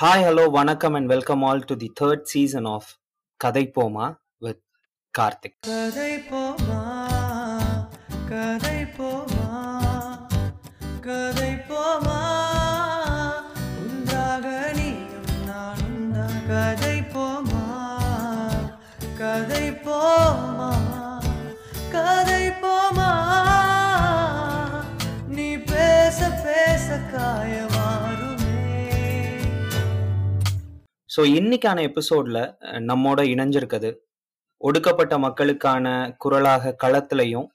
Hi, hello, vanakkam, and welcome all to the third season of Kadai Poma with Karthik. கதை போமா கதை போமா கதை ஸோ இன்னைக்கான எபிசோட்ல நம்மோட இணைஞ்சிருக்குது ஒடுக்கப்பட்ட மக்களுக்கான குரலாக களத்திலையும்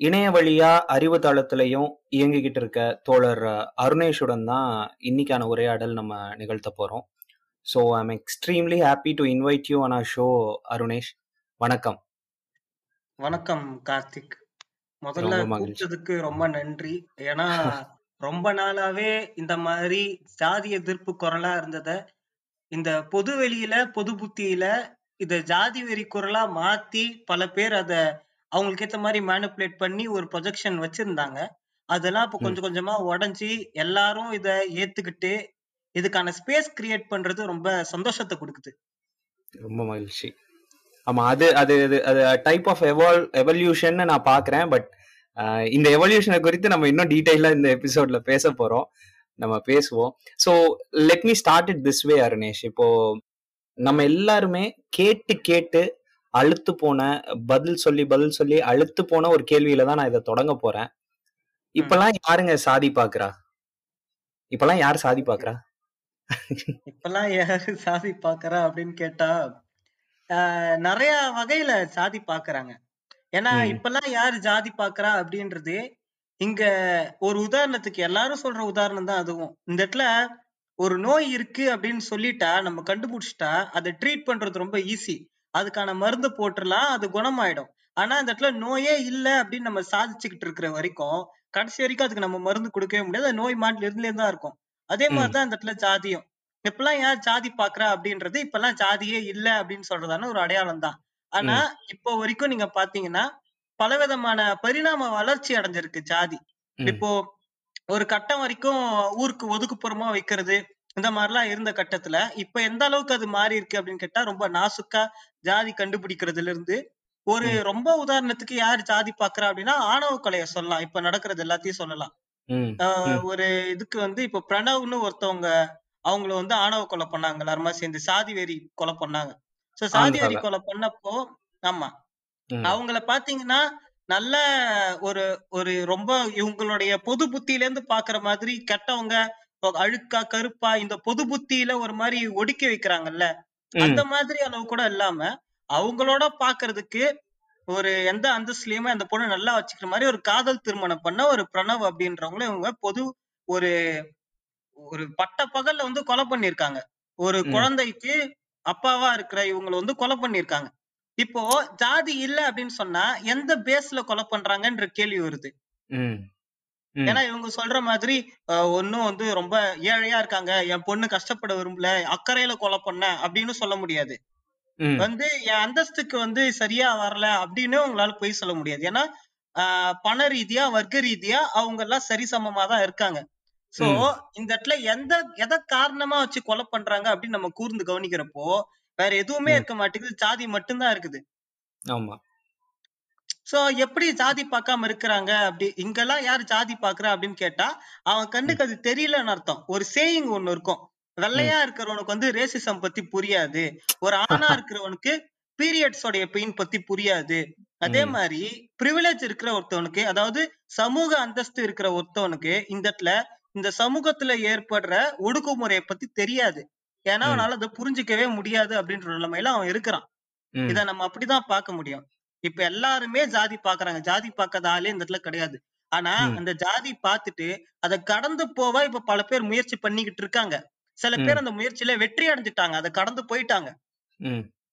இணைய வழியா அறிவு தளத்திலையும் இயங்கிக்கிட்டு இருக்க தோழர் அருணேஷுடன் தான் இன்னைக்கான உரையாடல் நம்ம நிகழ்த்த போறோம். So I'm extremely happy to invite you on our show Arunesh. வணக்கம். வணக்கம் கார்த்திக். முதல்ல. கூப்பிட்டதுக்கு ரொம்ப நன்றி. ஏன்னா ரொம்ப நாளாவே இந்த மாதிரி ஜாதி எதிர்ப்பு குரலா இருந்தத இந்த பொது வெளியில பொது புத்தியில இத ஜாதி வெறி குரலா மாத்தி பல பேர் அத அவங்களுக்கு ஏத்த மாதிரி மேனிப்புலேட் பண்ணி ஒரு ப்ரொஜெக்ஷன் வச்சிருந்தாங்க. அதெல்லாம் இப்ப ம். கொஞ்சம் கொஞ்சமா உடைஞ்சி எல்லாரும் இத ஏத்துக்கிட்டு இதுக்கான ஸ்பேஸ் கிரியேட் பண்றது ரொம்ப சந்தோஷத்தை கொடுக்குது. ரொம்ப மகிழ்ச்சி. ஆமா அது அது அது- அது டைப் ஆஃப் எவால் எவல்யூஷன் நான் பாக்குறேன். பட் இந்த எவல்யூஷனை குறித்து நம்ம இன்னும் டீடைலா இந்த எபிசோட்ல பேச போறோம். நம்ம பேசுவோம். So let me start it this way Arunesh இப்போ நம்ம எல்லாருமே கேட்டு கேட்டு அழுத்து போன பதில் சொல்லி பதில் சொல்லி அழுத்து போன ஒரு கேள்வியில தான் நான் இதை தொடங்க போறேன். இப்பெல்லாம் யாருங்க சாதி பாக்குறா? இப்பெல்லாம் யார் சாதி பாக்குறா? இப்பெல்லாம் யாரு சாதி பாக்குறா அப்படின்னு கேட்டா நிறைய வகையில சாதி பாக்குறாங்க. ஏன்னா. இப்பெல்லாம் யாரு ஜாதி பாக்குறா அப்படின்றது இங்க ஒரு உதாரணத்துக்கு எல்லாரும் சொல்ற உதாரணம் தான் அதுவும். இந்த இடத்துல ஒரு நோய் இருக்கு அப்படின்னு சொல்லிட்டா நம்ம கண்டுபிடிச்சிட்டா அதை ட்ரீட் பண்றது ரொம்ப ஈஸி அதுக்கான மருந்து போட்டுடலாம் அது குணமாயிடும். ஆனா இந்த இடத்துல நோயே இல்ல அப்படின்னு நம்ம சாதிச்சுக்கிட்டு இருக்கிற வரைக்கும் கடைசி வரைக்கும் அதுக்கு நம்ம மருந்து கொடுக்கவே முடியாது. அது நோய் மாட்டில தான் இருக்கும். அதே ம். மாதிரிதான் இந்த இடத்துல ஜாதியும். இப்பெல்லாம் யார் ஜாதி பாக்குறா அப்படின்றது இப்பெல்லாம் ஜாதியே இல்ல அப்படின்னு சொல்றதான ஒரு அடையாளம் தான் ஆனா இப்போ வரைக்கும் நீங்க பாத்தீங்கன்னா பலவிதமான பரிணாம வளர்ச்சி அடைஞ்சிருக்கு ஜாதி. இப்போ ஒரு கட்டம் வரைக்கும் ஊருக்கு ஒதுக்குப்புறமா வைக்கிறது இந்த மாதிரிலாம் இருந்த கட்டத்துல இப்ப எந்த அளவுக்கு அது மாறி இருக்கு அப்படின்னு கேட்டா ரொம்ப நாசுக்கா ஜாதி கண்டுபிடிக்கிறதுல இருந்து ஒரு. ரொம்ப உதாரணத்துக்கு யார் ஜாதி பாக்குறா அப்படின்னா ஆணவ கொலைய சொல்லலாம் இப்ப நடக்கிறது எல்லாத்தையும் சொல்லலாம். ஒரு இதுக்கு வந்து இப்ப பிரணவ்னு ஒருத்தவங்க அவங்கள வந்து ஆணவ கொலை பண்ணாங்க எல்லாருமா சேர்ந்து சாதி வெறி கொலை பண்ணாங்க சோ சாதி வெறி. கொலை பண்ணப்போ ஆமா. அவங்கள பாத்தீங்கன்னா நல்ல ஒரு ஒரு ரொம்ப இவங்களுடைய பொது புத்தியில இருந்து பாக்குற மாதிரி கெட்டவங்க அழுக்கா கருப்பா இந்த பொது புத்தியில ஒரு மாதிரி ஒடுக்கி வைக்கிறாங்கல்ல. அந்த மாதிரி அளவு கூட இல்லாம அவங்களோட பாக்குறதுக்கு ஒரு எந்த அந்தஸ்துலயுமே அந்த பொண்ணு நல்லா வச்சுக்கிற மாதிரி ஒரு காதல் திருமணம் பண்ண ஒரு பிரணவ் அப்படின்றவங்கள இவங்க பொது ஒரு ஒரு பட்ட பகல்ல வந்து கொலை பண்ணிருக்காங்க ஒரு. குழந்தைக்கு அப்பாவா இருக்கிற இவங்களை வந்து கொலை பண்ணிருக்காங்க இப்போ ஜாதி இல்ல அப்படின்னு சொன்னா எந்த பேஸ்ல கொலை பண்றாங்கன்ற கேள்வி வருது. ஏன்னா இவங்க சொல்ற மாதிரி ஒண்ணும் வந்து ரொம்ப ஏழையா இருக்காங்க என் பொண்ணு கஷ்டப்பட விரும்பல அக்கறையில கொலை பண்ண அப்படின்னு சொல்ல முடியாது. வந்து என் அந்தஸ்துக்கு வந்து சரியா வரல அப்படின்னு உங்களால போய் சொல்ல முடியாது ஏன்னா ஆஹ் பண ரீதியா வர்க்க ரீதியா அவங்க எல்லாம் சரிசமமா தான் இருக்காங்க சோ. இந்த இடத்துல எந்த எதை காரணமா வச்சு கொலை பண்றாங்க அப்படின்னு நம்ம கூர்ந்து கவனிக்கிறப்போ வேற எதுவுமே. இருக்க மாட்டேங்குது. ஜாதி மட்டும்தான் இருக்குது. ஆமா. சோ எப்படி ஜாதி பார்க்காம இருக்கிறாங்க அப்படி இங்கெல்லாம் யார் ஜாதி பாக்குறா அப்படின்னு கேட்டா அவன் கண்ணுக்கு அது தெரியலன்னு அர்த்தம். ஒரு சேயிங் ஒண்ணு இருக்கும். வெள்ளையா இருக்கிறவனுக்கு வந்து ரேசிசம் பத்தி புரியாது. ஒரு ஆணா இருக்கிறவனுக்கு பீரியட்ஸ் உடைய பெயின் பத்தி புரியாது. அதே. மாதிரி ப்ரிவிலேஜ் இருக்கிற ஒருத்தவனுக்கு அதாவது சமூக அந்தஸ்து இருக்கிற ஒருத்தவனுக்கு இந்த இடத்துல இந்த சமூகத்துல ஏற்படுற ஒடுக்குமுறையை பத்தி தெரியாது. ஏன்னா. அவனால அதை புரிஞ்சுக்கவே முடியாது அப்படின்ற நிலைமையில அவன் இருக்கிறான். இத நம்ம அப்படிதான் பார்க்க முடியும் இப்ப எல்லாருமே ஜாதி பாக்குறாங்க ஜாதி பார்க்காத ஆளே இந்த இடத்துல கிடையாது ஆனா. அந்த ஜாதி பார்த்துட்டு அதை கடந்து போவா இப்ப பல பேர் முயற்சி பண்ணிக்கிட்டு இருக்காங்க சில பேர். அந்த முயற்சியில வெற்றி அடைஞ்சிட்டாங்க அதை கடந்து போயிட்டாங்க.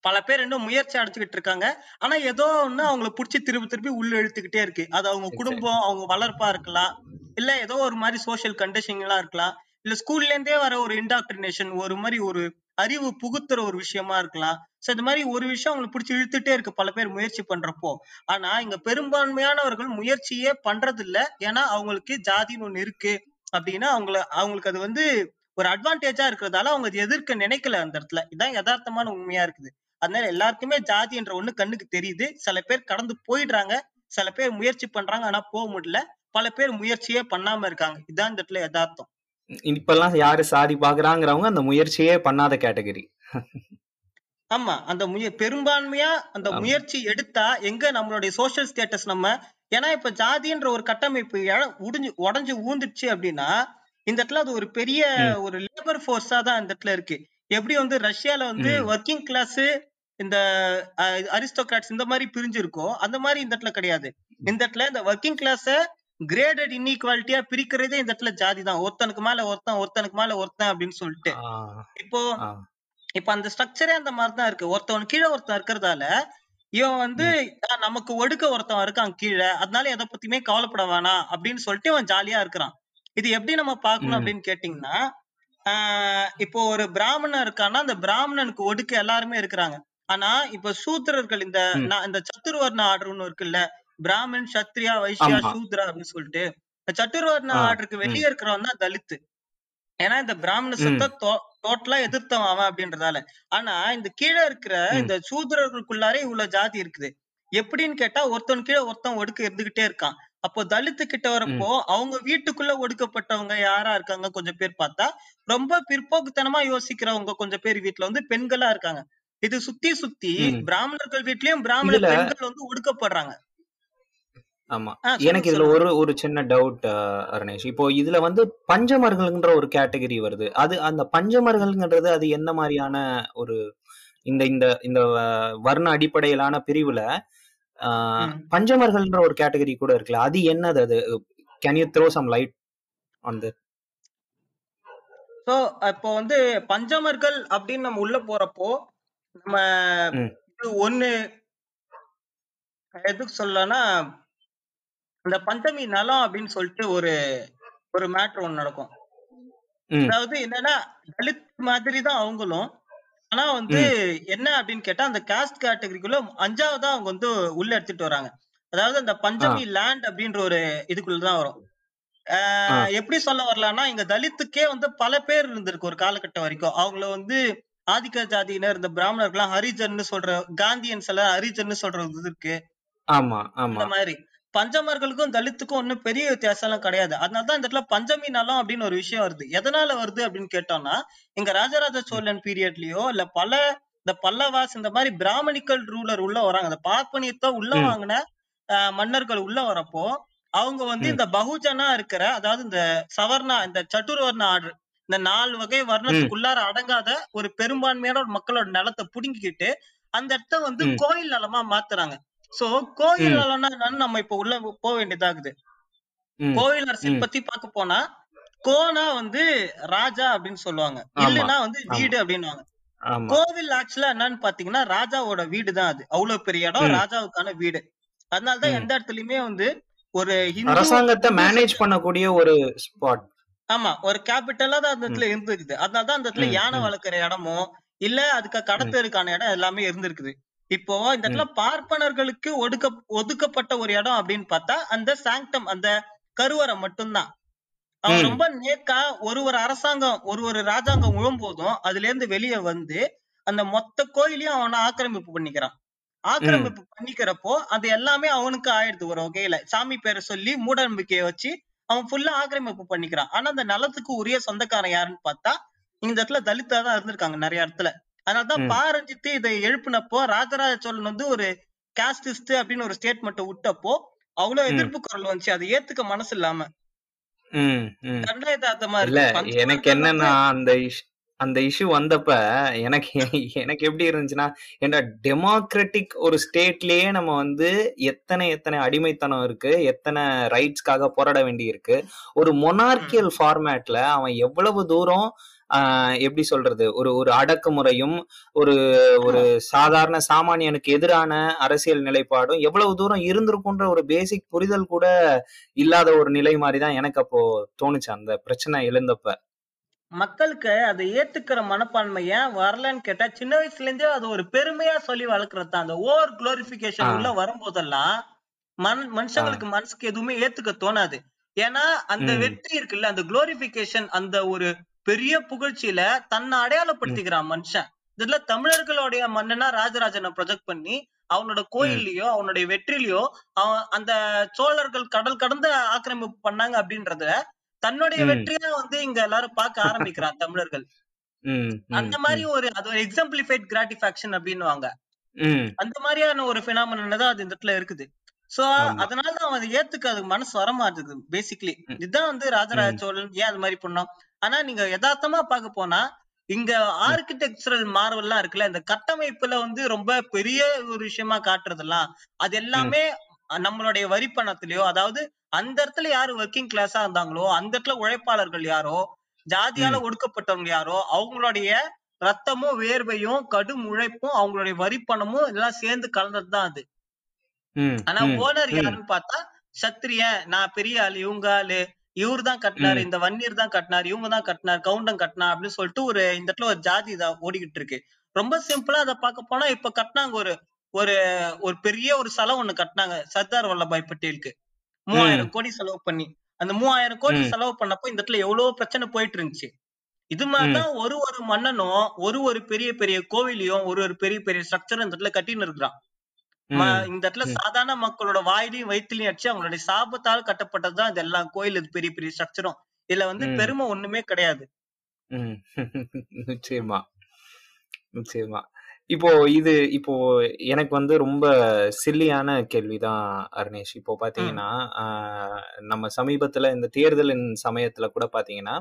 பல பேர் இன்னும் முயற்சி அடைஞ்சுக்கிட்டு இருக்காங்க ஆனா ஏதோ ஒண்ணு அவங்கள புடிச்சு திருப்பி திருப்பி உள்ள இழுத்துக்கிட்டே இருக்கு அது அவங்க. குடும்பம் அவங்க வளர்ப்பா இருக்கலாம் இல்ல ஏதோ ஒரு மாதிரி சோஷியல் கண்டிஷன்லாம் இருக்கலாம் இல்ல ஸ்கூல்ல இருந்தே வர ஒரு இன்டாக்ட்ரினேஷன் ஒரு மாதிரி ஒரு அறிவு புகுத்துற ஒரு விஷயமா இருக்கலாம். சோ இந்த மாதிரி ஒரு விஷயம் அவங்களை பிடிச்சி இழுத்துட்டே இருக்கு பல பேர் முயற்சி பண்றப்போ. ஆனா இங்க பெரும்பான்மையானவர்கள் முயற்சியே பண்றது இல்ல ஏன்னா அவங்களுக்கு ஜாதின்னு ஒண்ணு இருக்கு அப்படின்னா அவங்கள அவங்களுக்கு அது வந்து ஒரு அட்வான்டேஜா இருக்கிறதால அவங்க அதை எதிர்க்க நினைக்கல அந்த இடத்துல. இதான் யதார்த்தமான உண்மையா இருக்குது. அதனால எல்லாருக்குமே ஜாதின்ற ஒண்ணு கண்ணுக்கு தெரியுது. சில பேர் கடந்து போயிடுறாங்க. சில பேர் முயற்சி பண்றாங்க ஆனா போக முடியல. பல பேர் முயற்சியே பண்ணாம இருக்காங்க. இதான் இந்த இடத்துல யதார்த்தம். இப்பெல்லாம் யாரு சாதி பாக்குறாங்கிறவங்க அந்த முயற்சியே பண்ணாத கேட்டகரி ஆமா அந்த முய பெரும்பான்மையா அந்த. முயற்சி எடுத்தா எங்க நம்மளுடைய சோஷியல் ஸ்டேட்டஸ் நம்ம ஏன்னா இப்ப ஜாதின்ற ஒரு கட்டமைப்பு உடைஞ்சு உடஞ்சு ஊந்துடுச்சு அப்படின்னா இந்த இடத்துல அது ஒரு பெரிய. ஒரு லேபர் ஃபோர்ஸா தான் இந்த இடத்துல இருக்கு எப்படி வந்து ரஷ்யால வந்து. ஒர்க்கிங் கிளாஸ் இந்த அரிஸ்டோகிராட்ஸ் இந்த மாதிரி பிரிஞ்சு இருக்கோ அந்த மாதிரி இந்த இடத்துல கிடையாது இந்த இடத்துல இந்த ஒர்க்கிங் கிளாஸ கிரேடட் இன்இக்வாலிட்டியா பிரிக்கிறதே இந்த இடத்துல ஜாதி தான் ஒருத்தனுக்கு மேல ஒருத்தன் ஒருத்தனுக்கு மேல ஒருத்தன் அப்படின்னு சொல்லிட்டு. இப்போ இப்ப அந்த ஸ்ட்ரக்சரே அந்த மாதிரிதான் இருக்கு. ஒருத்தவன் கீழே ஒருத்தன் இருக்கிறதால இவன் வந்து "ஆ, நமக்கு ஒடுக்க ஒருத்தன் இருக்கான் கீழே அதனால எதை பத்தியுமே கவலைப்பட வேணாம் அப்படின்னு சொல்லிட்டு இவன் ஜாலியா இருக்கிறான். இது எப்படி நம்ம பார்க்கணும். அப்படின்னு கேட்டீங்கன்னா ஆஹ் இப்போ ஒரு பிராமணன் இருக்கான்னா அந்த பிராமணனுக்கு ஒடுக்க எல்லாருமே இருக்கிறாங்க. ஆனா இப்ப சூத்திரர்கள் இந்த இந்த சத்துருவர்ண ஆர்டர்னு இருக்குல்ல பிராமன் சத்ரியா வைஷ்யா ஆமா. சூத்ரா அப்படின்னு சொல்லிட்டு ஆ, ஆர்டருக்கு வெளியே இருக்கிறவன் தான் தலித்து. ஏன்னா இந்த பிராமணசத்தை டோட்டலா எதிர்த்தவன் அவன் அப்படின்றதால. ஆனா இந்த கீழே இருக்கிற. இந்த சூத்திரர்களுக்குள்ளாரே இவ்வளவு ஜாதி இருக்குது. எப்படின்னு கேட்டா ஒருத்தன் கீழே ஒருத்தன் ஒடுக்க இருந்துகிட்டே இருக்கான். அப்போ தலித்து கிட்ட வரப்போ அவங்க வீட்டுக்குள்ள ஒடுக்கப்பட்டவங்க யாரா இருக்காங்க கொஞ்சம் பேர் பார்த்தா ரொம்ப பிற்போக்குத்தனமா யோசிக்கிறவங்க கொஞ்சம் பேர் வீட்டுல வந்து பெண்களா இருக்காங்க. இது சுத்தி சுத்தி. பிராமணர்கள் வீட்லயும் பிராமண பெண்கள் வந்து ஒடுக்கப்படுறாங்க. ஆமா ஆ, சொல்லுங்க, எனக்கு இதுல சொல்லுங்க. ஒரு ஒரு சின்ன டவுட் அருணேஷ் இப்போ இதுல வந்து பஞ்சமர்கள்ன்ற ஒரு கேட்டகரி வருது அது அந்த பஞ்சமர்கள்ங்கிறது அது என்ன மாதிரியான ஒரு இந்த இந்த இந்த அஹ், வர்ண அடிப்படையிலான பிரிவுல ஆஹ், ம். பஞ்சமர்கள்ன்ற ஒரு கேட்டகரி கூட இருக்குல்ல அது என்னது அது can you throw some light on the so இப்போ வந்து பஞ்சமர்கள் அப்படின்னு நம்ம உள்ள போறப்போ நம்ம ம். இது ஒண்ணு எதுக்கு சொல்லலாம்னா இந்த பஞ்சமி நலம் அப்படின்னு சொல்லிட்டு ஒரு ஒரு மேட்ரு ஒண்ணு நடக்கும். அதாவது என்னன்னா தலித் மாதிரி தான் அவங்களும். ஆனா வந்து என்ன அப்படின்னு கேட்டா அந்த காஸ்ட் கேட்டகரிக்குள்ள அஞ்சாவதா அவங்க வந்து உள்ள எடுத்துட்டு வராங்க. அதாவது அந்த பஞ்சமி லேண்ட் அப்படின்ற ஒரு இதுக்குள்ளதான் வரும். எப்படி சொல்ல வரலாம்னா இங்க தலித்துக்கே வந்து பல பேர் இருந்திருக்கு ஒரு காலகட்டம் வரைக்கும். அவங்கள வந்து ஆதிக்க ஜாதியினர் இந்த பிராமணர்கள்லாம் ஹரிஜன்னு சொல்ற காந்தியன்ஸ் எல்லாம் ஹரிஜன்னு சொல்ற இது இருக்கு. ஆமா ஆமா. இந்த மாதிரி. பஞ்சமர்களுக்கும் தலித்துக்கும் ஒண்ணும் பெரிய வித்தியாசம் எல்லாம் கிடையாது அதனாலதான் இந்த இடத்துல பஞ்சமி நலம் அப்படின்னு ஒரு விஷயம் வருது எதனால வருது அப்படின்னு கேட்டோம்னா இங்க ராஜராஜ சோழன் பீரியட்லயோ இல்ல பல இந்த பல்லவாஸ் இந்த மாதிரி பிராமணிக்கல் ரூலர் உள்ள வராங்க இந்த பார்ப்பனியத்தை உள்ள. வாங்கின மன்னர்கள் உள்ள வரப்போ அவங்க வந்து. இந்த பகுஜனா இருக்கிற அதாவது இந்த சவர்ணா இந்த சட்டுர்வர்ண ஆர்டர் இந்த நாலு வகை வர்ணத்துக்குள்ளார அடங்காத ஒரு பெரும்பான்மையான ஒரு மக்களோட நிலத்தை புடுங்கிக்கிட்டு அந்த இடத்த வந்து. கோயில் நலமா மாத்துறாங்க சோ கோயில் என்னன்னு நம்ம இப்ப உள்ள போக வேண்டியதாகுது கோயில் அரசியல். பத்தி பார்க்க போனா கோனா வந்து ராஜா அப்படின்னு சொல்லுவாங்க. இல்லைன்னா வந்து. வீடு அப்படின்னுவாங்க. ஆமா. கோவில் ஆக்சுவலா என்னன்னு பாத்தீங்கன்னா ராஜாவோட வீடு தான் அது. அவ்வளவு பெரிய இடம். ராஜாவுக்கான வீடு. அதனாலதான். எந்த இடத்துலயுமே வந்து ஒரு அரசாங்கத்தை மேனேஜ் பண்ணக்கூடிய ஒரு ஸ்பாட் ஆமா. ஒரு கேபிட்டலா தான் அந்த இடத்துல இருந்திருக்குது. அதனாலதான் அந்த இடத்துல யானை. வளர்க்குற இடமோ இல்ல அதுக்கு கடத்தலுக்கான இடம் எல்லாமே இருந்திருக்குது. இப்போ இந்த இடத்துல பார்ப்பனர்களுக்கு ஒடுக்க ஒதுக்கப்பட்ட ஒரு இடம் அப்படின்னு பார்த்தா அந்த சாங்டம் அந்த கருவறை மட்டும்தான். அவன். ரொம்ப நேக்கா ஒரு ஒரு அரசாங்கம் ஒரு ஒரு ராஜாங்கம் விழும்போதும் அதுல இருந்து வெளியே வந்து அந்த மொத்த கோயிலையும் அவனை ஆக்கிரமிப்பு பண்ணிக்கிறான். ஆக்கிரமிப்பு பண்ணிக்கிறப்போ அது எல்லாமே அவனுக்கு ஆயிடுது ஒரு வகையில. சாமி பேரை சொல்லி மூட நம்பிக்கையை வச்சு அவன் ஃபுல்லா ஆக்கிரமிப்பு பண்ணிக்கிறான். ஆனா அந்த நிலத்துக்கு உரிய சொந்தக்காரன் யாருன்னு பார்த்தா இந்த இடத்துல தலித்தா தான் இருந்திருக்காங்க நிறைய இடத்துல. அதனாலதான் ம். பாரஞ்சித்து இதை எழுப்பினப்போ ராஜராஜ சோழன் வந்து ஒரு காஸ்டிஸ்ட் அப்படின்னு ஒரு ஸ்டேட்மெண்ட் விட்டப்போ அவ்வளவு. எதிர்ப்பு குரல் வந்துச்சு. அதை ஏத்துக்க மனசு இல்லாம. எனக்கு என்னன்னா அந்த அந்த இஷ்யூ வந்தப்ப எனக்கு எனக்கு எப்படி இருந்துச்சுன்னா என்ன டெமோக்ராட்டிக் ஒரு ஸ்டேட்லயே நம்ம வந்து எத்தனை எத்தனை அடிமைத்தனம் இருக்கு எத்தனை ரைட்ஸ்க்காக போராட வேண்டி இருக்கு ஒரு மொனார்கியல் ஃபார்மேட்ல அவன் எவ்வளவு தூரம் எப்படி சொல்றது? ஒரு ஒரு அடக்குமுறையும் ஒரு ஒரு சாதாரண சாமானியனுக்கு எதிரான அரசியல் நிலைப்பாடும் எவ்வளவு தூரம் இருந்திருக்குன்ற ஒரு பேசிக் புரிதல் கூட இல்லாத ஒரு நிலை மாதிரி தான் எனக்கு அப்போ தோணுச்சு. அந்த பிரச்சனை எழுந்தப்ப. மக்களுக்கு அதை ஏத்துக்கிற மனப்பான்மை ஏன் வரலன்னு கேட்டா சின்ன வயசுல இருந்தே அது ஒரு பெருமையா சொல்லி வளர்க்கறது தான். அந்த ஓவர் குளோரிபிகேஷன். உள்ள வரும்போதெல்லாம் மன் மனுஷங்களுக்கு மனசுக்கு எதுவுமே ஏத்துக்க தோணாது. ஏன்னா அந்த. வெற்றி இருக்குல்ல அந்த குளோரிபிகேஷன் அந்த ஒரு பெரிய புகழ்ச்சியில தன்னை அடையாளப்படுத்திக்கிறான் மனுஷன். இதுல தமிழர்களுடைய மன்னனா ராஜராஜனை ப்ரொஜெக்ட் பண்ணி அவனோட கோயில்லயோ அவனுடைய வெற்றிலையோ அவன் அந்த சோழர்கள் கடல் கடந்து ஆக்கிரமிப்பு பண்ணாங்க அப்படின்றத தன்னுடைய. வெற்றியா வந்து இங்க எல்லாரும் பார்க்க ஆரம்பிக்கிறான் தமிழர்கள். அந்த மாதிரி ஒரு அது ஒரு எக்ஸாம்பிளிஃபைட் கிராட்டிஃபேக்ஷன் அப்படின்னுவாங்க. அந்த மாதிரியான ஒரு பினாமினன் தான் அது இந்த இடத்துல இருக்குது. சோ. அதனால அவன் அதை ஏத்துக்க அதுக்கு மனசு வர மாட்டுது பேசிக்கலி. இதுதான் வந்து ராஜராஜ. சோழன் ஏன் அது மாதிரி பண்ணோம்? ஆனா நீங்க யதார்த்தமா பார்க்க போனா இங்க ஆர்கிடெக்சரல் மார்வெல்லாம் இருக்குல்ல இந்த கட்டமைப்புல வந்து ரொம்ப பெரிய ஒரு விஷயமா காட்டுறதெல்லாம் அது எல்லாமே நம்மளுடைய வரி பணத்திலயோ அதாவது அந்த இடத்துல யாரு ஒர்க்கிங் கிளாஸா இருந்தாங்களோ அந்த இடத்துல உழைப்பாளர்கள் யாரோ ஜாதியால ஒடுக்கப்பட்டவங்க யாரோ அவங்களுடைய ரத்தமும் வேர்வையும் கடும் உழைப்பும் அவங்களுடைய வரி பணமும் எல்லாம் சேர்ந்து கலந்ததுதான் அது ஆனா ஓனர். யாருன்னு பார்த்தா சத்திரியன் நான் பெரிய ஆளு இவங்க ஆளு இவரு தான் கட்டினாரு. இந்த வன்னியர் தான் கட்டினாரு இவங்க தான் கட்டினாரு கவுண்டம் கட்டினா அப்படின்னு சொல்லிட்டு ஒரு இந்த இடத்துல ஒரு ஜாதி இதா ஓடிக்கிட்டு இருக்கு. ரொம்ப சிம்பிளா அதை பார்க்க போனா இப்ப கட்டினாங்க ஒரு ஒரு ஒரு பெரிய ஒரு செலவு ஒண்ணு கட்டினாங்க சர்தார் வல்லபாய் பட்டேலுக்கு. மூவாயிரம் கோடி செலவு பண்ணி. அந்த மூவாயிரம் கோடி. செலவு பண்ணப்போ இந்த இடத்துல எவ்வளவு பிரச்சனை போயிட்டு இருந்துச்சு. இது மாதிரிதான் ஒரு ஒரு மன்னனும் ஒரு ஒரு பெரிய பெரிய கோவிலையும் ஒரு ஒரு பெரிய பெரிய ஸ்ட்ரக்சரும் இந்த இடத்துல கட்டின்னு இருக்கிறான். இந்த இடத்துல. சாதாரண மக்களோட வாயிலையும் வயிற்றுலயும் அடிச்சு அவங்களுடைய சாபத்தால் கட்டப்பட்டதுதான் இது எல்லாம் கோயில் இது பெரிய பெரிய ஸ்ட்ரக்சரும் இதுல வந்து. பெருமை ஒண்ணுமே கிடையாது. நிச்சயமா. நிச்சயமா. இப்போ இது இப்போ எனக்கு வந்து ரொம்ப சில்லியான கேள்விதான் அருணேஷ். இப்போ பாத்தீங்கன்னா நம்ம சமீபத்துல இந்த தேர்தலின் சமயத்துல கூட பாத்தீங்கன்னா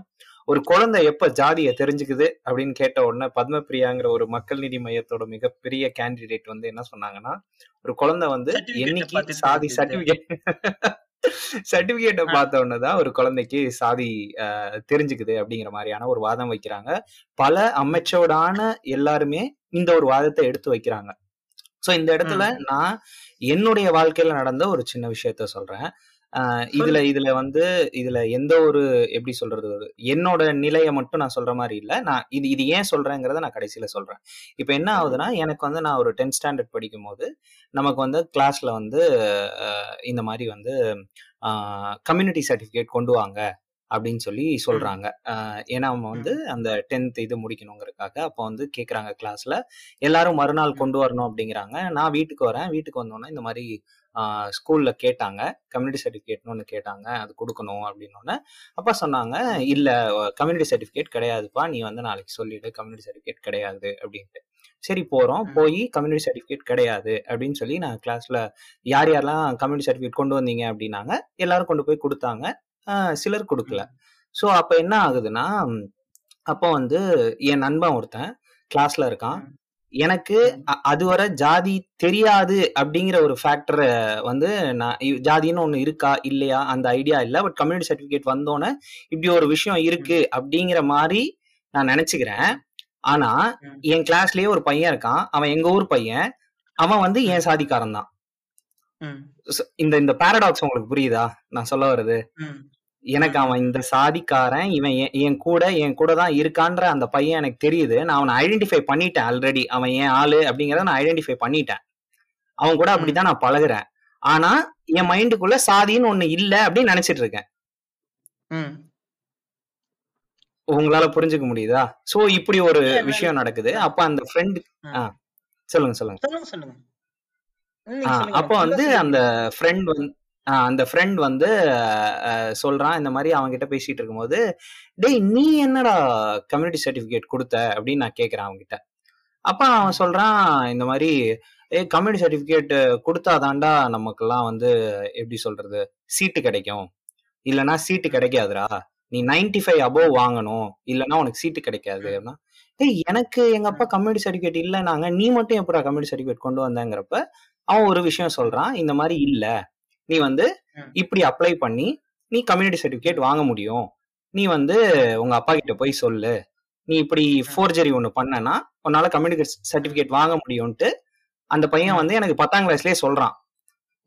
ஒரு குழந்தை எப்ப ஜாதியை தெரிஞ்சுக்குது அப்படின்னு கேட்ட உடனே பத்மபிரியாங்கிற ஒரு மக்கள் நீதி மையத்தோட மிகப்பெரிய கேண்டிடேட் வந்து என்ன சொன்னாங்கன்னா ஒரு குழந்தை வந்து என்னைக்கு சாதி. சர்டிபிகேட் சர்டிபிகேட்டை. பார்த்த உடனே தான் ஒரு குழந்தைக்கு சாதி தெரிஞ்சுக்குது அப்படிங்கிற மாதிரியான ஒரு வாதம் வைக்கிறாங்க பல அமைச்சோடான எல்லாருமே இந்த ஒரு வாதத்தை எடுத்து வைக்கிறாங்க சோ இந்த இடத்துல நான் என்னுடைய வாழ்க்கையில நடந்த ஒரு சின்ன விஷயத்த சொல்றேன் இதுல இதுல வந்து இதுல எந்த ஒரு எப்படி சொல்றது ஒரு என்னோட நிலையை மட்டும் நான் சொல்ற மாதிரி இல்ல. நான் இது இது ஏன் சொல்றேங்கிறத நான் கடைசியில சொல்றேன். இப்ப என்ன ஆகுதுன்னா எனக்கு வந்து நான் ஒரு டென்த் ஸ்டாண்டர்ட் படிக்கும் போது நமக்கு வந்து கிளாஸ்ல வந்து இந்த மாதிரி வந்து கம்யூனிட்டி சர்டிபிகேட் கொண்டு வாங்க அப்படின்னு சொல்லி சொல்றாங்க. ஏன்னா அவங்க வந்து அந்த டென்த் இது முடிக்கணுங்கிறதுக்காக அப்போ வந்து கேக்குறாங்க கிளாஸ்ல எல்லாரும் மறுநாள் கொண்டு வரணும் அப்படிங்கிறாங்க. நான் வீட்டுக்கு வரேன். வீட்டுக்கு வந்தோன்னே இந்த மாதிரி ஸ்கூல்ல கேட்டாங்க. கம்யூனிட்டி சர்டிஃபிகேட்னு ஒன்று கேட்டாங்க. அது கொடுக்கணும் அப்படின்னு அப்பா சொன்னாங்க இல்ல கம்யூனிட்டி சர்டிஃபிகேட் கிடையாதுப்பா. நீ வந்து நாளைக்கு சொல்லிடு. கம்யூனிட்டி சர்டிஃபிகேட் கிடையாது. அப்படின்ட்டு. சரி போறோம். ம். போய் கம்யூனிட்டி சர்டிஃபிகேட் கிடையாது. அப்படின்னு சொல்லி நான் கிளாஸ்ல யார் யாரெல்லாம் கம்யூனிட்டி சர்டிஃபிகேட் கொண்டு வந்தீங்க அப்படின்னாங்க எல்லாரும் கொண்டு போய் கொடுத்தாங்க. சிலர் கொடுக்கல. ஸோ அப்ப என்ன ஆகுதுன்னா அப்போ வந்து என் நண்பன் ஒருத்தன் கிளாஸ்ல இருக்கான். எனக்கு அதுவரை ஜாதி தெரியாது அப்படிங்கிற ஒரு ஃபேக்டரை வந்து நான் ஜாதின்னு ஒண்ணு இருக்கா இல்லையா? அந்த ஐடியா இல்ல. பட் கம்யூனிட்டி சர்டிபிகேட் வந்தோன்னே இப்படி ஒரு விஷயம் இருக்கு அப்படிங்கிற மாதிரி நான் நினைச்சுக்கிறேன். ஆனா. என் கிளாஸ்லயே ஒரு பையன் இருக்கான். அவன் எங்க ஊர் பையன். அவன் வந்து என் சாதிக்காரன் தான் இந்த இந்த பாரடாக்ஸ் உங்களுக்கு புரியுதா? நான் சொல்ல வர்றது. ம். எனக்கு அவன் இந்த சாதிக்காரன் இவன் என் கூட என் கூட தான் இருக்கான்ற அந்த பையன் எனக்கு தெரியுது. நான் அவனை ஐடென்டிஃபை பண்ணிட்டேன் ஆல்ரெடி அவன் என் ஆளு அப்படிங்கறத நான் ஐடென்டிஃபை பண்ணிட்டேன். அவன் கூட அப்படிதான் நான் பழகுறேன். ஆனா என் மைண்டுக்குள்ள சாதின்னு ஒண்ணு இல்ல அப்படின்னு நினைச்சிட்டு இருக்கேன். உங்களால புரிஞ்சுக்க முடியுதா? சோ இப்படி ஒரு விஷயம் நடக்குது. அப்ப அந்த ஃப்ரெண்ட். சொல்லுங்க சொல்லுங்க. அப்போ வந்து. அந்த ஃப்ரெண்ட் வந்து அந்த ஃப்ரெண்ட் வந்து சொல்றான் இந்த மாதிரி அவங்க கிட்ட பேசிட்டு இருக்கும்போது டேய் நீ என்னடா கம்யூனிட்டி சர்டிபிகேட் கொடுத்த? அப்படின்னு நான் கேக்குறேன் அவங்க கிட்ட அப்ப அவன் சொல்றான் இந்த மாதிரி ஏ கம்யூனிட்டி சர்டிபிகேட் கொடுத்தாதாண்டா நமக்கெல்லாம் வந்து எப்படி சொல்றது சீட்டு கிடைக்கும். இல்லனா சீட்டு கிடைக்காதுடா. நீ 95 ஃபைவ் அபோவ் வாங்கணும். இல்லனா உனக்கு சீட்டு கிடைக்காது. அப்படின்னா டேய் எனக்கு எங்க அப்பா கம்யூனிட்டி சர்டிபிகேட் இல்லைனாங்க நீ மட்டும் எப்படா கம்யூனிட்டி சர்டிபிகேட் கொண்டு வந்தங்கிறப்ப அவன் ஒரு விஷயம் சொல்றான் இந்த மாதிரி இல்ல. நீ வந்து. இப்படி அப்ளை பண்ணி நீ கம்யூனிட்டி சர்டிபிகேட் வாங்க முடியும் நீ வந்து உங்க அப்பா கிட்ட போய் சொல்லு நீ இப்படி ஃபோர்ஜரி ஒண்ணு பண்ணனா உன்னால கம்யூனிட்டி சர்டிபிகேட் வாங்க முடியும்ட்டு அந்த பையன். வந்து எனக்கு பத்தாம் கிளாஸ்லயே சொல்றான்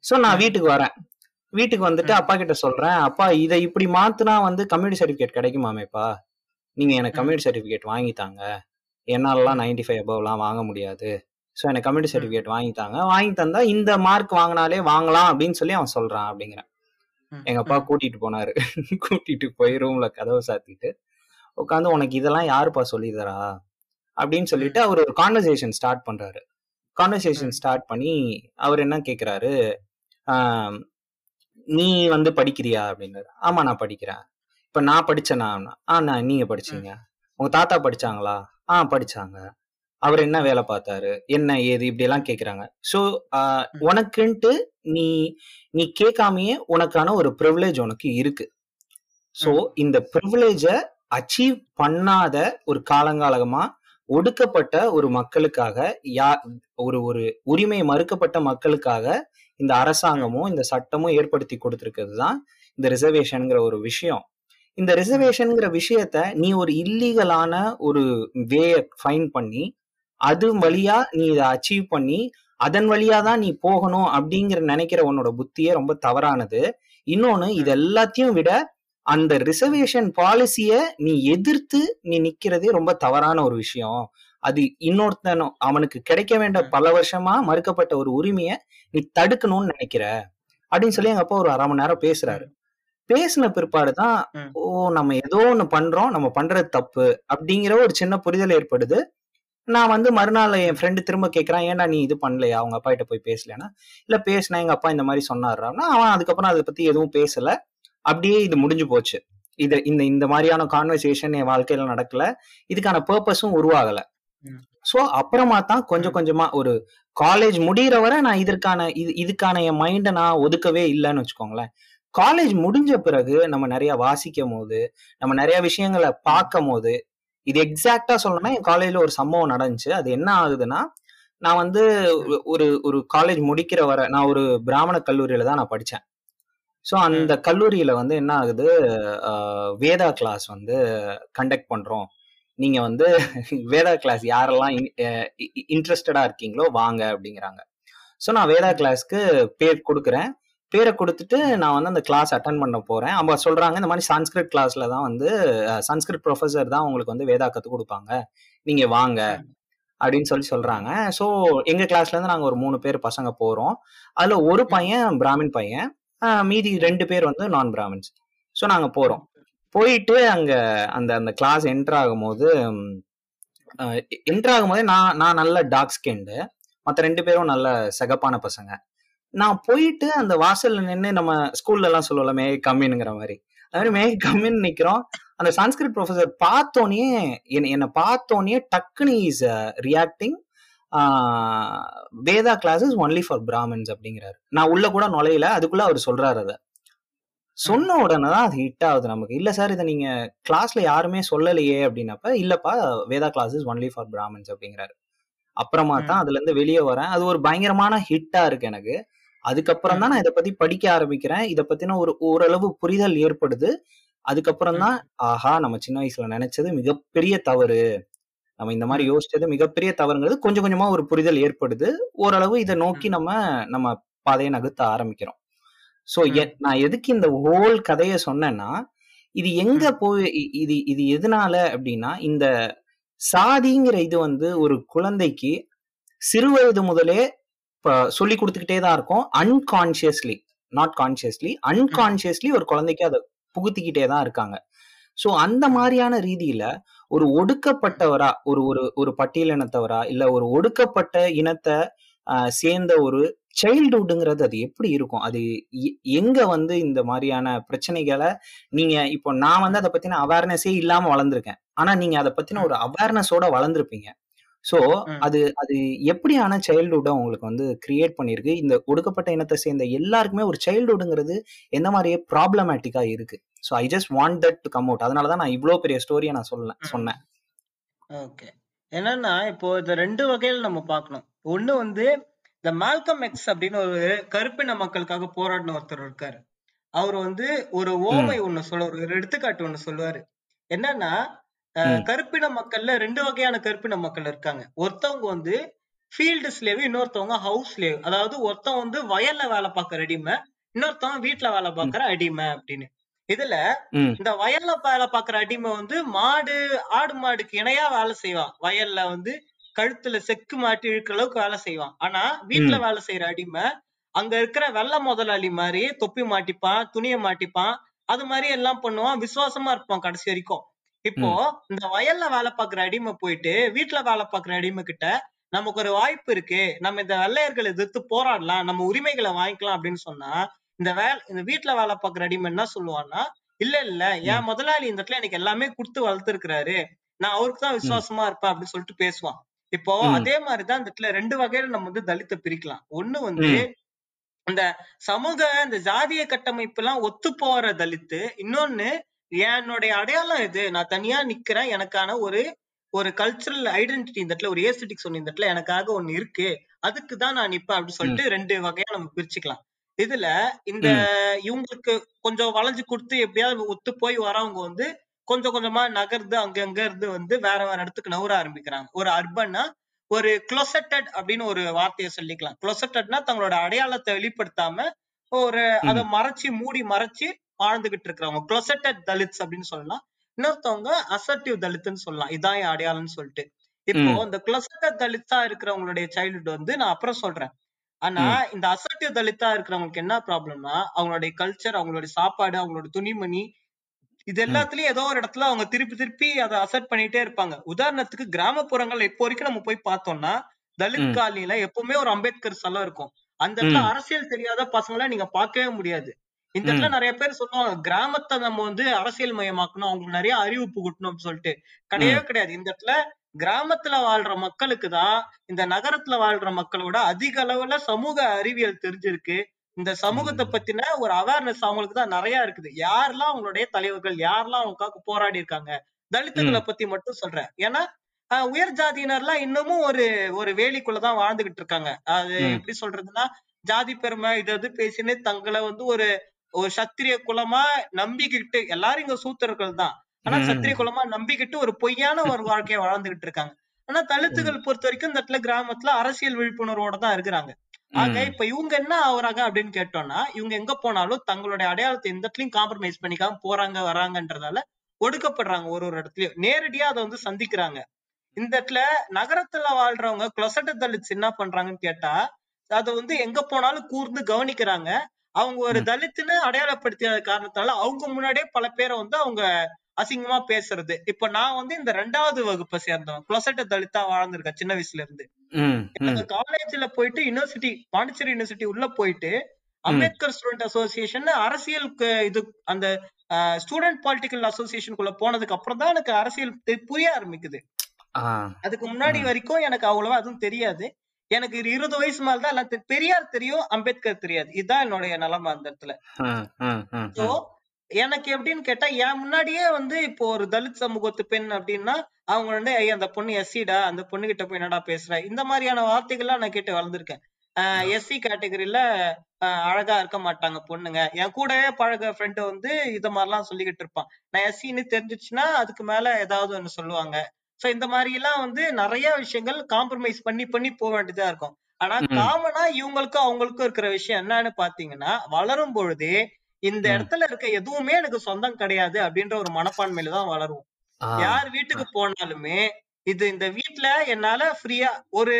சோ நான். வீட்டுக்கு வரேன் வீட்டுக்கு வந்துட்டு. அப்பா கிட்ட சொல்றேன் அப்பா இதை இப்படி மாத்துனா வந்து கம்யூனிட்டி சர்டிபிகேட் கிடைக்குமாமேப்பா நீங்க எனக்கு. கம்யூனிட்டி சர்டிபிகேட் வாங்கி தாங்க என்னாலலாம் நைன்டி ஃபைவ் அபவ்லாம் வாங்க முடியாது ஸோ எனக்கு கம்யூனிட்டி சர்டிஃபிகேட் வாங்கி தாங்க. வாங்கி தந்தா இந்த மார்க் வாங்கினாலே வாங்கலாம் அப்படின்னு சொல்லி அவன் சொல்றான் அப்படிங்கிறேன். எங்க அப்பா. கூட்டிட்டு போனாரு. கூட்டிட்டு போய் ரூம்ல கதவை சாத்திட்டு உட்காந்து உனக்கு இதெல்லாம் யாருப்பா சொல்லி தரா? அப்படின்னு சொல்லிட்டு அவர் ஒரு கான்வர்சேஷன் ஸ்டார்ட் பண்றாரு. கான்வர்சேஷன் ஸ்டார்ட் பண்ணி அவர் என்ன கேக்குறாரு? ஆம், நீ வந்து படிக்கிறியா? அப்படின்னாரு. ஆமா நான் படிக்கிறேன். இப்ப நான் படிச்சேனா? ஆ நான் நீங்க படிச்சீங்க. உங்க தாத்தா படிச்சாங்களா? ஆ படிச்சாங்க. அவர் என்ன வேலை பார்த்தாரு? என்ன ஏது? இப்படி எல்லாம் கேக்குறாங்க சோ உனக்குன்ட்டு நீ நீ கேட்காமயே உனக்கான ஒரு ப்ரிவிலேஜ் உனக்கு இருக்கு. சோ இந்த ப்ரிவிலேஜ அச்சீவ் பண்ணாத ஒரு காலங்காலமா ஒடுக்கப்பட்ட ஒரு மக்களுக்காக யா ஒரு ஒரு உரிமை மறுக்கப்பட்ட மக்களுக்காக இந்த அரசாங்கமும் இந்த சட்டமும் ஏற்படுத்தி கொடுத்திருக்கிறது தான் இந்த ரிசர்வேஷன்ங்கிற ஒரு விஷயம். இந்த ரிசர்வேஷன்ங்கிற விஷயத்த நீ ஒரு இல்லீகலான ஒரு வே ஃபைன் பண்ணி அது வழியா நீ இதை அச்சீவ் பண்ணி அதன் வழியா தான் நீ போகணும் அப்படிங்கிற நினைக்கிற உன்னோட புத்தியே ரொம்ப தவறானது. இன்னொன்னு இது எல்லாத்தையும் விட அந்த ரிசர்வேஷன் பாலிசிய நீ எதிர்த்து நீ நிக்கிறதே ரொம்ப தவறான ஒரு விஷயம். அது இன்னொருத்தனும் அவனுக்கு கிடைக்க வேண்டிய பல வருஷமா மறுக்கப்பட்ட ஒரு உரிமைய நீ தடுக்கணும்னு நினைக்கிற. அப்படின்னு சொல்லி எங்க அப்பா ஒரு அரை மணி நேரம் பேசுறாரு. பேசின பிற்பாடுதான். ஓ நம்ம ஏதோ ஒண்ணு பண்றோம் நம்ம பண்றது தப்பு அப்படிங்கிற ஒரு சின்ன புரிதல் ஏற்படுது. நான் வந்து மறுநாள் என் ஃப்ரெண்டு திரும்ப கேட்கறான் ஏன்டா நீ இது பண்ணலையா? அவங்க அப்பா கிட்ட போய் பேசலைன்னா இல்ல பேசினேன். எங்க அப்பா இந்த மாதிரி சொன்னாருன்னா அவன் அதுக்கப்புறம் அதை பத்தி எதுவும் பேசல. அப்படியே இது முடிஞ்சு போச்சு. இது இந்த இந்த மாதிரியான கான்வர்சேஷன் என் வாழ்க்கையில நடக்கல. இதுக்கான பர்பஸும் உருவாகல. சோ அப்புறமா தான் கொஞ்சம் கொஞ்சமா ஒரு காலேஜ் முடியிற வரை நான் இதற்கான இது இதுக்கான என் மைண்டை நான் ஒதுக்கவே இல்லைன்னு வச்சுக்கோங்களேன். காலேஜ் முடிஞ்ச பிறகு நம்ம நிறைய வாசிக்கும் போது நம்ம நிறைய விஷயங்களை பார்க்கும் போது இது எக்ஸாக்டா சொல்லணும்னா என் காலேஜ்ல ஒரு சம்பவம் நடந்துச்சு. அது என்ன ஆகுதுன்னா நான் வந்து ஒரு- ஒரு காலேஜ் முடிக்கிற வரை நான் ஒரு பிராமண கல்லூரியில தான் நான் படிச்சேன். ஸோ அந்த கல்லூரியில வந்து என்ன ஆகுது? வேதா கிளாஸ் வந்து கண்டக்ட் பண்றோம். நீங்க வந்து வேதா கிளாஸ் யாரெல்லாம் இன்ட்ரெஸ்டடா இருக்கீங்களோ வாங்க அப்படிங்கிறாங்க. ஸோ நான் வேதா கிளாஸ்க்கு பேர் கொடுக்குறேன். பேரை கொடுத்துட்டு நான் வந்து அந்த கிளாஸ் அட்டன் பண்ண போறேன். அவங்க சொல்றாங்க இந்த மாதிரி சன்ஸ்கிரிட் கிளாஸ்ல தான் வந்து சன்ஸ்கிரிட் ப்ரொஃபசர் தான் உங்களுக்கு வந்து வேதா கத்து கொடுப்பாங்க. நீங்க வாங்க அப்படின்னு சொல்லி சொல்றாங்க. ஸோ எங்க கிளாஸ்ல இருந்து நாங்கள் ஒரு மூணு பேர் பசங்க போறோம். அதுல ஒரு பையன் பிராமின் பையன். மீதி ரெண்டு பேர் வந்து நான் பிராமின்ஸ் ஸோ நாங்கள் போறோம். போயிட்டு அங்க அந்த அந்த கிளாஸ் என்டர் ஆகும்போது என்டர் ஆகும்போது நான் நான் நல்ல டார்க் ஸ்கின்டு மற்ற ரெண்டு பேரும் நல்ல சகப்பான பசங்க. நான் போயிட்டு அந்த வாசல்ல நின்று நம்ம ஸ்கூல்ல எல்லாம் சொல்லுவோம்ல மே கம்மின்னுங்கிற மாதிரி. அது மாதிரி மே கம்மின்னு நிக்கிறோம். அந்த சான்ஸ்கிரிட் ப்ரொஃபசர் பார்த்தோன்னே என்னை என்னை பார்த்தோன்னே டக்குனு is reacting Veda classes only for Brahmins அப்படிங்கிறாரு. நான் உள்ள கூட நுழையல அதுக்குள்ள அவர் சொல்றாரு அதை. சொன்ன உடனே தான் அது ஹிட் ஆகுது நமக்கு. இல்ல சார் இதை நீங்க கிளாஸ்ல யாருமே சொல்லலையே அப்படின்னப்ப இல்லப்பா Veda classes only for Brahmins அப்படிங்கிறாரு. அப்புறமா தான் அதுல இருந்து வெளியே வரேன். அது ஒரு பயங்கரமான ஹிட்டா இருக்கு எனக்கு. அதுக்கப்புறம் தான் நான் இதை பத்தி படிக்க ஆரம்பிக்கிறேன். இதை பத்தின ஒரு ஓரளவு புரிதல் ஏற்படுது. அதுக்கப்புறம் தான் ஆஹா நம்ம சின்ன வயசுல நினைச்சது மிகப்பெரிய தவறு. நம்ம இந்த மாதிரி யோசிச்சது மிகப்பெரிய தவறுங்கிறது கொஞ்சம் கொஞ்சமா ஒரு புரிதல் ஏற்படுது. ஓரளவு இதை நோக்கி நம்ம நம்ம பாதையை நகர்த்த ஆரம்பிக்கிறோம். சோ நான் எதுக்கு இந்த ஹோல் கதையை சொன்னேன்னா இது எங்க போய் இது இது எதனால அப்படின்னா இந்த சாதிங்கிற இது வந்து ஒரு குழந்தைக்கு சிறு வயது முதலே சொல்லி கொடுத்துக்கிட்டே தான் இருக்கும். அன்கான்சியஸ்லி நாட் கான்சியஸ்லி அன்கான்சியஸ்லி ஒரு குழந்தைக்கு அதை புகுத்திக்கிட்டே தான் இருக்காங்க. ஸோ அந்த மாதிரியான ரீதியில ஒரு ஒடுக்கப்பட்டவரா ஒரு ஒரு ஒரு பட்டியலினத்தவரா இல்ல ஒரு ஒடுக்கப்பட்ட இனத்தை சேர்ந்த ஒரு சைல்டுஹுட்டுங்கிறது அது எப்படி இருக்கும்? அது எங்க வந்து இந்த மாதிரியான பிரச்சனைகளை நீங்க இப்போ நான் வந்து அதை பத்தின அவேர்னஸே இல்லாம வளர்ந்துருக்கேன். ஆனா நீங்க அதை பத்தின ஒரு அவேர்னஸோட வளர்ந்துருப்பீங்க. சோ ம். அது அது எப்படியான சைல்டுஹுட்டை உங்களுக்கு வந்து கிரியேட் பண்ணிருக்கு இந்த ஒடுக்கப்பட்ட இனத்தை சேர்ந்த எல்லாருக்குமே ஒரு சைல்டுஹுட்ங்கிறது எந்த மாதிரியே ப்ராப்ளமேட்டிக்கா இருக்கு? So I just want that to come out அதனால தான் நான் இவ்வளோ பெரிய ஸ்டோரியை நான் சொல்ல சொன்னேன். ஓகே. என்னன்னா இப்போ இந்த ரெண்டு வகையில நம்ம பார்க்கணும். ஒண்ணு வந்து இந்த மால்கம் எக்ஸ் அப்படின்னு ஒரு கருப்பின மக்களுக்காக போராடின ஒருத்தர் இருக்காரு. அவர் வந்து ஒரு ஓமை ஒண்ணு சொல்ல ஒரு எடுத்துக்காட்டு ஒண்ணு சொல்லுவாரு. என்னன்னா. கருப்பின மக்கள்ல ரெண்டு வகையான கருப்பின மக்கள் இருக்காங்க. ஒருத்தவங்க வந்து ஃபீல்டு ஸ்லேவ் இன்னொருத்தவங்க ஹவுஸ் ஸ்லேவ் அதாவது ஒருத்தன் வந்து வயல்ல வேலை பார்க்கற அடிமை இன்னொருத்தவன் வீட்டுல வேலை பார்க்கற அடிமை அப்படின்னு. இதுல இந்த வயல்ல வேலை பாக்குற அடிமை வந்து மாடு ஆடு மாடுக்கு இணையா வேலை செய்வான் வயல்ல வந்து கழுத்துல செக்கு மாட்டி இழுக்கிற அளவுக்கு வேலை செய்வான் ஆனா வீட்டுல. வேலை செய்யற அடிமை அங்க இருக்கிற வெள்ள முதலாளி மாதிரி தொப்பி மாட்டிப்பான் துணியை மாட்டிப்பான். அது மாதிரி எல்லாம் பண்ணுவான். விசுவாசமா இருப்பான் கடைசி வரைக்கும். இப்போ இந்த வயல்ல வேலை பார்க்குற அடிமை போயிட்டு வீட்டுல வேலை பார்க்குற அடிமை கிட்ட நமக்கு ஒரு வாய்ப்பு இருக்கு நம்ம இந்த வெள்ளையர்களை எதிர்த்து போராடலாம் நம்ம உரிமைகளை வாங்கிக்கலாம் அப்படின்னு சொன்னா இந்த வேலை இந்த வீட்டுல வேலை பார்க்குற அடிமை என்ன சொல்லுவான்னா இல்ல இல்ல என் முதலாளி இந்த இடத்துல எனக்கு எல்லாமே கொடுத்து வளர்த்துருக்கிறாரு. நான் அவருக்கு தான் விசுவாசமா இருப்பேன் அப்படின்னு சொல்லிட்டு பேசுவான். இப்போ. அதே மாதிரிதான் இந்த இடத்துல ரெண்டு வகையில நம்ம வந்து தலித்தை பிரிக்கலாம். ஒண்ணு வந்து. இந்த சமூக இந்த ஜாதிய கட்டமைப்பு எல்லாம் ஒத்து போற தலித்து இன்னொன்னு என்னுடைய அடையாளம் இது. நான் தனியா நிக்கிறேன். எனக்கான ஒரு ஒரு கல்ச்சரல் ஐடென்டிட்டி இந்த இடத்துல ஒரு ஏஸ்தட்டிக் சொன்ன இந்த இடத்துல எனக்காக ஒண்ணு இருக்கு. அதுக்கு தான் நான் நிப்பேன் அப்படின்னு சொல்லிட்டு ரெண்டு வகையா நம்ம பிரிச்சுக்கலாம். இதுல இந்த இவங்களுக்கு கொஞ்சம் வளைஞ்சு கொடுத்து எப்படியாவது ஒத்து போய் வரவங்க வந்து கொஞ்சம் கொஞ்சமா நகர்ந்து அங்க அங்க இருந்து வந்து வேற வேற இடத்துக்கு நகர ஆரம்பிக்கிறாங்க. ஒரு அர்பன்னா ஒரு closeted அப்படின்னு ஒரு வார்த்தையை சொல்லிக்கலாம். closetedனா தங்களோட அடையாளத்தை வெளிப்படுத்தாம ஒரு அதை மறைச்சு மூடி மறைச்சு வாழ்ந்துகிட்டு இருக்கிறவங்க closeted தலித்ஸ் அப்படின்னு சொல்லலாம். இன்னொருத்தவங்க அசர்டிவ் தலித்துன்னு சொல்லலாம். இதான் என் அடையாளம்னு சொல்லிட்டு. இப்போ. இந்த closeted தலித்தா இருக்கிறவங்களுடைய சைல்டுஹுட் வந்து நான் அப்புறம் சொல்றேன். ஆனா இந்த அசர்டிவ் தலித்தா இருக்கிறவங்களுக்கு என்ன ப்ராப்ளம்னா அவங்களுடைய கல்ச்சர் அவங்களுடைய சாப்பாடு அவங்களோட துணிமணி இது எல்லாத்துலயும் ஏதோ ஒரு இடத்துல அவங்க திருப்பி திருப்பி அதை அசர்ட் பண்ணிட்டே இருப்பாங்க. உதாரணத்துக்கு கிராமப்புறங்கள் இப்போ வரைக்கும் நம்ம போய் பார்த்தோம்னா தலித். காலனில எப்பவுமே ஒரு அம்பேத்கர் சிலை இருக்கும். அந்த இடத்துல. அரசியல் தெரியாத பசங்களை நீங்க பார்க்கவே முடியாது. இந்த இடத்துல. நிறைய பேர் சொல்லுவாங்க கிராமத்தை நம்ம வந்து அரசியல் மயமாக்கணும் அவங்களுக்கு நிறைய அறிவு புகட்டணும் அப்படின்னு சொல்லிட்டு. கிடையவே கிடையாது. இந்த இடத்துல கிராமத்துல வாழ்ற மக்களுக்கு தான் இந்த நகரத்துல வாழ்ற மக்களோட அதிக அளவுல சமூக அறிவியல் தெரிஞ்சிருக்கு. இந்த சமூகத்தை. பத்தின ஒரு அவேர்னஸ் அவங்களுக்கு தான் நிறைய இருக்குது. யாரெல்லாம் அவங்களுடைய தலைவர்கள் யாரெல்லாம் அவங்களுக்காக போராடி இருக்காங்க தலித்துகளை பத்தி மட்டும் சொல்றேன். ஏன்னா உயர் ஜாதியினர்லாம் இன்னமும் ஒரு ஒரு வேலிக்குள்ளதான் வாழ்ந்துகிட்டு இருக்காங்க. அது. எப்படி சொல்றதுன்னா ஜாதி பெருமை இது அது பேசினு தங்களை வந்து ஒரு ஒரு சத்திரிய குலமா நம்பிக்கிட்டு எல்லாரும் இங்க சூத்திரர்கள் தான் ஆனா. சத்திரிய குலமா நம்பிக்கிட்டு ஒரு பொய்யான ஒரு வாழ்க்கையை வாழ்ந்துகிட்டு இருக்காங்க. ஆனா தலித்துகள் பொறுத்த வரைக்கும் இந்த இடத்துல கிராமத்துல அரசியல் விழிப்புணர்வோட தான் இருக்கிறாங்க. ஆக. இப்ப இவங்க என்ன ஆகுறாங்க அப்படின்னு கேட்டோம்னா இவங்க எங்க போனாலும் தங்களுடைய அடையாளத்தை எந்த இடத்துலயும் காம்ப்ரமைஸ் பண்ணிக்காம போறாங்க வராங்கன்றதால ஒடுக்கப்படுறாங்க ஒரு ஒரு இடத்துலயும். நேரடியா அதை வந்து சந்திக்கிறாங்க. இந்த இடத்துல நகரத்துல வாழ்றவங்க closeted தலித்ஸ் என்ன பண்றாங்கன்னு கேட்டா அதை வந்து எங்க போனாலும் கூர்ந்து கவனிக்கிறாங்க. அவங்க ஒரு. தலித்துன்னு அடையாளப்படுத்திய காரணத்தால அவங்க முன்னாடியே பல பேரை வந்து அவங்க அசிங்கமா பேசுறது. இப்ப நான் வந்து இந்த ரெண்டாவது வகுப்பை சேர்ந்தவன். closeted தலித்தா வாழ்ந்திருக்கேன் சின்ன வயசுல இருந்து. காலேஜ்ல போயிட்டு யூனிவர்சிட்டி பாண்டிச்சேரி யூனிவர்சிட்டி உள்ள போயிட்டு அம்பேத்கர் ஸ்டூடெண்ட் அசோசியேஷன் அரசியலுக்கு இது அந்த ஸ்டூடெண்ட் பொலிட்டிக்கல் அசோசியேஷனுக்குள்ள போனதுக்கு அப்புறம் தான் எனக்கு அரசியல் புரிய ஆரம்பிக்குது. அதுக்கு முன்னாடி. வரைக்கும் எனக்கு அவ்வளவா அதுவும் தெரியாது. எனக்கு இருபது வயசு மேல தான் எல்லாம் பெரியார் தெரியும் அம்பேத்கர் தெரியாது. இதுதான் என்னுடைய நிலைமை அந்த இடத்துல. சோ எனக்கு எப்படின்னு கேட்டா என் முன்னாடியே வந்து இப்போ ஒரு தலித் சமூகத்து பெண் அப்படின்னா அவங்க வந்து ஐயா அந்த பொண்ணு எஸ்சிடா? அந்த பொண்ணு கிட்ட போய் என்னடா பேசுற? இந்த மாதிரியான வார்த்தைகள்லாம் நான் கேட்டு வளர்ந்துருக்கேன். எஸ்சி கேட்டகரியில அழகா இருக்க மாட்டாங்க பொண்ணுங்க. என் கூடவே பழக ஃப்ரெண்டு வந்து இது மாதிரிலாம் சொல்லிக்கிட்டு இருப்பான். நான் எஸ்சின்னு தெரிஞ்சிச்சுன்னா அதுக்கு மேல ஏதாவது ஒண்ணு சொல்லுவாங்க. சோ இந்த மாதிரி எல்லாம் வந்து நிறைய விஷயங்கள் காம்ப்ரமைஸ் பண்ணி பண்ணி போக வேண்டியதா இருக்கும் ஆனா. காமனா இவங்களுக்கும் அவங்களுக்கும் இருக்கிற விஷயம் என்னன்னு பாத்தீங்கன்னா வளரும் பொழுதே இந்த. இடத்துல இருக்க எதுவுமே எனக்கு சொந்தம் கிடையாது அப்படின்ற ஒரு மனப்பான்மையில தான் வளரும். யார் வீட்டுக்கு போனாலுமே இது இந்த வீட்ல என்னால ஃப்ரீயா ஒரு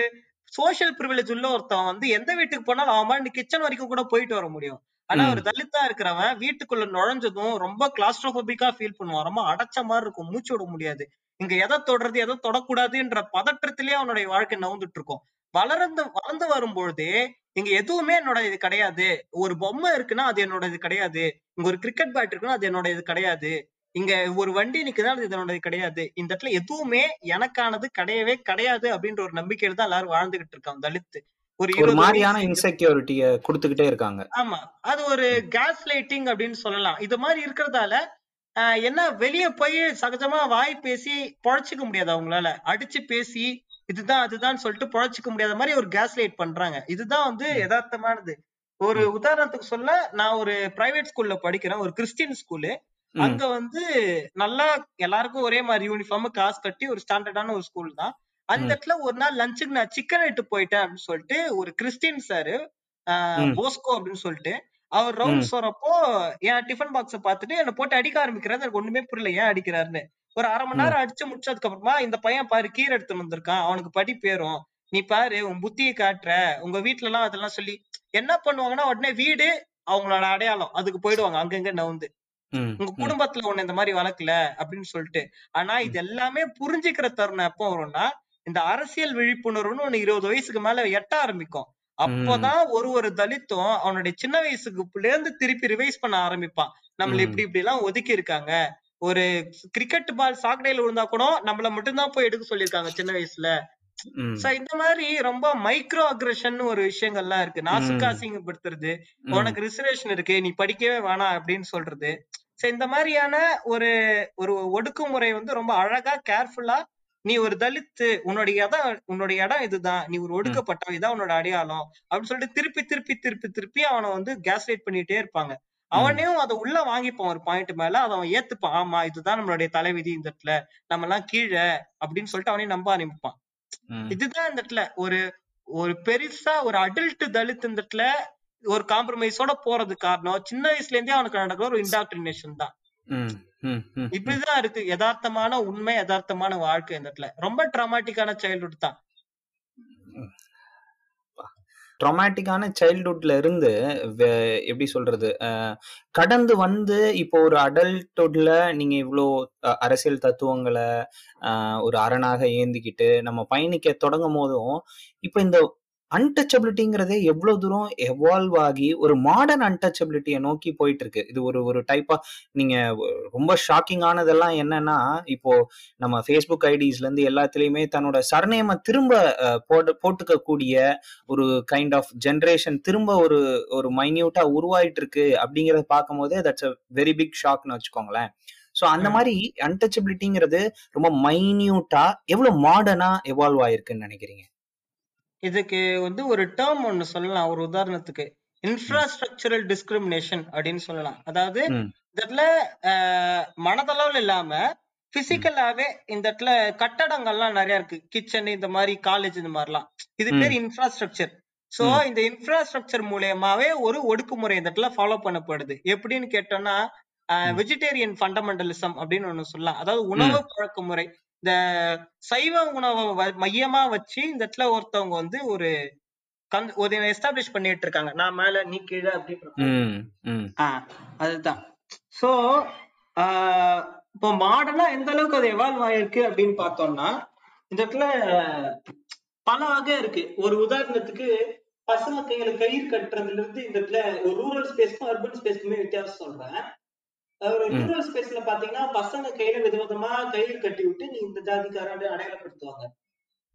சோஷியல் ப்ரிவிலேஜ் உள்ள ஒருத்தன் வந்து எந்த வீட்டுக்கு போனாலும் அவன் கிச்சன் வரைக்கும் கூட போயிட்டு வர முடியும் ஆனா. ஒரு தலித்தா இருக்கிறவன் வீட்டுக்குள்ள நுழைஞ்சதும் ரொம்ப கிளாஸ்ட்ரோபோபிக்கா ஃபீல் பண்ணுவான். ரொம்ப அடைச்ச மாதிரி இருக்கும். மூச்சு விட முடியாது. இங்க எதை தொடறது எதை தொடக்கூடாதுன்ற பதற்றத்திலேயே அவனுடைய வாழ்க்கை நவுந்துட்டு இருக்கும் வளர்ந்து வளர்ந்து வரும்பொழுதே இங்க எதுவுமே என்னோட இது கிடையாது. ஒரு பொம்மை இருக்குன்னா அது என்னோட இது கிடையாது. இங்க ஒரு கிரிக்கெட் பேட் இருக்குன்னா அது என்னோட இது கிடையாது. இங்க ஒரு வண்டி நிக்குதா அது இதனோட இது கிடையாது. இந்த இடத்துல எதுவுமே எனக்கானது கிடையவே கிடையாது அப்படின்ற ஒரு நம்பிக்கையில தான் எல்லாரும் வாழ்ந்துகிட்டு இருக்காங்க தலித்து. ஒரு மாதிரியான இன்செக்யூரிட்டிய கொடுத்துக்கிட்டே இருக்காங்க. ஆமா. அது ஒரு கேஸ் லைட்டிங் அப்படின்னு சொல்லலாம். இது மாதிரி இருக்கிறதால என்ன வெளிய போய் சகஜமா வாய் பேசி பொழைச்சிக்க முடியாது அவங்களால. அடிச்சு பேசி இதுதான் அதுதான் சொல்லிட்டு பொழைச்சிக்க முடியாத மாதிரி ஒரு கேஸ் லைட் பண்றாங்க. இதுதான் வந்து. யதார்த்தமானது. ஒரு. உதாரணத்துக்கு சொல்ல நான் ஒரு பிரைவேட் ஸ்கூல்ல படிக்கிறேன். ஒரு கிறிஸ்டியன் ஸ்கூலு. அங்க வந்து நல்லா எல்லாருக்கும் ஒரே மாதிரி யூனிஃபார்ம் காசு கட்டி ஒரு ஸ்டாண்டர்டான ஒரு ஸ்கூல் தான். அந்த. இடத்துல ஒரு நாள் லஞ்சுக்கு நான் சிக்கன் எடுத்து போயிட்டேன் அப்படின்னு சொல்லிட்டு ஒரு கிறிஸ்டின் சாரு. போஸ்கோ அப்படின்னு சொல்லிட்டு அவர். ரவுண்ட்ஸ் வரப்போ என் டிஃபன் பாக்ஸ பார்த்துட்டு என்ன போட்டு அடிக்க ஆரம்பிக்கிறாரு எனக்கு ஒண்ணுமே புரியல ஏன் அடிக்கிறாருன்னு ஒரு அரை மணி. நேரம் அடிச்சு முடிச்சதுக்கு அப்புறமா இந்த பையன் பாரு கீரை எடுத்துன்னு வந்திருக்கான் அவனுக்கு படி பேரும் நீ பாரு உன் புத்தியை காட்டுற உங்க வீட்ல எல்லாம் அதெல்லாம் சொல்லி என்ன பண்ணுவாங்கன்னா உடனே வீடு அவங்களோட அடையாளம் அதுக்கு போயிடுவாங்க அங்கங்க நவுந்து உங்க குடும்பத்துல உன்னை இந்த மாதிரி வளர்க்கல அப்படின்னு சொல்லிட்டு ஆனா இது எல்லாமே புரிஞ்சுக்கிற தருணம் எப்போ வரும்னா இந்த அரசியல் விழிப்புணர்வுன்னு ஒண்ணு இருபது வயசுக்கு மேல எட்ட ஆரம்பிக்கும். அப்போதான் ஒரு ஒரு தலித்தும் அவனுடைய சின்ன வயசுக்குள்ள இருந்து திருப்பி ரிவைஸ் பண்ண ஆரம்பிப்பான். நம்மள. இப்படி இப்படி எல்லாம் ஒதுக்கி இருக்காங்க. ஒரு கிரிக்கெட் பால் சாக்கடையில விழுந்தா கூட நம்மள மட்டும்தான் போய் எடுக்க சொல்லியிருக்காங்க சின்ன வயசுல. சோ இந்த மாதிரி ரொம்ப மைக்ரோ அக்ரஷன் ஒரு விஷயங்கள்லாம் இருக்கு. நாசுக்கா அசிங்கப்படுத்துறது. ம். உனக்கு ரிசர்வேஷன் இருக்கு. நீ படிக்கவே வேணாம் அப்படின்னு சொல்றது. சோ இந்த மாதிரியான ஒரு ஒரு ஒடுக்குமுறை வந்து ரொம்ப அழகா கேர்ஃபுல்லா நீ ஒரு தலித்து உன்னுடைய இடம் உன்னுடைய இடம் இதுதான். நீ ஒரு ஒடுக்கப்பட்டவன் இதான் உன்னோட அடையாளம். அப்படின்னு சொல்லிட்டு திருப்பி திருப்பி திருப்பி திருப்பி அவனை வந்து கேஸ் லைட் பண்ணிட்டே இருப்பாங்க. அவனையும் அதை உள்ள வாங்கிப்பான் ஒரு பாயிண்ட் மேல. அதை அவன் ஏத்துப்பான். ஆமா இதுதான் நம்மளுடைய தலைவிதி இந்த இடத்துல. நம்ம எல்லாம் கீழே அப்படின்னு சொல்லிட்டு அவனையும் நம்ப ஆரம்பிப்பான். இதுதான் இந்த இடத்துல ஒரு ஒரு பெருசா ஒரு அடல்ட் தலித் இந்த இடத்துல ஒரு காம்ப்ரமைஸோட போறது காரணம். சின்ன வயசுல இருந்தே அவனுக்கு நடக்கிற ஒரு இன்டாக்ட்ரினேஷன் தான். ம், ம், ம். இப்படிதான் இருக்கு. யதார்த்தமான உண்மை யதார்த்தமான வாழ்க்கை இந்த இடத்துல. ரொம்ப ட்ராமாட்டிக்கான சைல்ட்ஹுட் தான். ட்ராமாட்டிக்கான சைல்ட்ஹுட்ல இருந்து வே- எப்படி சொல்றது அஹ், கடந்து வந்து இப்போ ஒரு அடல்ட்ஹுட்ல நீங்க இவ்வளோ அஹ், அரசியல் தத்துவங்களை அஹ், ஒரு அரணாக ஏந்திக்கிட்டு நம்ம பயணிக்க தொடங்கும் போதும் இப்போ இந்த அன்டச்சபிலிட்டிங்கிறதே எவ்வளவு தூரம் எவால்வ் ஆகி ஒரு மாடர்ன் அன்டச்சபிலிட்டியை நோக்கி போயிட்டு இருக்கு இது ஒரு ஒரு டைப்பா நீங்க ரொம்ப ஷாக்கிங் ஆனதெல்லாம் என்னன்னா இப்போ நம்ம ஃபேஸ்புக் ஐடிஸ்ல இருந்து எல்லாத்துலயுமே தன்னோட சர்நேமை திரும்ப போட்டு போட்டுக்க கூடிய ஒரு கைண்ட் ஆஃப் ஜென்ரேஷன் திரும்ப ஒரு ஒரு மைன்யூட்டா உருவாயிட்டு இருக்கு அப்படிங்கறத பார்க்கும்போது தட்ஸ் அ வெரி பிக் ஷாக்னு வச்சுக்கோங்களேன். ஸோ அந்த. மாதிரி அன்டச்சபிலிட்டிங்கிறது ரொம்ப மைன்யூட்டா எவ்வளவு மாடர்னா எவால்வ் ஆயிருக்குன்னு நினைக்கிறீங்க? இதுக்கு வந்து ஒரு டேர்ம் ஒண்ணு சொல்லலாம். ஒரு உதாரணத்துக்கு இன்ஃப்ராஸ்ட்ரக்சரல் டிஸ்கிரிமினேஷன் அப்படின்னு சொல்லலாம். அதாவது. இந்த இடத்துல மனதளவுல இல்லாம பிசிக்கலாவே இந்த இடத்துல கட்டடங்கள்லாம் நிறைய இருக்கு. கிச்சன் இந்த மாதிரி காலேஜ் இந்த மாதிரிலாம். இது. பேர் இன்ஃப்ராஸ்ட்ரக்சர் சோ. இந்த இன்ஃப்ராஸ்ட்ரக்சர் மூலியமாவே ஒரு ஒடுக்குமுறை இந்த இடத்துல ஃபாலோ பண்ணப்படுது. எப்படின்னு கேட்டோம்னா. வெஜிடேரியன் ஃபண்டமெண்டலிசம் அப்படின்னு ஒண்ணு சொல்லலாம். அதாவது உணவு பழக்க முறை இந்த சைவ உணவை மையமா வச்சு இந்த இடத்துல ஒருத்தவங்க வந்து ஒரு கன் ஒரு எஸ்டாப்ளிஷ் பண்ணிட்டு இருக்காங்க. நான் மேல நீ கீழே ஆஹ் அதுதான். சோ இப்போ மாடர்னா எந்த அளவுக்கு அது எவால்வ் ஆயிருக்கு அப்படின்னு பார்த்தோம்னா இந்த இடத்துல பல வகை இருக்கு. ஒரு உதாரணத்துக்கு பசங்க கையில கயிறு கட்டுறதுல இருந்து இந்த இடத்துல ஒரு ரூரல் ஸ்பேஸ்க்கும் அர்பன் ஸ்பேஸ்க்குமே வித்தியாசம் சொல்றேன். ஒரு ம். ரூரல் ஸ்பேஸ்ல பாத்தீங்கன்னா பசங்க கையில விதவிதமா கயிறு கட்டி விட்டு நீ இந்த ஜாதிக்காரன் அடையாளப்படுத்துவாங்க.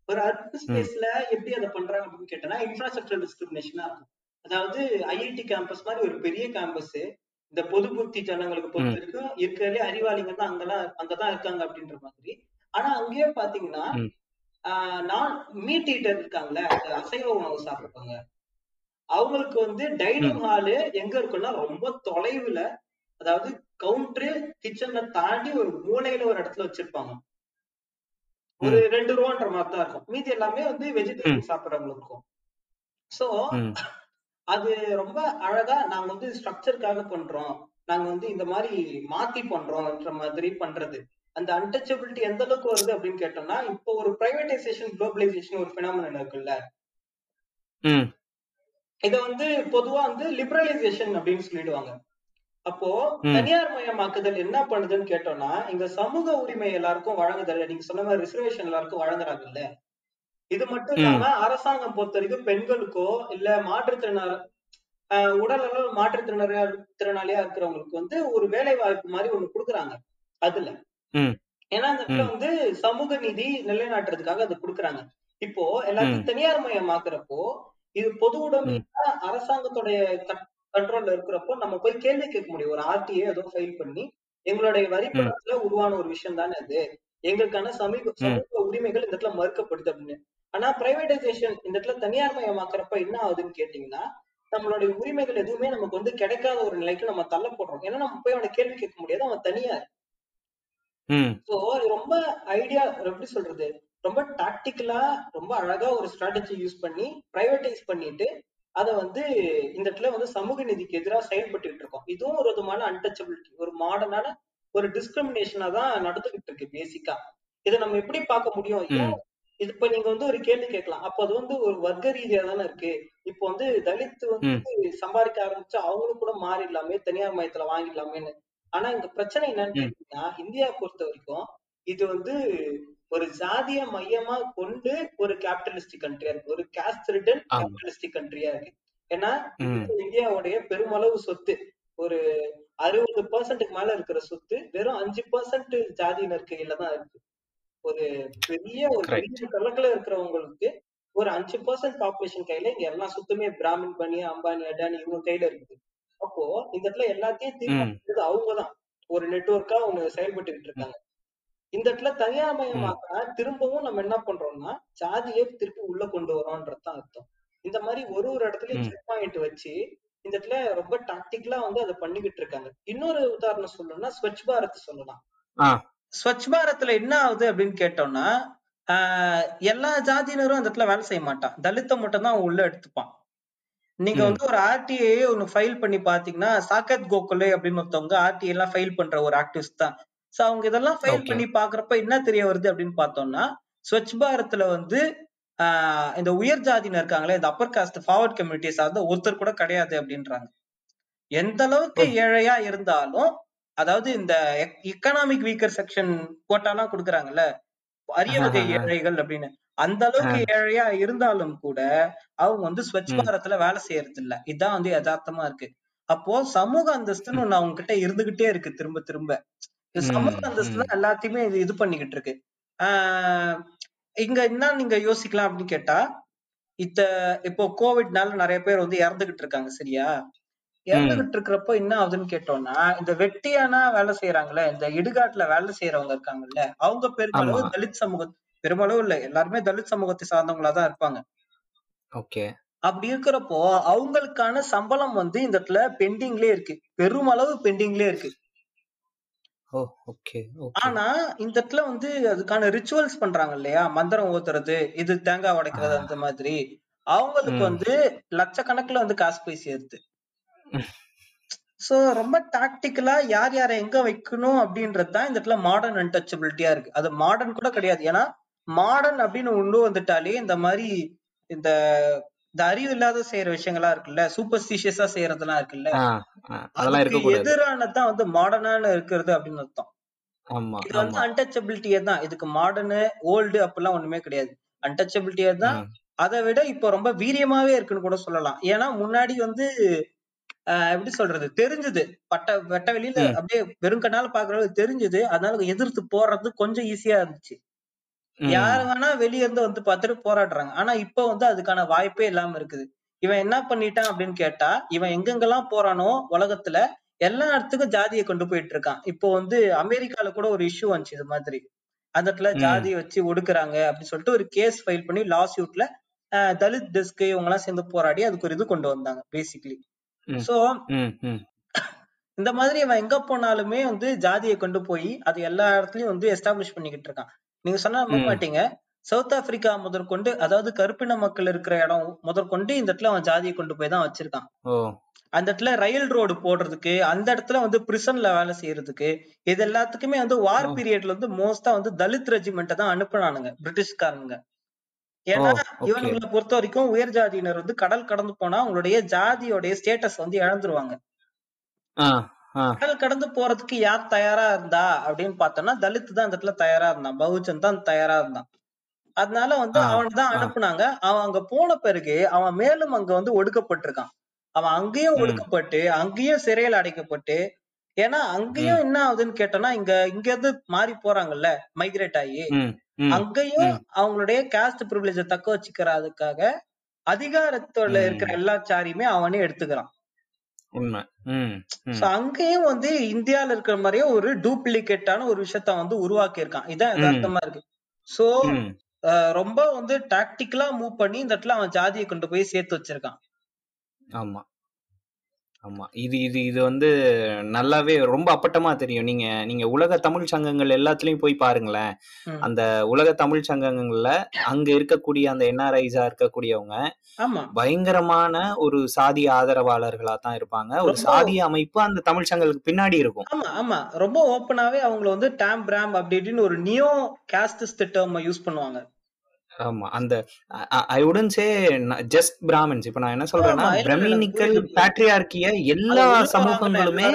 ஒரு அர்பன் ஸ்பேஸ்ல எப்படி அதை பண்றாங்க அப்படின்னு கேட்டனா இன்ஃப்ராஸ்ட்ரக்சர் டிஸ்கிரிமினேஷனா இருக்கும். அதாவது ஐஐடி கேம்பஸ் மாதிரி ஒரு பெரிய கேம்பஸ் இந்த பொது புத்தி ஜனங்களுக்கு பொறுத்த வரைக்கும் இருக்கிறதுலே அறிவாளிங்க தான் அங்கெல்லாம் அங்கதான் இருக்காங்க அப்படின்ற மாதிரி. ஆனா அங்கேயே பாத்தீங்கன்னா நான் மீட் ஈட்டர் இருக்காங்கல்ல அசைவ உணவு சாப்பிடுவாங்க அவங்களுக்கு வந்து டைனிங் ஹாலு எங்க இருக்குன்னா ரொம்ப தொலைவுல அதாவது கவுண்டரு கிச்சனை தாண்டி ஒரு மூலையில ஒரு இடத்துல வச்சிருப்பாங்க. ஒரு ரெண்டு ரூபான்ற மாதிரி தான் இருக்கும். மீதி எல்லாமே வந்து வெஜிடேரியன் சாப்பிடுறவங்களுக்கு இருக்கும். சோ அது ரொம்ப அழகா நாங்க வந்து ஸ்ட்ரக்சருக்காக பண்றோம். நாங்க வந்து இந்த மாதிரி மாத்தி பண்றோம்ன்ற மாதிரி பண்றது. அந்த அன்டச்சபிலிட்டி எந்த அளவுக்கு வருது அப்படின்னு கேட்டோம்னா இப்போ ஒரு பிரைவேடைசேஷன் குளோபலைசேஷன் ஒரு பினாமினன் இருக்குல்ல. இத வந்து பொதுவா வந்து லிபரலைசேஷன் அப்படின்னு சொல்லிடுவாங்க. அப்போ. தனியார் மயமாக்குதல் என்ன பண்ணுதுன்னு கேட்டோம்னா இங்க சமூக உரிமை எல்லாருக்கும் வழங்குதல் நீங்க சொன்ன மாதிரி ரிசர்வேஷன் எல்லாருக்கும் வழங்குறாங்கல்ல இது மட்டும். இல்லாம அரசாங்கம் பொறுத்த வரைக்கும் பெண்களுக்கோ இல்ல மாற்றுத்திறனாள ஆஹ் உடல் அளவு மாற்றுத்திறனாளியா திறனாளியா இருக்கிறவங்களுக்கு வந்து ஒரு வேலை வாய்ப்பு மாதிரி ஒண்ணு கொடுக்குறாங்க அதுல. ஏன்னா அந்த இடத்துல. வந்து சமூக நீதி நிலைநாட்டுறதுக்காக அதை கொடுக்குறாங்க இப்போ எல்லாத்தையும் தனியார் மயமாக்குறப்போ இது பொது உடைமை அரசாங்கத்துடைய கண்ட்ரோல்ல இருக்கிறப்போ நம்ம போய் கேள்வி கேட்க முடியும். ஒரு ஆர்டிஏ ஏதோ ஃபைல் பண்ணி எங்களுடைய வரி ம். பணத்துல உருவான ஒரு விஷயம் தானே அது? எங்களுக்கான சமீப சமூக உரிமைகள் இந்த இடத்துல மறுக்கப்படுது அப்படின்னு. ஆனா பிரைவேடைசேஷன் இந்த இடத்துல தனியார் மயமாக்குறப்ப என்ன ஆகுதுன்னு கேட்டீங்கன்னா நம்மளுடைய உரிமைகள் எதுவுமே நமக்கு வந்து கிடைக்காத ஒரு நிலைக்கு நம்ம தள்ளப்படுறோம். ஏன்னா நம்ம போய் அவனை கேள்வி கேட்க முடியாது. அவன் தனியார் ம். சோ ரொம்ப ஐடியா எப்படி சொல்றது? ரொம்ப டாக்டிக்கலா ரொம்ப அழகா ஒரு ஸ்ட்ராட்டஜி யூஸ் பண்ணி பிரைவேடைஸ் பண்ணிட்டு அத வந்து இந்த இடத்துல வந்து சமூக நீதிக்கு எதிராக செயல்பட்டுட்டு இருக்கோம். இதுவும் ஒரு விதமான அன்டச்சபிலிட்டி ஒரு மாடர்னான ஒரு டிஸ்கிரிமினேஷனா தான் நடந்துகிட்டு இருக்கு பேசிக்கா இதை நம்ம எப்படி பார்க்க முடியும்? ஏன் இது இப்ப நீங்க வந்து ஒரு கேள்வி கேட்கலாம். அப்போ அது வந்து ஒரு வர்க்க ரீதியா தானே இருக்கு. இப்போ வந்து தலித் வந்து சம்பாதிக்க ஆரம்பிச்சு அவங்களும் கூட மாறிடலாமே தனியார் மயத்துல வாங்கிடலாமேன்னு. ஆனா இங்க பிரச்சனை என்னன்னு ம். கேட்டீங்கன்னா இந்தியா பொறுத்த வரைக்கும் இது வந்து ஒரு ஜாதிய மையமா கொண்டு ஒரு கேபிட்டலிஸ்டிக் கண்ட்ரியா இருக்கு. ஒரு கேஸ்ட் ரிட்டன். கேபிட்டலிஸ்டிக் கண்ட்ரியா இருக்கு. ஏன்னா இந்தியாவுடைய பெருமளவு சொத்து. ஒரு அறுபது பர்சன்ட்டுக்கு மேல இருக்கிற சொத்து வெறும் அஞ்சு பர்சன்ட் ஜாதியினர் கையில தான் இருக்கு. ஒரு பெரிய ஒரு. பெரிய கணக்குல இருக்கிறவங்களுக்கு ஒரு அஞ்சு பர்சன்ட் பாப்புலேஷன் கையில இங்க எல்லா சொத்துமே பிராமின் பண்ணி அம்பானி அடானி இவங்க கையில இருக்குது. அப்போ இந்த இடத்துல எல்லாத்தையும் தீர்மானிக்கிறது அவங்கதான். ஒரு நெட்வொர்க்கா அவங்க செயல்பட்டுக்கிட்டு இருக்காங்க. இந்த இடத்துல தனியார்மயமாக்கினா திரும்பவும் நம்ம என்ன பண்றோம்னா ஜாதியை திருப்பி உள்ள கொண்டு வரோன்றதுதான் அர்த்தம். இந்த மாதிரி ஒரு ஒரு இடத்துலயும். செக் பாயிண்ட் வச்சு இந்த இடத்துல ரொம்ப டாக்டிக்கலா வந்து அதை பண்ணிக்கிட்டு இருக்காங்க. இன்னொரு உதாரணம் சொல்லணும்னா ஸ்வச் பாரத் சொல்லலாம். ஸ்வச் பாரத்ல என்ன ஆகுது அப்படின்னு கேட்டோம்னா ஆஹ் எல்லா ஜாதியினரும் அந்த இடத்துல வேலை செய்ய மாட்டான். தலித்தை மட்டும் தான் உள்ள எடுத்துப்பான். நீங்க. வந்து ஒரு ஆர்டிஐ ஒன்னு ஃபைல் பண்ணி பாத்தீங்கன்னா சாகத் கோகுலே அப்படின்னு ஒருத்தவங்க ஆர்டிஐ எல்லாம் ஃபைல் பண்ற ஒரு ஆக்டிவிஸ்ட் தான். சோ அவங்க இதெல்லாம் ஃபைல். பண்ணி பாக்குறப்ப என்ன தெரிய வருது அப்படின்னு பார்த்தோம்னா ஸ்வச் பாரத்ல வந்து ஆஹ் இந்த உயர் ஜாதியினர் இருக்காங்களே இந்த அப்பர் காஸ்ட் ஃபார்வர்ட் கம்யூனிட்டிஸ் சார்ந்த ஒருத்தர் கூட கிடையாது அப்படின்றாங்க எந்த அளவுக்கு. ஏழையா இருந்தாலும் அதாவது இந்த எக்கனாமிக் வீக்கர் செக்ஷன் கோட்டாலாம் கொடுக்குறாங்கல்ல அரிய வகை. ஏழைகள் அப்படின்னு அந்த அளவுக்கு ஏழையா இருந்தாலும் கூட அவங்க வந்து ஸ்வச். பாரத்ல வேலை செய்யறது இல்ல இதான் வந்து யதார்த்தமா இருக்கு அப்போ சமூக அந்தஸ்துன்னு ஒண்ணு அவங்க கிட்ட இருந்துகிட்டே இருக்கு திரும்ப திரும்ப சமூக அந்தஸ்து. தான் எல்லாத்தையுமே இது இது பண்ணிக்கிட்டு இருக்கு ஆஹ் இங்க என்ன நீங்க யோசிக்கலாம் அப்படின்னு கேட்டா இத்த இப்போ கோவிட்னால நிறைய பேர் வந்து இறந்துகிட்டு இருக்காங்க சரியா? இறந்துகிட்டு இருக்கிறப்ப என்ன ஆகுதுன்னு கேட்டோம்னா இந்த வெட்டியானா வேலை செய்யறாங்கல்ல இந்த இடுகாட்டுல வேலை செய்யறவங்க இருக்காங்கல்ல அவங்க பெருமளவு. தலித் சமூக பெருமளவு இல்ல எல்லாருமே தலித் சமூகத்தை சார்ந்தவங்களா தான் இருப்பாங்க. ஓகே. அப்படி இருக்கிறப்போ அவங்களுக்கான சம்பளம் வந்து இந்த இடத்துல பெண்டிங்லயே இருக்கு. பெருமளவு பெண்டிங்லயே இருக்கு. Oh okay okay. ஆனா இந்த இடத்துல வந்து அதுக்கான ரிச்சுவல்ஸ் பண்றாங்க இல்லையா? மந்திரம் ஊத்துறது இது தேங்காய் உடைக்கிறது அந்த மாதிரி. அவங்களுக்கு. வந்து லட்சக்கணக்குல வந்து காசு போய் சேருது. சோ ரொம்ப டாக்டிக்கலா யார் யாரை எங்க வைக்கணும் அப்படின்றது தான் இந்த இடத்துல மாடர்ன் அன்டச்சபிலிட்டியா இருக்கு. அது மாடர்ன் கூட கிடையாது. ஏன்னா மாடர்ன் அப்படின்னு உண்டு வந்துட்டாலே இந்த மாதிரி இந்த இந்த அறிவு இல்லாத செய்யற விஷயங்களா இருக்குல்ல சூப்பர்ஸ்டிஷியஸா செய்யறதெல்லாம் இருக்குல்ல அதெல்லாம் இருக்கக்கூடாது எதிரானதான் வந்து மாடர்னான இருக்கிறது அப்படின்னு அர்த்தம். இது வந்து அன்டச்சபிலிட்டியே தான் இதுக்கு மாடர்னு ஓல்டு அப்படிலாம் ஒண்ணுமே கிடையாது. அன்டச்சபிலிட்டியே தான் அதை விட இப்போ ரொம்ப வீரியமாவே இருக்குன்னு கூட சொல்லலாம். ஏன்னா முன்னாடி வந்து எப்படி சொல்றது? தெரிஞ்சது. பட்ட வெட்ட வெளியில. அப்படியே வெறும் கண்ணால பாக்குறது தெரிஞ்சது. அதனால எதிர்த்து போறது கொஞ்சம் ஈஸியா இருந்துச்சு. யாரு வேணா வெளிய இருந்து வந்து பார்த்துட்டு போராடுறாங்க. ஆனா இப்ப வந்து அதுக்கான வாய்ப்பே இல்லாம இருக்குது. இவன் என்ன பண்ணிட்டான் அப்படின்னு கேட்டா இவன் எங்கெங்கெல்லாம் போறானோ உலகத்துல எல்லா இடத்துக்கும் ஜாதியை கொண்டு போயிட்டு இருக்கான். இப்போ வந்து அமெரிக்கால கூட ஒரு இஷ்யூ வந்துச்சு இது மாதிரி. அந்த இடத்துல. ஜாதியை வச்சு ஒடுக்குறாங்க அப்படின்னு சொல்லிட்டு ஒரு கேஸ் ஃபைல் பண்ணி லா சூட்ல தலித் டெஸ்க் இவங்க எல்லாம் சேர்ந்து போராடி அதுக்கு ஒரு இது கொண்டு வந்தாங்க பேசிக்கலி. சோ. இந்த மாதிரி அவன் எங்க போனாலுமே வந்து ஜாதியை கொண்டு போய் அது எல்லா இடத்துலயும் வந்து எஸ்டாப்ளிஷ் பண்ணிக்கிட்டு இருக்கான். நீங்க சொன்னா. மாட்டீங்க. சவுத் ஆப்பிரிக்கா முதற்கொண்டு அதாவது கருப்பின மக்கள் இருக்கிற இடம் முதற்கொண்டு இந்த இடத்துல அவன் ஜாதியை கொண்டு போய் தான் வச்சிருக்கான். அந்த இடத்துல ரயில் ரோடு போடுறதுக்கு அந்த இடத்துல வந்து பிரிசன்ல வேலை செய்யறதுக்கு இது எல்லாத்துக்குமே வந்து வார். பீரியட்ல வந்து மோஸ்டா வந்து தலித் ரெஜிமெண்ட்டை தான் அனுப்புனானுங்க பிரிட்டிஷ்காரங்க ஓ ஏன்னா ஓகே இவனுங்களை பொறுத்த வரைக்கும் உயர் ஜாதியினர் வந்து கடல் கடந்து போனா அவங்களுடைய ஜாதியோடைய ஸ்டேட்டஸ் வந்து இழந்துருவாங்க. கடல் கடந்து போறதுக்கு யார் தயாரா இருந்தா அப்படின்னு பார்த்தோம்னா தலித் தான் அந்த இடத்துல தயாரா இருந்தான். பகுஜன் தான் தயாரா இருந்தான். அதனால வந்து அவனை தான் அனுப்புனாங்க. அவன் அங்க போன பிறகு அவன் மேலும் அங்க வந்து ஒடுக்கப்பட்டிருக்கான். அவன் அங்கேயும் ஒடுக்கப்பட்டு அங்கேயும் சிறையில் அடைக்கப்பட்டு ஏன்னா அங்கேயும் என்ன ஆகுதுன்னு கேட்டோம்னா இங்க இங்க இருந்து மாறி போறாங்கல்ல மைக்ரேட் ஆகி. அங்கேயும் அவங்களுடைய காஸ்ட் ப்ரிவிலேஜ தக்க வச்சுக்கிறதுக்காக அதிகாரத்தோட இருக்கிற எல்லா சாரியுமே அவனே எடுத்துக்கிறான். உண்மை. சோ அங்கேயும் வந்து இந்தியால இருக்கிற மாதிரியே ஒரு டூப்ளிகேட்டான ஒரு விஷயத்த வந்து உருவாக்கி இருக்கான் இதான் ம். யதார்த்தமா இருக்கு. சோ ரொம்ப வந்து டாக்டிக்கலா மூவ் பண்ணி இந்த இடத்துல அவன் ஜாதியை கொண்டு போய் சேர்த்து வச்சிருக்கான். ஆமா. ஆமா. இது இது இது வந்து நல்லாவே ரொம்ப அப்பட்டமா தெரியும். நீங்க நீங்க உலக தமிழ் சங்கங்கள் எல்லாத்துலயும் போய் பாருங்களேன். அந்த உலக தமிழ் சங்கங்கள்ல அங்க இருக்கக்கூடிய அந்த என்ஆர்ஐஸா இருக்கக்கூடியவங்க ஆமா. பயங்கரமான ஒரு சாதிய ஆதரவாளர்களா தான் இருப்பாங்க. ஒரு சாதிய அமைப்பு அந்த தமிழ் சங்கங்களுக்கு பின்னாடி இருக்கும். ஆமா ஆமா. ரொம்ப ஓப்பனாவே அவங்கள வந்து டேம் பிராம் அப்படி இப்படின்னு ஒரு நியோ காஸ்டிஸ்ட் டேர்ம் யூஸ் பண்ணுவாங்க. ஆமா அந்த ஐ உடன் சே ஜஸ்ட் பிராமின்ஸ் இப்ப நான் என்ன சொல்றேன்னா பிரமினிக்கல் பேட்ரியார்கிய எல்லா சமூகங்களுமே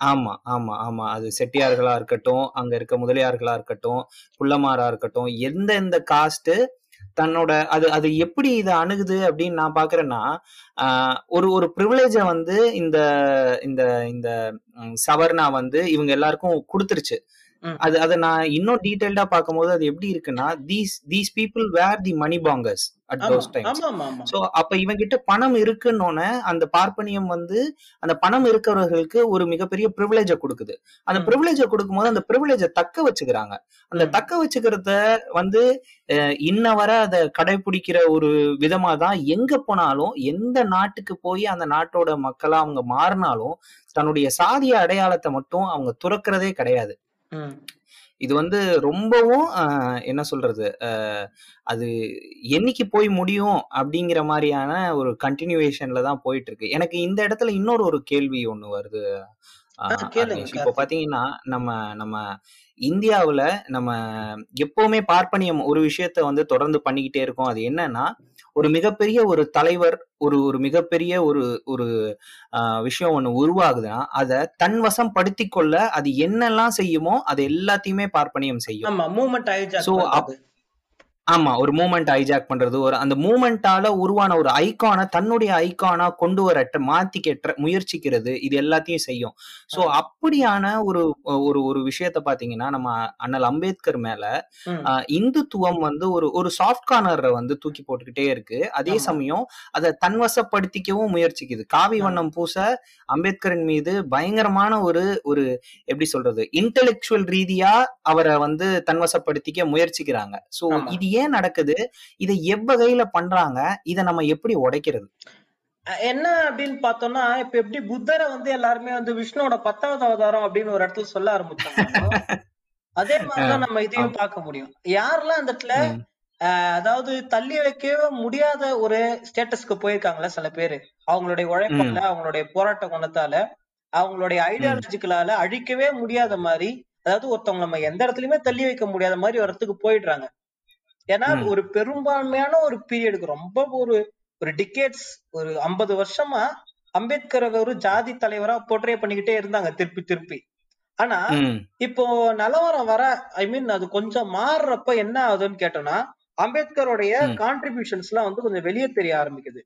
ஆமா ஆமா ஆமா. அது செட்டியார்களா இருக்கட்டும் அங்க இருக்க முதலியார்களா இருக்கட்டும் குள்ளமாரா இருக்கட்டும் எந்த எந்த காஸ்ட் தன்னோட அது அது எப்படி இதை அணுகுது அப்படின்னு நான் பாக்குறேன்னா ஒரு ஒரு ப்ரிவிலேஜ வந்து இந்த இந்த இந்த சவர்ணா வந்து இவங்க எல்லாருக்கும் கொடுத்துருச்சு. அது அதை நான் இன்னும் டீடைல்டா பார்க்கும்போது அது எப்படி இருக்குன்னா these these people were the money bankers at those ஆமா சோ அப்ப இவங்கிட்ட பணம் இருக்குன்னொன்னே அந்த பார்ப்பனியம் வந்து அந்த பணம் இருக்கிறவர்களுக்கு ஒரு மிகப்பெரிய ப்ரிவிலேஜ கொடுக்குது அந்த. ப்ரிவிலேஜ கொடுக்கும்போது அந்த ப்ரிவிலேஜ தக்க வச்சுக்கிறாங்க அந்த. தக்க வச்சுக்கிறத வந்து இன்ன வரை அதை கடைபிடிக்கிற ஒரு விதமா தான் எங்க போனாலும் எந்த நாட்டுக்கு போய் அந்த நாட்டோட மக்களா அவங்க மாறினாலும் தன்னுடைய சாதிய அடையாளத்தை மட்டும் அவங்க துறக்கிறதே கிடையாது. இது வந்து ரொம்பவும் என்ன சொல்றது அது என்னைக்கு போய் முடியும் அப்படிங்கிற மாதிரியான ஒரு கண்டினியூவேஷன்ல தான் போயிட்டு இருக்கு எனக்கு இந்த இடத்துல இன்னொரு ஒரு கேள்வி ஒண்ணு வருது. இப்போ. பாத்தீங்கன்னா நம்ம நம்ம இந்தியாவுல நம்ம எப்பவுமே பார்ப்பனியம் ஒரு விஷயத்த வந்து தொடர்ந்து பண்ணிக்கிட்டே இருக்கோம் அது என்னன்னா ஒரு மிகப்பெரிய ஒரு தலைவர் ஒரு ஒரு மிகப்பெரிய ஒரு ஒரு விஷயம் ஒண்ணு உருவாகுதுன்னா அதை தன் வசம் படுத்தி கொள்ள அது என்னெல்லாம் செய்யுமோ அது எல்லாத்தையுமே பார்ப்பனியம் செய்யும். மூமெண்ட் பண்றது ஆமா ஒரு மூமெண்ட் ஹைஜாக் பண்றது ஒரு அந்த மூமெண்டால உருவான ஒரு ஐகானை தன்னுடைய ஐகானா கொண்டு வர மாத்தி கெட்ட முயற்சிக்கிறது இது எல்லாத்தையும் செய்யும் சோ. அப்படியான ஒரு ஒரு ஒரு விஷயத்த பாத்தீங்கன்னா நம்ம அண்ணல் அம்பேத்கர் மேல இந்துத்துவம் வந்து ஒரு ஒரு சாஃப்ட் கார்னரை வந்து தூக்கி போட்டுக்கிட்டே இருக்கு அதே. சமயம் அதை தன்வசப்படுத்திக்கவும் முயற்சிக்குது காவி. வண்ணம் பூச அம்பேத்கரின் மீது பயங்கரமான ஒரு ஒரு எப்படி சொல்றது இன்டெலெக்சுவல் ரீதியா அவரை வந்து தன்வசப்படுத்திக்க முயற்சிக்கிறாங்க சோ. இது ஏன் நடக்குது? இதை எவ்வகையில பண்றாங்க? இதை நம்ம எப்படி உடைக்கிறது? என்ன அப்படின்னு பார்த்தோம்னா இப்ப எப்படி புத்தரை வந்து எல்லாருமே வந்து விஷ்ணுவோட பத்தாவது அவதாரம் அப்படின்னு ஒரு இடத்துல சொல்ல ஆரம்பிச்சாங்க அதே மாதிரிதான் நம்ம இதையும் பார்க்க முடியும். யாரெல்லாம் அந்த இடத்துல அதாவது தள்ளி வைக்கவே முடியாத ஒரு ஸ்டேட்டஸ்க்கு போயிருக்காங்களா சில பேரு. அவங்களுடைய உழைப்பால அவங்களுடைய போராட்ட குணத்தால அவங்களுடைய ஐடியாலஜிக்கலால அழிக்கவே முடியாத மாதிரி அதாவது ஒருத்தவங்க நம்ம எந்த இடத்துலயுமே தள்ளி வைக்க முடியாத மாதிரி ஒரு இடத்துக்கு போயிடுறாங்க. ஏன்னா. ஒரு பெரும்பான்மையான ஒரு பீரியடுக்கு ரொம்ப ஒரு ஒரு டிகேட்ஸ் ஒரு ஐம்பது வருஷமா அம்பேத்கரை ஒரு ஜாதி தலைவரா போர்ட்ரே பண்ணிக்கிட்டே இருந்தாங்க திருப்பி திருப்பி. ஆனா இப்போ நிலவரம் வர ஐ மீன் அது கொஞ்சம் மாறுறப்ப என்ன ஆகுதுன்னு கேட்டோம்னா அம்பேத்கருடைய. கான்ட்ரிபியூஷன்ஸ் எல்லாம் வந்து கொஞ்சம் வெளியே தெரிய ஆரம்பிக்குது.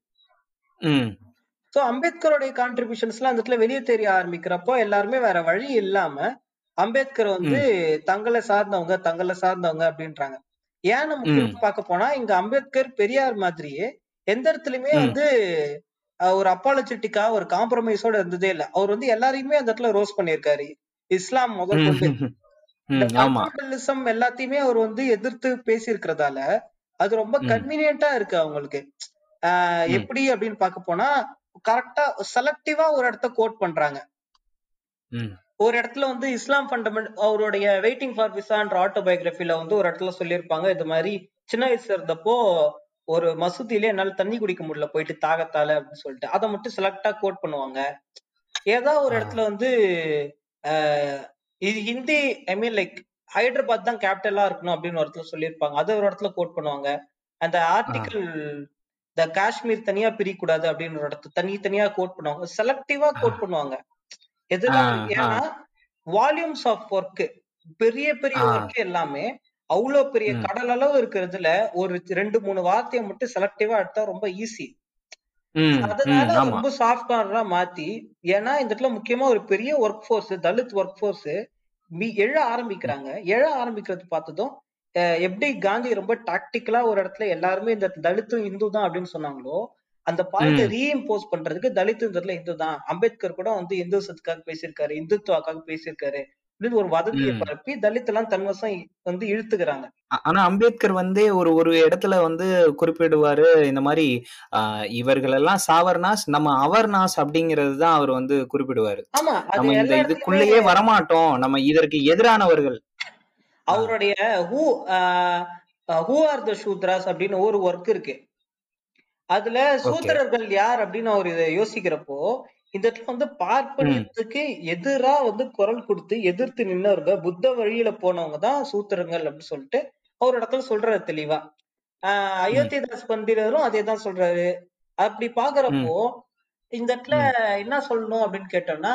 சோ அம்பேத்கருடைய கான்ட்ரிபியூஷன்ஸ் எல்லாம் அந்த இடத்துல வெளியே தெரிய ஆரம்பிக்கிறப்போ எல்லாருமே வேற வழி இல்லாம அம்பேத்கர் வந்து தங்களை சார்ந்தவங்க தங்களை சார்ந்தவங்க அப்படின்றாங்க. ஏன் நம்ம பார்க்க போனா இங்க அம்பேத்கர் பெரியார் மாதிரியே எந்த இடத்துலயுமே. வந்து ஒரு அப்பாலஜெட்டிக்கா ஒரு காம்ப்ரமைஸோட இருந்ததே இல்ல. அவர் வந்து எல்லாரையுமே அந்த இடத்துல ரோஸ் பண்ணியிருக்காரு. இஸ்லாம் முதல் கொண்டு. எல்லாத்தையுமே அவர் வந்து எதிர்த்து பேசியிருக்கிறதால அது ரொம்ப ம். கன்வீனியன்ட்டா இருக்கு அவங்களுக்கு. எப்படி அப்படின்னு பார்க்க போனா கரெக்டா செலக்டிவா ஒரு இடத்த கோட் பண்றாங்க. ஒரு இடத்துல வந்து இஸ்லாம் ஃபண்டமெண்ட் அவருடைய வெயிட்டிங் ஃபார் விசான்ற ஆட்டோபயோகிராஃபில வந்து ஒரு இடத்துல சொல்லியிருப்பாங்க இது மாதிரி சின்ன வயசுல இருந்தப்போ ஒரு மசூதியிலே என்னால தண்ணி குடிக்க முடியல போயிட்டு தாகத்தால அப்படின்னு சொல்லிட்டு. அதை மட்டும் செலக்டா கோட் பண்ணுவாங்க. ஏதோ ஒரு. இடத்துல வந்து இது Hindi I mean like Hyderabad தான் கேபிட்டலா இருக்கணும் அப்படின்னு ஒரு இடத்துல சொல்லியிருப்பாங்க. அதை ஒரு இடத்துல கோட் பண்ணுவாங்க. அந்த ஆர்டிகிள் இந்த காஷ்மீர் தனியா பிரிக்கூடாது அப்படின்னு ஒரு இடத்துல தனி தனியா கோட் பண்ணுவாங்க. செலக்டிவா கோட் பண்ணுவாங்க. ஆ. ஏன்னா வால்யூம்ஸ் ஆஃப் ஒர்க் பெரிய பெரிய. ஒர்க் எல்லாமே அவ்வளவு பெரிய. கடல் அளவு இருக்கிறதுல ஒரு ரெண்டு மூணு வார்த்தையை மட்டும் செலக்டிவா எடுத்தா ரொம்ப ஈஸி அதனால ரொம்ப சாஃப்ட் கார்னரா மாத்தி ஏன்னா இந்த இடத்துல முக்கியமா ஒரு பெரிய work force Dalit work force எழ ஆரம்பிக்கிறாங்க எழ ஆரம்பிக்கிறது பார்த்ததும் எப்படி காந்தி ரொம்ப டாக்டிக்கலா ஒரு இடத்துல எல்லாருமே இந்த தலித்தும் இந்து தான் அப்படின்னு சொன்னாங்களோ அந்த பாயிண்ட ம். ரீஇம்போஸ் பண்றதுக்கு தலித் இந்த தான் அம்பேத்கர் கூட வந்து இந்துசத்துக்காக பேசியிருக்காரு இந்துத்துவாக்காக பேசியிருக்காரு அப்படின்னு ஒரு வதந்தியை. பரப்பி தலித் எல்லாம் தன்வசம் வந்து இழுத்துக்கிறாங்க. ஆனா அம்பேத்கர் வந்து ஒரு ஒரு இடத்துல வந்து குறிப்பிடுவாரு இந்த மாதிரி ஆஹ், இவர்கள் எல்லாம் சாவர்னாஸ் நம்ம அவர்னாஸ் அப்படிங்கிறது தான் அவர் வந்து குறிப்பிடுவாரு. நம்ம இந்த இதுக்குள்ளேயே வரமாட்டோம். நம்ம இதற்கு எதிரானவர்கள். அவருடைய who who are the Shudras அப்படின்னு ஒரு ஒர்க் இருக்கு. அதுல சூத்திரர்கள் யார் அப்படின்னு அவர் இதை யோசிக்கிறப்போ இந்த இடத்துல வந்து பார்ப்பனியத்துக்கு எதிரா வந்து குரல் கொடுத்து எதிர்த்து நின்னவங்க புத்த வழியில போனவங்க தான் சூத்திரங்கள் அப்படின்னு சொல்லிட்டு அவர் இடத்துல சொல்றாரு தெளிவா. ஆஹ் அயோத்திதாஸ் பண்டிதரும் அதே தான் சொல்றாரு. அப்படி பாக்குறப்போ இந்த இடத்துல என்ன சொல்லணும் அப்படின்னு கேட்டோம்னா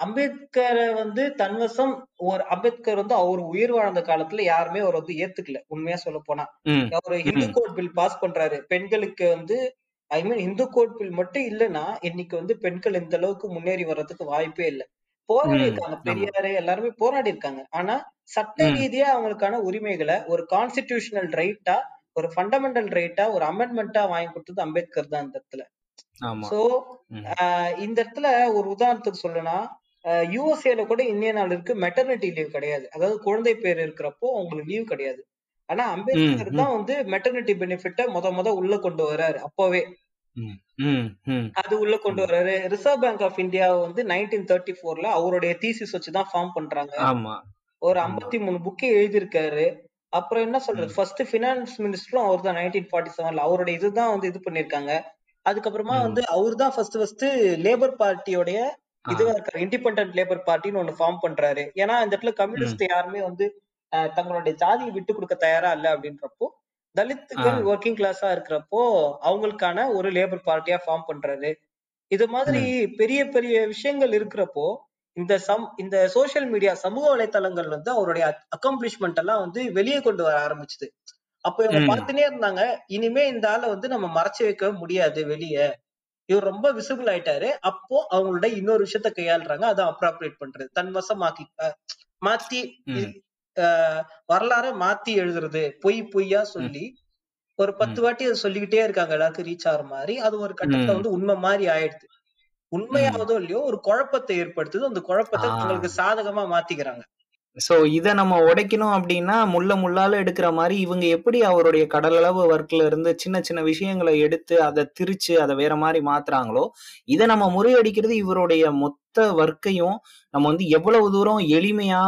அம்பேத்கரை வந்து தன்வசம் ஒரு அம்பேத்கர் வந்து அவர் உயிர் வாழ்ந்த காலத்துல யாருமே அவர் வந்து ஏத்துக்கல உண்மையா சொல்ல போனா. அவரு ஹிந்து ம். கோட் பில் பாஸ் பண்றாரு. பெண்களுக்கு வந்து I mean Hindu code bill மட்டும் இல்லைன்னா இன்னைக்கு வந்து பெண்கள் இந்த அளவுக்கு முன்னேறி வர்றதுக்கு வாய்ப்பே இல்லை. போராடி இருக்காங்க பெரியாரு எல்லாருமே போராடி இருக்காங்க. ஆனா சட்ட ரீதியா அவங்களுக்கான உரிமைகளை ஒரு கான்ஸ்டிடியூஷனல் ரைட்டா ஒரு ஃபண்டமெண்டல் ரைட்டா ஒரு அமெண்ட்மெண்டா வாங்கி கொடுத்தது அம்பேத்கர் தான் இந்த இடத்துல. சோ இந்த இடத்துல ஒரு உதாரணத்துக்கு சொல்லணும்னா யூஎஸ்ஏல கூட இந்திய நாளுக்கு மெட்டர்னிட்டி லீவ் கிடையாது. அதாவது குழந்தை பேர் இருக்கிறப்போ அவங்களுக்கு லீவ் கிடையாது. ஆனா அம்பேத்கர் தான் வந்து மெட்டர்னிட்டி பெனிஃபிட்ட முத முத உள்ள கொண்டு வர்றாரு அப்பவே. அது உள்ள கொண்டு வர்றாரு ரிசர்வ் பேங்க் ஆஃப் இந்தியா வந்து நைன்டீன் தேர்ட்டி ஃபோர்ல அவருடைய தீசிஸ் வச்சுதான் ஃபார்ம் பண்றாங்க. ஒரு ஐம்பத்தி மூணு புக்கு எழுதியிருக்காரு. அப்புறம் என்ன சொல்றது? ஃபர்ஸ்ட் பினான்ஸ் மினிஸ்டரும் அவர் தான் நைன்டீன் ஃபார்ட்டி செவன்ல அவருடைய இதுதான் வந்து இது பண்ணிருக்காங்க அதுக்கப்புறமா வந்து அவர் தான் ஃபர்ஸ்ட் ஃபர்ஸ்ட் லேபர் பார்ட்டியோடைய இதுவா இருக்காரு இண்டிபெண்டன்ட் லேபர் பார்ட்டின்னு ஒண்ணு ஃபார்ம் பண்றாரு. ஏன்னா இந்த இடத்துல கம்யூனிஸ்ட் யாருமே வந்து தங்களுடைய ஜாதியை விட்டு கொடுக்க தயாரா இல்ல அப்படின்றப்போ தலித்துகள் ஒர்க்கிங் கிளாஸா இருக்கிறப்போ அவங்களுக்கான ஒரு லேபர் பார்ட்டியா ஃபார்ம் பண்றாரு. இது மாதிரி பெரிய பெரிய விஷயங்கள் இருக்கிறப்போ இந்த சம் இந்த சோஷியல் மீடியா சமூக வலைத்தளங்கள் வந்து அவருடைய அக்கம்ப்ளிஷ்மெண்ட் எல்லாம் வந்து வெளியே கொண்டு வர ஆரம்பிச்சுது. அப்போ இவங்க ம். பார்த்துட்டே இருந்தாங்க. இனிமே இந்த ஆளை வந்து நம்ம மறைச்சு வைக்க முடியாது வெளியே. இவர் ரொம்ப விசிபிள் ஆயிட்டாரு. அப்போ அவங்களோட இன்னொரு விஷயத்த கையாளுறாங்க. அதை அப்ராப்ரேட் பண்றது. தன் வசமாக்கி மாத்தி வரலாறை மாத்தி எழுதுறது. பொய் பொய்யா சொல்லி ஒரு பத்து வாட்டி அதை சொல்லிக்கிட்டே இருக்காங்க. எல்லாருக்கும் ரீச் ஆகுற மாதிரி. அது ஒரு கட்டத்துல வந்து உண்மை மாதிரி ஆயிடுது. உண்மையாவதோ இல்லையோ ஒரு குழப்பத்தை ஏற்படுத்துது. அந்த குழப்பத்தை ஆ. தங்களுக்கு சாதகமா மாத்திக்கிறாங்க. சோ இத நம்ம உடைக்கணும் அப்படின்னா முள்ள முள்ளால எடுக்கிற மாதிரி இவங்க எப்படி அவருடைய கடலளவு ஒர்க்ல இருந்து சின்ன சின்ன விஷயங்களை எடுத்து அதை திரிச்சு அதை வேற மாதிரி மாத்துறாங்களோ இதை நம்ம முறியடிக்கிறது இவருடைய மொத்த ஒர்க்கையும் நம்ம வந்து எவ்வளவு தூரம் எளிமையா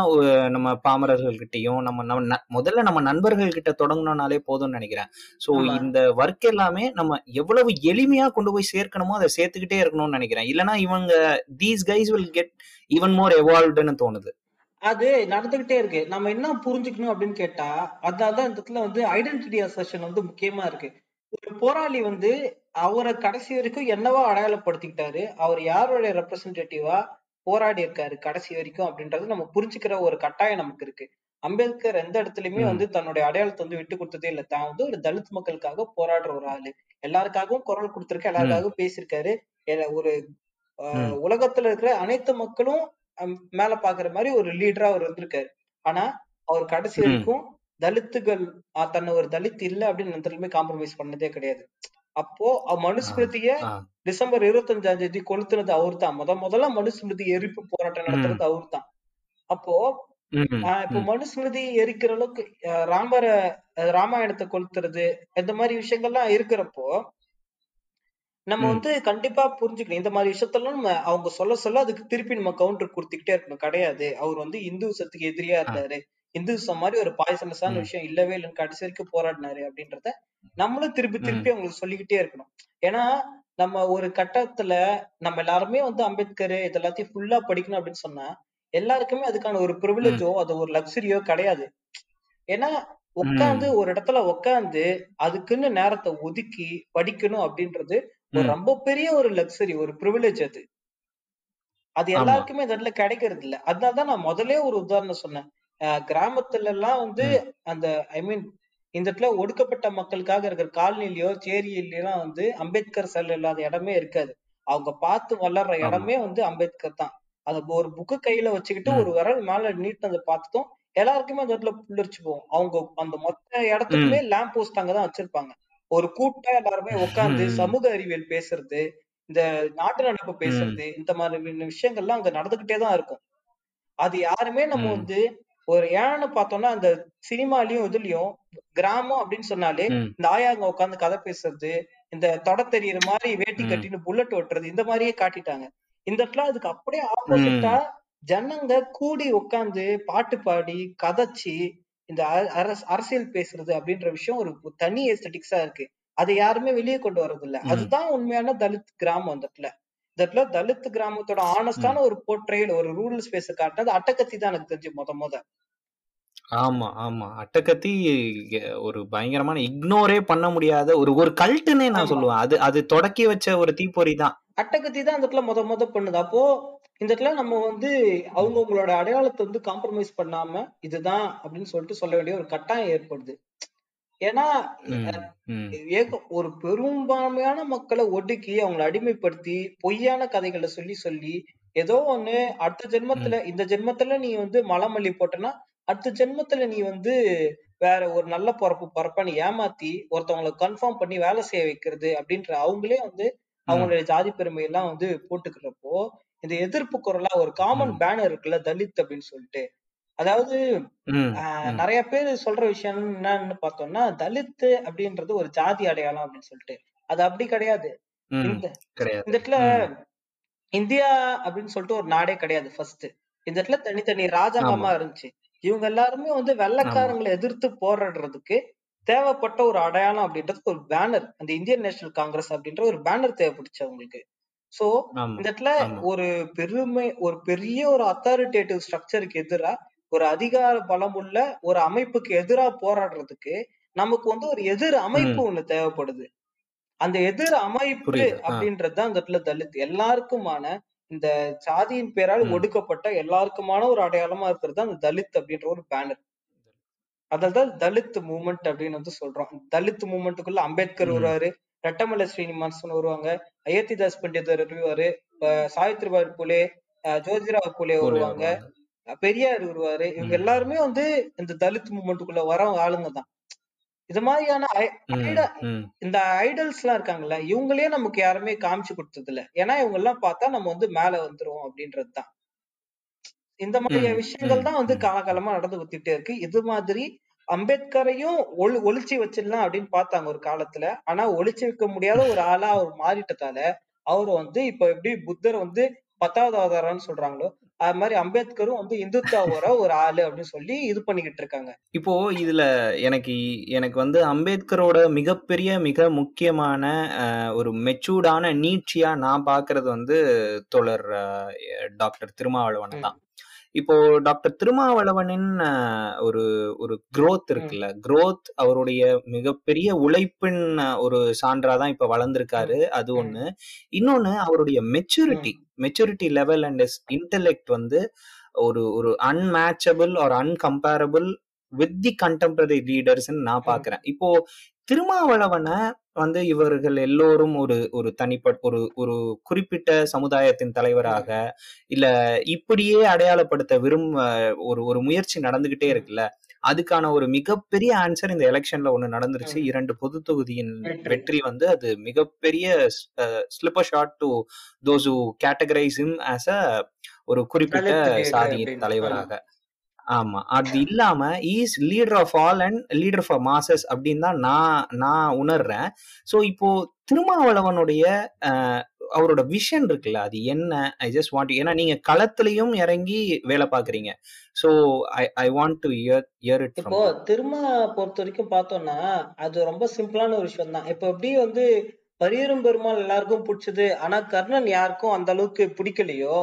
நம்ம பாமரர்கள்கிட்டயும் நம்ம நம்ம முதல்ல நம்ம நண்பர்கள் கிட்ட தொடங்கணும்னாலே போதும்னு நினைக்கிறேன். சோ ஆமா. இந்த ஒர்க் எல்லாமே நம்ம எவ்வளவு எளிமையா கொண்டு போய் சேர்க்கணுமோ அதை சேர்த்துக்கிட்டே இருக்கணும்னு நினைக்கிறேன். இல்லைன்னா இவங்க these guys will get even more எவால்வ்டுன்னு தோணுது. அது நடந்துகிட்டே இருக்கு. நம்ம என்ன புரிஞ்சுக்கணும் அப்படின்னு கேட்டா அதனாலதான் இந்த இடத்துல வந்து ஐடென்டிட்டி அசர்ஷன் வந்து முக்கியமா இருக்கு. ஒரு போராளி வந்து அவரை கடைசி வரைக்கும் என்னவா அடையாளப்படுத்திக்கிட்டாரு. அவர் யாருடைய ரெப்ரசன்டேட்டிவா போராடி இருக்காரு கடைசி வரைக்கும் அப்படின்றது நம்ம புரிஞ்சுக்கிற ஒரு கட்டாயம் நமக்கு இருக்கு. அம்பேத்கர் எந்த இடத்துலயுமே ம். வந்து தன்னுடைய அடையாளத்தை வந்து விட்டு கொடுத்ததே இல்லை. தான் வந்து ஒரு தலித் மக்களுக்காக போராடுற ஒரு ஆளு. எல்லாருக்காகவும் குரல் கொடுத்திருக்க ம். எல்லாருக்காகவும் பேசியிருக்காரு. எ- ஒரு ம். உலகத்துல இருக்கிற அனைத்து மக்களும் அம், மேல பாக்குற மாதிரி ஒரு லீடரா அவர் இருந்திருக்காரு ஆனா அவர் கடைசி ம். வரைக்கும் தலித்துகள் தன்னை ஒரு தலித் இல்ல அப்படின்னு எந்த காம்ப்ரமைஸ் பண்ணதே கிடையாது. அப்போ ஆ மனுஸ்மிருதிய ஆ. டிசம்பர் இருபத்தஞ்சாம் தேதி கொளுத்துனது அவர் தான் முத முதல்ல மனுஸ்மிருதி எரிப்பு போராட்டம் ம். நடத்துறது அவர் தான் அப்போ ம். இப்போ ம். மனுஸ்மிருதி எரிக்கிற அளவுக்கு ராமரை ராமாயணத்தை கொளுத்துறது இந்த மாதிரி விஷயங்கள்லாம் இருக்கிறப்போ நம்ம வந்து கண்டிப்பா புரிஞ்சுக்கணும். இந்த மாதிரி விஷயத்தெல்லாம் நம்ம அவங்க சொல்ல சொல்ல அதுக்கு திருப்பி நம்ம கவுண்டர் கொடுத்துக்கிட்டே இருக்கணும். கிடையாது. அவர் வந்து இந்துசத்துக்கு எதிரியா இருந்தாரு. இந்துசம் மாதிரி ஒரு பாய்சனஸான விஷயம் இல்லவே இல்லைன்னு கடைசி வரைக்கும் போராடினாரு அப்படின்றத நம்மளும் திருப்பி திருப்பி அவங்களுக்கு சொல்லிக்கிட்டே இருக்கணும். ஏன்னா நம்ம ஒரு கட்டத்துல நம்ம எல்லாருமே வந்து அம்பேத்கர் இது எல்லாத்தையும் ஃபுல்லா படிக்கணும் அப்படின்னு சொன்னா எல்லாருக்குமே அதுக்கான ஒரு ப்ரிவிலேஜோ அது ஒரு லக்ஸரியோ கிடையாது. ஏன்னா உட்காந்து ஒரு இடத்துல உட்காந்து அதுக்குன்னு நேரத்தை ஒதுக்கி படிக்கணும் அப்படின்றது ஒரு ரொம்ப பெரிய ஒரு லக்ஸரி ஒரு ப்ரிவிலேஜ் அது. அது எல்லாருக்குமே இந்த இடத்துல கிடைக்கிறது இல்ல. அதனாலதான் நான் முதலே ஒரு உதாரணம் சொன்னேன். கிராமத்துல எல்லாம் வந்து அந்த ஐ மீன் இந்த இடத்துல ஒடுக்கப்பட்ட மக்களுக்காக இருக்கிற காலனிலயோ சேரியிலாம் வந்து அம்பேத்கர் செல் இல்லாத இடமே இருக்காது. அவங்க பார்த்து வளர்ற இடமே வந்து அம்பேத்கர் தான். அது ஒரு புக்கு கையில வச்சுக்கிட்டு ஒரு விரல் மேல நீட்டினதை பார்த்ததும் எல்லாருக்குமே அந்த இடத்துல புல்லரிச்சு போகும். அவங்க அந்த மொத்த ம். இடத்துக்குமே லேம்ப் போஸ்ட் அங்கதான் வச்சிருப்பாங்க. ஒரு கூட்டா எல்லாருமே உட்கார்ந்து சமூக அறிவியல் பேசுறது இந்த நாட்டு நடப்பு பேசுறது இந்த மாதிரி விஷயங்கள்லாம் அங்க நடந்துகிட்டே தான் இருக்கும். அது யாருமே நம்ம வந்து ஒரு ஏன்னு பார்த்தோம்னா அந்த சினிமாலயும் இதுலயும் கிராமம் அப்படின்னு சொன்னாலே இந்த ஆயாங்க உட்காந்து கதை பேசுறது இந்த தொட தெரியற மாதிரி வேட்டி கட்டின்னு புல்லட் ஓட்டுறது இந்த மாதிரியே காட்டிட்டாங்க. இந்த இடத்துல அதுக்கு அப்படியே ஆப்போசிட்டா ஜனங்க கூடி உட்காந்து பாட்டு பாடி கதைச்சு இந்த அரசியல் பேசுறது அப்படின்ற விஷயம் ஒரு தனி எஸ்தட்டிக்ஸா இருக்கு. அதை யாருமே வெளியே கொண்டு வர்றது இல்ல அதுதான் உண்மையான தலித் கிராமம் அந்த இடத்துல. இந்த இடத்துல தலித் கிராமத்தோட ஆனஸ்டான ஒரு போர்ட்ரேல் ஒரு ரூரல் ஸ்பேஸ் காட்டினது அட்டகத்தி தான் எனக்கு தெரிஞ்சு முத முத. ஆமா ஆமா. அட்டகத்தி ஒரு பயங்கரமான இக்னோரே பண்ண முடியாத ஒரு ஒரு கல்ட்டுன்னே நான் சொல்லுவேன். அது அது தொடக்கி வச்ச ஒரு தீப்பொறி தான். அட்டகத்தி தான் அந்த இடத்துல முத முத பண்ணுது. அப்போ இந்த இடத்துல நம்ம வந்து அவங்கவங்களோட அடையாளத்தை வந்து காம்ப்ரமைஸ் பண்ணாம இதுதான் அப்படின்னு சொல்லிட்டு சொல்ல வேண்டிய ஒரு கட்டாயம் ஏற்படுது. ஏன்னா ஒரு பெரும்பான்மையான மக்களை ஒடுக்கி அவங்களை அடிமைப்படுத்தி பொய்யான கதைகளை சொல்லி சொல்லி ஏதோ ஒண்ணு அடுத்த ஜென்மத்துல இந்த ஜென்மத்துல நீ வந்து மலமல்லி போட்டனா அடுத்த ஜென்மத்துல நீ வந்து வேற ஒரு நல்ல பிறப்பு பிறப்பான்னு ஏமாத்தி ஒருத்தவங்களை கன்ஃபார்ம் பண்ணி வேலை செய்ய வைக்கிறது அப்படின்ற அவங்களே வந்து அவங்களுடைய ஜாதி பெருமை எல்லாம் வந்து போட்டுக்கிறப்போ இந்த எதிர்ப்பு குரலா ஒரு காமன். பேனர் இருக்குல்ல தலித் அப்படின்னு சொல்லிட்டு. அதாவது நிறைய பேர் சொல்ற விஷயம் என்னன்னு பார்த்தோம்னா தலித் அப்படின்றது ஒரு ஜாதி அடையாளம் அப்படின்னு சொல்லிட்டு. அது அப்படி கிடையாது. இந்த இடத்துல. இந்தியா அப்படின்னு சொல்லிட்டு ஒரு நாடே கிடையாது ஃபர்ஸ்ட் இந்த இடத்துல தனித்தனி ராஜாங்கமா. இருந்துச்சு. இவங்க எல்லாருமே வந்து வெள்ளைக்காரங்களை எதிர்த்து போராடுறதுக்கு தேவைப்பட்ட ஒரு அடையாளம் அப்படின்றது ஒரு பேனர் அந்த இந்தியன் நேஷனல் காங்கிரஸ் அப்படின்ற ஒரு பேனர் தேவைப்பட்டுச்சு அவங்களுக்கு. சோ ஆமா இந்த இடத்துல ஆமா ஒரு பெருமை ஒரு பெரிய ஒரு அத்தாரிட்டேட்டிவ் ஸ்ட்ரக்சருக்கு எதிரா ஒரு அதிகார பலம் உள்ள ஒரு அமைப்புக்கு எதிரா போராடுறதுக்கு நமக்கு வந்து ஒரு எதிர் அமைப்பு ஒண்ணு தேவைப்படுது அந்த எதிர் அமைப்பு புரியுது. ஆ. அப்படின்றதுதான் இந்த இடத்துல தலித் எல்லாருக்குமான இந்த சாதியின் பேரால் ம். ஒடுக்கப்பட்ட எல்லாருக்குமான ஒரு அடையாளமா இருக்கிறது அந்த தலித் அப்படின்ற ஒரு பேனர் அதான் தலித் மூமெண்ட் அப்படின்னு வந்து சொல்றோம் தலித் மூமெண்ட்டுக்குள்ள அம்பேத்கர் ம். வருவாரு ரெட்டமலை ஸ்ரீனிவாசன் வருவாங்க அயோத்திதாஸ் பண்டிதர் வருவாரு. சாவித்ரிபாய் புலே ஜோதிராவ் புலே வருவாங்க. பெரியார் வருவாரு. இவங்க. எல்லாருமே வந்து இந்த தலித் மூமெண்ட்டுக்குள்ள வர ஆளுங்க தான். இது மாதிரியான. இந்த ஐடல்ஸ் எல்லாம் இருக்காங்கல்ல இவங்களே நமக்கு யாருமே காமிச்சு கொடுத்தது இல்ல ஏன்னா இவங்க எல்லாம் பார்த்தா நம்ம வந்து மேல வந்துருவோம் அப்படின்றது தான். இந்த மாதிரி ம், விஷயங்கள் தான் வந்து. காலகாலமா நடந்து வந்துட்டே இருக்கு. இது மாதிரி அம்பேத்கரையும் ஒளி ஒழிச்சு வச்சிடலாம் அப்படின்னு பார்த்தாங்க ஒரு காலத்துல. ஆனா ஒழிச்சு வைக்க முடியாத ஒரு ஆளா அவர் மாறிட்டதால அவர் வந்து இப்ப எப்படி புத்தர் வந்து பத்தாவது அவதாரம்னு சொல்றாங்களோ அது மாதிரி அம்பேத்கரும் வந்து இந்துத்தாவோட ஒரு ஆளு அப்படின்னு சொல்லி இது பண்ணிக்கிட்டு இருக்காங்க. இப்போ இதுல எனக்கு எனக்கு வந்து அம்பேத்கரோட மிகப்பெரிய மிக முக்கியமான ஒரு மெச்சூர்டான நீட்சியா நான் பாக்குறது வந்து தோழர் டாக்டர் திருமாவளவன் தான். இப்போ டாக்டர் திருமாவளவனின் ஒரு ஒரு growth இருக்குல்ல. growth அவருடைய மிகப்பெரிய உழைப்பின் ஒரு சான்றாதான் இப்ப வளர்ந்திருக்காரு. அது. ஒண்ணு. இன்னொன்னு அவருடைய maturity maturity level and intellect வந்து ஒரு ஒரு அன்மேச்சபிள் ஒரு uncomparable with the contemporary leaders நான். பாக்குறேன். இப்போ திருமாவளவனை வந்து இவர்கள் எல்லோரும் ஒரு ஒரு தனிப்பட்ட ஒரு ஒரு குறிப்பிட்ட சமுதாயத்தின் தலைவராக இல்ல இப்படியே அடையாளப்படுத்த விரும்ப ஒரு ஒரு முயற்சி நடந்துகிட்டே இருக்குல்ல அதுக்கான ஒரு மிகப்பெரிய ஆன்சர் இந்த எலெக்ஷன்ல ஒண்ணு நடந்துருச்சு. இரண்டு பொது தொகுதியின் வெற்றி. வந்து அது மிகப்பெரிய slipper shot to those who categorize him as a ஒரு குறிப்பிட்ட சாதியின். தலைவராக ஆமா. அது இல்லாம is leader of all and leader for masses அப்படின்னு தான் நான் நான் உணர்றேன். சோ இப்போ திருமாவளவனுடைய அவரோட விஷன் இருக்குல்ல அது என்ன? ஐ ஜஸ்ட் வாண்ட் ஏன்னா நீங்க களத்திலையும் இறங்கி வேலை பாக்குறீங்க so I I want to hear hear it இப்போ திரும்ப பொறுத்த வரைக்கும் பார்த்தோம்னா அது ரொம்ப சிம்பிளான ஒரு விஷயம் தான். இப்போ எப்படி வந்து பரியரும் பெருமாள் எல்லாருக்கும் பிடிச்சது ஆனா கர்ணன் யாருக்கும் அந்த அளவுக்கு பிடிக்கலையோ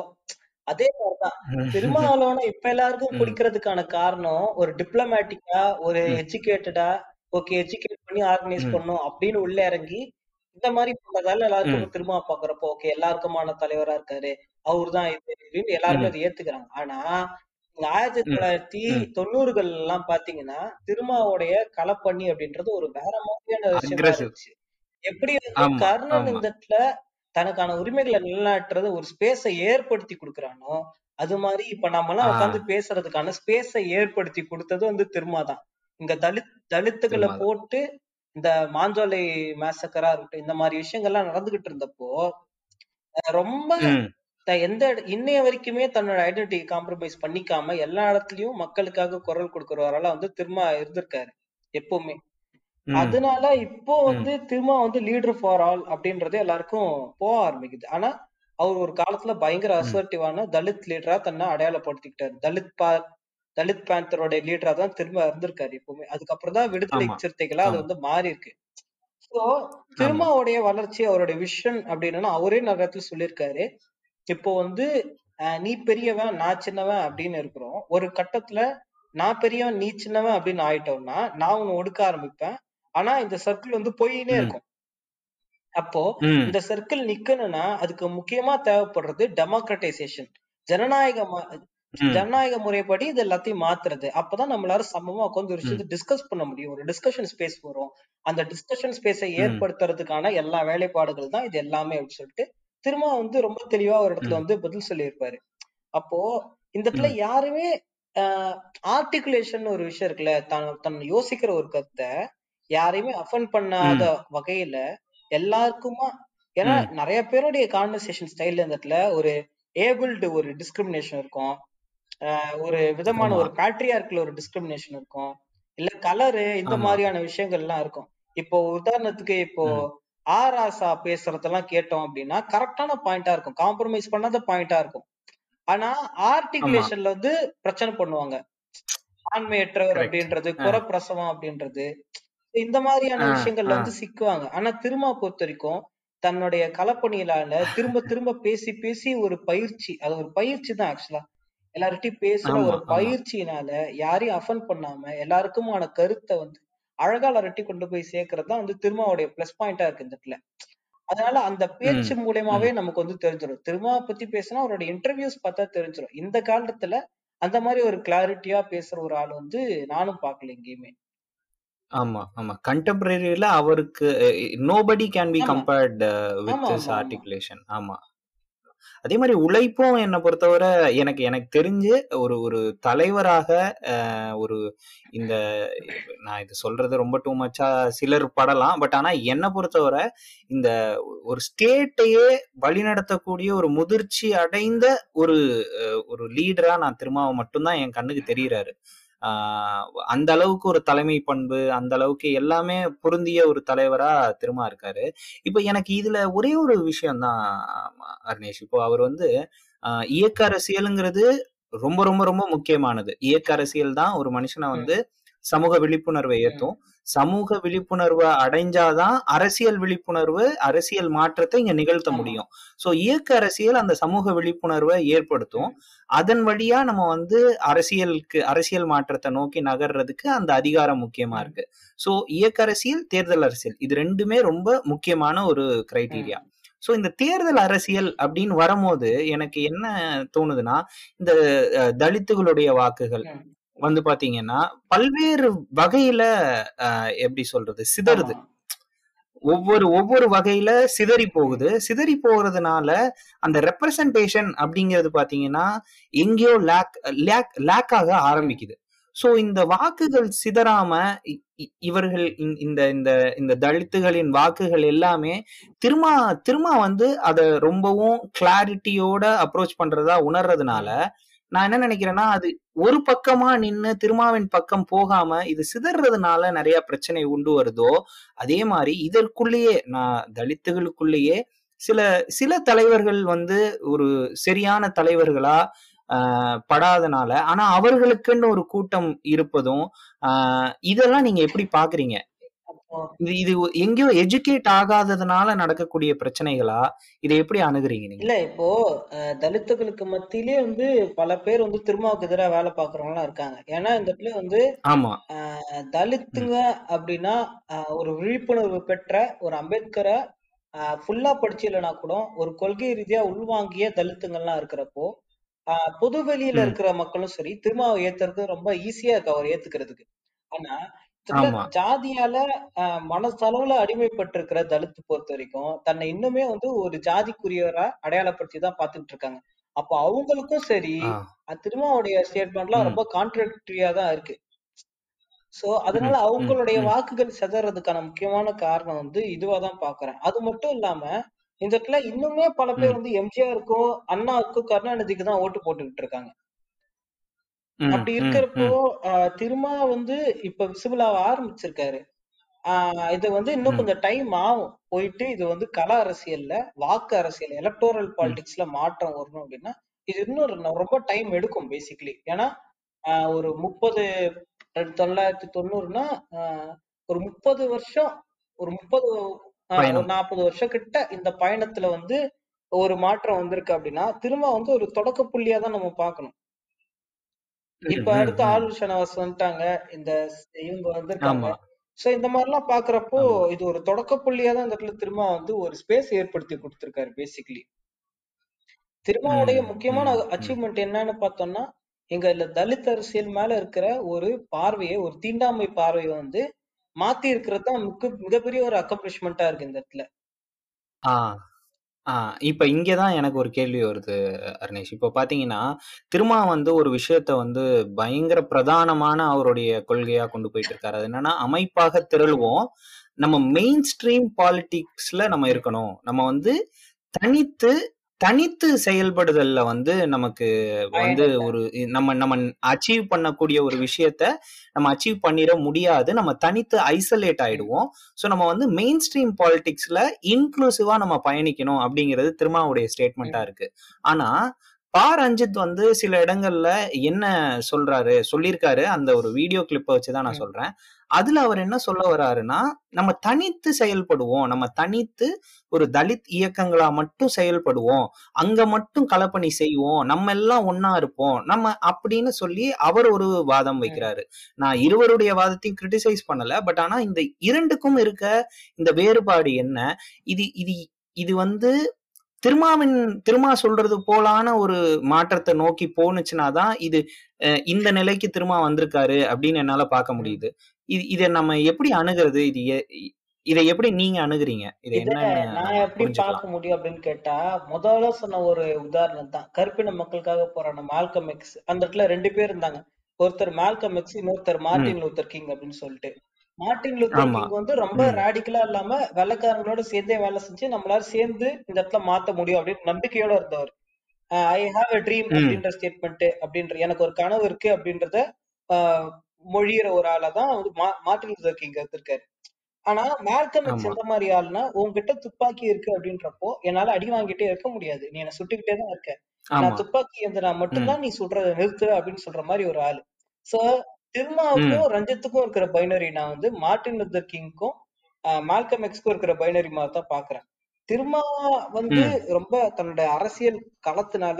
அதே மாதிரிதான் திருமாவளவனை இப்ப எல்லாருக்கும். பிடிக்கிறதுக்கான காரணம் ஒரு டிப்ளமேட்டிக்கா ஒரு. எஜுகேட்டடா ஓகே எஜுகேட் பண்ணி ஆர்கனைஸ். பண்ணும் அப்படின்னு உள்ள இறங்கி இந்த மாதிரி பண்றதால எல்லாருக்கும். திரும்ப பாக்குறப்போ ஓகே எல்லாருக்குமான தலைவரா இருக்காரு அவர்தான் இது அப்படின்னு எல்லாருமே. அதை ஏத்துக்கிறாங்க ஆனா ஆயிரத்தி. தொள்ளாயிரத்தி. தொண்ணூறுகள் எல்லாம் பாத்தீங்கன்னா திருமாவுடைய களப்பணி அப்படின்றது ஒரு வேற மாதிரியான விஷயமா எப்படி கர்ணன். இந்த இடத்துல தனக்கான உரிமைகளை நிலைநாட்டுறது ஒரு ஸ்பேஸை ஏற்படுத்தி கொடுக்கறானோ அது மாதிரி இப்ப நம்ம எல்லாம். உட்காந்து பேசுறதுக்கான ஸ்பேஸை ஏற்படுத்தி கொடுத்தது வந்து திருமா இங்க தலித் தலித்துகளை. போட்டு இந்த மாஞ்சோலை மேசக்கரா இருக்கட்டும் இந்த மாதிரி விஷயங்கள்லாம் நடந்துகிட்டு இருந்தப்போ ரொம்ப எந்த இன்னைய வரைக்குமே தன்னோட ஐடென்டிட்டி காம்ப்ரமைஸ் பண்ணிக்காம எல்லா இடத்துலயும் மக்களுக்காக குரல் கொடுக்கறவரெல்லாம் வந்து திரும்ப இருந்திருக்காரு எப்பவுமே. அதனால இப்போ வந்து திரும்ப வந்து லீடர் ஃபார் ஆல் அப்படின்றது எல்லாருக்கும் போக ஆரம்பிக்குது. ஆனா அவர் ஒரு காலத்துல பயங்கர. அசர்ட்டிவான தலித் லீடரா தன்னை அடையாளப்படுத்திக்கிட்டாரு. தலித் பா தலித் பேந்தரோட லீடரா தான் திரும்ப இருந்திருக்காரு எப்பவுமே. அதுக்கப்புறம் தான் விடுதலை. சிறுத்தைகளா அது. வந்து மாறி இருக்கு சோ திருமாவுடைய வளர்ச்சி அவருடைய விஷன் அப்படின்னா அவரே நிறைய இடத்துல சொல்லியிருக்காரு. இப்போ வந்து நீ பெரியவன் நான் சின்னவன் அப்படின்னு இருக்கிறோம். ஒரு கட்டத்துல நான் பெரியவன் நீ சின்னவன் அப்படின்னு ஆயிட்டோம்னா நான் உன்னை ஒடுக்க ஆரம்பிப்பேன். ஆனா இந்த சர்க்கிள் வந்து போயினே. இருக்கும். அப்போ. இந்த சர்க்கிள் நிக்கணும்னா அதுக்கு முக்கியமா தேவைப்படுறது டெமோக்ரட்டைசேஷன் ஜனநாயக ஜனநாயக முறைப்படி இது எல்லாத்தையும் மாத்துறது. அப்பதான் நம்மளால சமமா உட்காந்து ஒரு விஷயத்தை டிஸ்கஸ் பண்ண முடியும். ஒரு டிஸ்கஷன் ஸ்பேஸ் வரும். அந்த டிஸ்கஷன் ஸ்பேஸை ஏற்படுத்துறதுக்கான எல்லா வேலைப்பாடுகள் தான் இது எல்லாமே அப்படின்னு சொல்லிட்டு திரும்ப வந்து ரொம்ப தெளிவா ஒரு இடத்துல வந்து பதில் சொல்லியிருப்பாரு. அப்போ இந்த இடத்துல யாருமே ஆர்டிகுலேஷன் ஒரு விஷயம் இருக்குல்ல தான் தன் யோசிக்கிற ஒரு கருத்தை யாரையுமே அஃபன் பண்ணாத ம், வகையில எல்லாருக்குமா ஏன்னா ம். நிறைய பேருடைய கான்வர்சேஷன் ஸ்டைல் இந்த இடத்துல ஒரு ஏபிள்டு ஒரு டிஸ்கிரிமினேஷன் இருக்கும். ஆஹ் ஒரு விதமான ஆமா. ஒரு பேட்ரியார்க்ல ஒரு டிஸ்கிரிமினேஷன் இருக்கும். இல்ல கலரு இந்த ஆமா. மாதிரியான விஷயங்கள் எல்லாம் இருக்கும். இப்போ உதாரணத்துக்கு இப்போ ம், ஆர் ஆசா பேசுறதெல்லாம் கேட்டோம் அப்படின்னா கரெக்டான பாயிண்டா இருக்கும். காம்ப்ரமைஸ் பண்ணாத பாயிண்டா இருக்கும். ஆனா ஆமா. ஆர்டிகுலேஷன்ல வந்து பிரச்சனை பண்ணுவாங்க. ஆண்மையற்றவர் கரெக்ட் அப்படின்றது குறப்பிரசவம் அப்படின்றது. இந்த மாதிரியான விஷயங்கள்ல வந்து சிக்குவாங்க. ஆனா திரும்ப பொறுத்த வரைக்கும் தன்னுடைய களப்பணியிலால திரும்ப திரும்ப பேசி பேசி ஒரு பயிற்சி அது ஒரு பயிற்சி தான் ஆக்சுவலா எல்லார்கிட்டயும் பேசுற ஒரு பயிற்சியினால யாரையும் அஃபன் பண்ணாம எல்லாருக்குமான கருத்தை வந்து அழகா அரட்டி கொண்டு போய் சேர்க்கறது தான் வந்து திருமாவுடைய பிளஸ் பாயிண்டா இருக்கு இந்த இடத்துல. அதனால அந்த பேச்சு மூலியமாவே. நமக்கு வந்து தெரிஞ்சிடும் திருமாவை பத்தி பேசினா அவரோட இன்டர்வியூஸ் பார்த்தா தெரிஞ்சிடும் இந்த காலத்துல அந்த மாதிரி ஒரு கிளாரிட்டியா பேசுற ஒரு ஆள் வந்து நானும் பார்க்கல எங்கேயுமே. ஆமா ஆமா. கண்டெம்பரரியில அவருக்கு நோபடி கேன் பி ஆமா. கம்பேர்ட் வித் ஆமா திஸ் ஆமா ஆமா. ஆர்டிகுலேஷன் ஆமா. அதே மாதிரி உழைப்பும் என்னை பொறுத்தவரை எனக்கு எனக்கு தெரிஞ்சு ஒரு ஒரு தலைவராக அஹ், ஒரு இந்த நான் இது சொல்றது ரொம்ப டூ மச்சா சிலர் படலாம். பட் ஆனா என்னை பொறுத்தவரை இந்த ஒரு ஸ்டேட்டையே வழிநடத்தக்கூடிய ஒரு முதிர்ச்சி அடைந்த ஒரு அஹ், ஒரு லீடரா நான் திருமாவை மட்டும்தான் என் கண்ணுக்கு தெரியுறாரு. அந்த அளவுக்கு ஒரு தலைமை பண்பு அந்த அளவுக்கு எல்லாமே பொருந்திய ஒரு தலைவரா திருமா இருக்காரு. இப்ப எனக்கு இதுல ஒரே ஒரு விஷயம் தான் அர்ணேஷ். இப்போ அவர் வந்து ஆஹ் இயக்க அரசியலுங்கிறது ரொம்ப ரொம்ப ரொம்ப முக்கியமானது. இயக்க அரசியல் தான் ஒரு மனுஷனை வந்து சமூக விழிப்புணர்வை ம், ஏத்தும். சமூக விழிப்புணர்வை அடைஞ்சாதான் அரசியல் விழிப்புணர்வு அரசியல் மாற்றத்தை இங்க நிகழ்த்த முடியும். சோ இயக்க அரசியல் அந்த சமூக விழிப்புணர்வை ஏற்படுத்தும். அதன் வழியா நம்ம வந்து அரசியலுக்கு அரசியல் மாற்றத்தை நோக்கி நகர்றதுக்கு அந்த அதிகாரம் முக்கியமா இருக்கு. சோ இயக்க அரசியல் தேர்தல் அரசியல் இது ரெண்டுமே ரொம்ப முக்கியமான ஒரு ம், கிரைட்டீரியா சோ இந்த தேர்தல் அரசியல் அப்படின்னு வரும்போது எனக்கு என்ன தோணுதுன்னா இந்த தலித்துகளுடைய வாக்குகள். வந்து பாத்தீங்கன்னா பல்வேறு வகையில எப்படி சொல்றது சிதறுது. ஒவ்வொரு ஒவ்வொரு வகையில சிதறி போகுது. சிதறி போறதுனால அந்த ரெப்ரசன்டேஷன் அப்படிங்கிறது பாத்தீங்கன்னா எங்கேயோ லேக் லேக் லேக் ஆக ம், ஆரம்பிக்குது. சோ இந்த வாக்குகள் சிதறாம இவர்கள் இந்த இந்த இந்த தலித்துகளின் வாக்குகள் எல்லாமே திரும்ப திரும்ப வந்து அதை ரொம்பவும் கிளாரிட்டியோட அப்ரோச் பண்றதா உணர்றதுனால நான் என்ன நினைக்கிறேன்னா அது ஒரு பக்கமா நின்று திருமாவின் பக்கம் போகாம இது சிதறதுனால நிறைய பிரச்சனை உண்டு வருதோ அதே மாதிரி இதற்குள்ளேயே நான் தலித்துகளுக்குள்ளேயே சில சில தலைவர்கள் வந்து ஒரு சரியான தலைவர்களா படாதனால ஆனா அவர்களுக்குன்னு ஒரு கூட்டம் இருப்பதும் இதெல்லாம் நீங்க எப்படி பாக்குறீங்க? இது எங்கேயோ எஜுகேட் ஆகாததுனால நடக்கக்கூடிய பிரச்சனைகளா? இதை எப்படி அணுகுறீங்க நீங்க? இல்ல இப்போ தலித்துகளுக்கு மத்தியிலே வந்து பல பேர் வந்து திருமாவுக்கு எதிராக வேலை பாக்குறவங்க இருக்காங்க. ஏன்னா இந்த இடத்துல வந்து ஆமா. தலித்துங்க அப்படின்னா ஒரு விழிப்புணர்வு பெற்ற ஒரு அம்பேத்கரை ஃபுல்லா படிச்சிடலனா கூட ஒரு கொள்கை ரீதியா உள்வாங்கிய தலித்துங்கள்லாம் இருக்கிறப்போ ஆஹ் பொது வெளியில இருக்கிற மக்களும் சரி திருமாவை ஏத்துறது ரொம்ப ஈஸியா இருக்கு அவர் ஏத்துக்கிறதுக்கு. ஆனா ஜாதியால மனசளவுல அடிமைப்பட்டிருக்கிற தலித்து பொறுத்த வரைக்கும் தன்னை இன்னுமே வந்து ஒரு ஜாதிக்குரியவரா அடையாளப்படுத்தி தான் பாத்துக்கிட்டு இருக்காங்க அப்போ அவங்களுக்கும் சரி அஹ் திருமாவுடைய ஸ்டேட்மெண்ட்லாம் ரொம்ப கான்ட்ரடிக்டரியா தான் இருக்கு. சோ அதனால அவங்களுடைய வாக்குகள் சிதறதுக்கான முக்கியமான காரணம் வந்து இதுவா தான் பாக்குறேன் அது மட்டும் இல்லாம இந்த இடத்துல இன்னுமே பல பேர் வந்து எம்ஜிஆருக்கும் அண்ணாவுக்கும் கருணாநிதிக்கு தான் ஓட்டு போட்டுக்கிட்டு இருக்காங்க. ம், அப்படி ம், இருக்கிறப்போ ம், திருமா வந்து இப்ப விசிபிள் ஆக ஆரம்பிச்சிருக்காரு. ஆஹ் இது வந்து இன்னும் ம், கொஞ்சம் டைம் ஆகும். போயிட்டு இது வந்து கள அரசியல்ல வாக்கு அரசியல் எலக்டோரல் ம், பாலிடிக்ஸ்ல மாற்றம் வரணும் அப்படின்னா இது இன்னும் ஒரு- ரொம்ப டைம் எடுக்கும் பேசிக்கலி ஏன்னா ஆஹ் ஒரு முப்பது தொள்ளாயிரத்தி தொண்ணூறுனா ஆஹ் ஒரு முப்பது வருஷம் ஒரு முப்பது ஒரு பயணம். நாற்பது வருஷம் கிட்ட இந்த பயணத்துல வந்து ஒரு மாற்றம் வந்திருக்கு அப்படின்னா திரும்ப வந்து ஒரு தொடக்க புள்ளியா தான் நம்ம பார்க்கணும். இப்ப அடுத்து. ஆளுநர் ஷனவாஸ் வந்துட்டாங்க. இந்த இவங்க வந்திருக்காங்க. ஆமா. சோ இந்த மாதிரி எல்லாம் பாக்குறப்போ ஆமா. இது ஒரு தொடக்க புள்ளியா தான் இந்த இடத்துல திரும்ப வந்து ஒரு ஸ்பேஸ் ஏற்படுத்தி கொடுத்திருக்காரு பேசிக்கலி திருமாவுடைய ம், முக்கியமான ம், ம். அச்சீவ்மெண்ட் என்னன்னு பார்த்தோம்னா எங்க இல்ல தலித் அரசியல் மேல இருக்கிற ஒரு பார்வையை ஒரு தீண்டாமை பார்வையை வந்து மாத்தி இருக்கிறது தான் மிக மிகப்பெரிய ஒரு அக்கம்ப்ளிஷ்மெண்டா இருக்கு இந்த இடத்துல. ஆ. ஆ இப்ப இங்கதான் எனக்கு ஒரு கேள்வி வருது அருணேஷ். இப்போ பார்த்தீங்கன்னா, திருமா வந்து ஒரு விஷயத்த வந்து பயங்கர பிரதானமான அவருடைய கொள்கையா கொண்டு போயிட்டு இருக்காரு. அது என்னன்னா அமைப்பாக திரளுவோம். நம்ம மெயின் ஸ்ட்ரீம் பாலிடிக்ஸ்ல நம்ம இருக்கணும். நம்ம வந்து தனித்து தனித்து செயல்படுதல்ல வந்து நமக்கு வந்து ஒரு நம்ம நம்ம அச்சீவ் பண்ணக்கூடிய ஒரு விஷயத்த நம்ம அச்சீவ் பண்ணிட முடியாது. நம்ம தனித்து ஐசோலேட் ஆயிடுவோம். ஸோ நம்ம வந்து மெயின் ஸ்ட்ரீம் பாலிடிக்ஸ்ல இன்க்ளூசிவா நம்ம பயணிக்கணும் அப்படிங்கிறது திருமாவுடைய ஸ்டேட்மெண்டா ம், இருக்கு. ஆனா பா. ரஞ்சித் வந்து சில இடங்கள்ல என்ன சொல்றாரு சொல்லியிருக்காரு அந்த ஒரு வீடியோ கிளிப்பை வச்சுதான் நான் சொல்றேன். அதுல அவர் என்ன சொல்ல வர்றாருன்னா நம்ம தனித்து செயல்படுவோம். நம்ம தனித்து ஒரு தலித் இயக்கங்களா மட்டும் செயல்படுவோம். அங்க மட்டும் களப்பணி செய்வோம். நம்ம எல்லாம் ஒன்னா இருப்போம். நம்ம அப்படின்னு சொல்லி அவர் ஒரு வாதம் வைக்கிறாரு. நான் இருவருடைய வாதத்தையும் கிரிட்டிசைஸ் பண்ணல. பட் ஆனா இந்த இரண்டுக்கும் இருக்க இந்த வேறுபாடு என்ன? இது இது இது வந்து திருமாவின் திருமா சொல்றது போலான ஒரு மாற்றத்தை நோக்கி போனுச்சுன்னா தான் இது இந்த நிலைக்கு திருமா வந்திருக்காரு அப்படின்னு என்னால பார்க்க. முடியுது. இது இதை நம்ம எப்படி அணுகிறது? இது இதை எப்படி நீங்க அணுகுறீங்க? இது என்னன்னு நான் எப்படி பார்க்க முடியும் அப்படின்னு கேட்டா முதல்ல சொன்ன ஒரு உதாரணம் தான். கருப்பின மக்களுக்காக போராடின மால்கம் எக்ஸ் அந்த இடத்துல ரெண்டு பேர் இருந்தாங்க. ஒருத்தர் மால்கம் எக்ஸ் இன்னொருத்தர் ம். மார்ட்டின் லூத்தர் கிங் அப்படின்னு சொல்லிட்டு. மார்ட்டின் லூத்தர் கிங் வந்து ரொம்ப ரேடிக்கலா இல்லாம வெள்ளைக்காரங்களோட சேர்ந்தே வேலை செஞ்சு நம்மளால சேர்ந்து இந்த இடத்துல மாத்த முடியும் அப்படின்னு நம்பிக்கையோட இருந்தவர். ஐ ஹாவ் a ட்ரீம் அப்படின்ற ஸ்டேட்மெண்ட் அப்படின்ற எனக்கு ஒரு கனவு இருக்கு அப்படின்றத மொழியிற ஒரு ஆளா தான் வந்து மா- மார்ட்டின் லூத்தர் கிங் இருந்திருக்காரு. ஆனா மால்கம் எந்த மாதிரி ஆள்னா உன்கிட்ட துப்பாக்கி இருக்கு அப்படின்றப்போ என்னால அடி வாங்கிட்டே இருக்க முடியாது. நீ என்ன சுட்டுக்கிட்டே தான் இருக்க. நான் துப்பாக்கி எந்திரா ம். மட்டும்தான் நீ சுடுறத நிறுத்து அப்படின்னு சொல்ற மாதிரி ஒரு ஆளு. சோ திருமாவுக்கும் ரஞ்சித்துக்கும் இருக்கிற பைனரி நான் வந்து மார்ட்டின் லூத்தர் கிங்க்கும் மால்கம் எக்ஸ்க்கும் இருக்கிற பைனரி மாதிரி தான் பாக்குறேன். திருமா வந்து ரொம்ப தன்னோட அரசியல் களத்தினால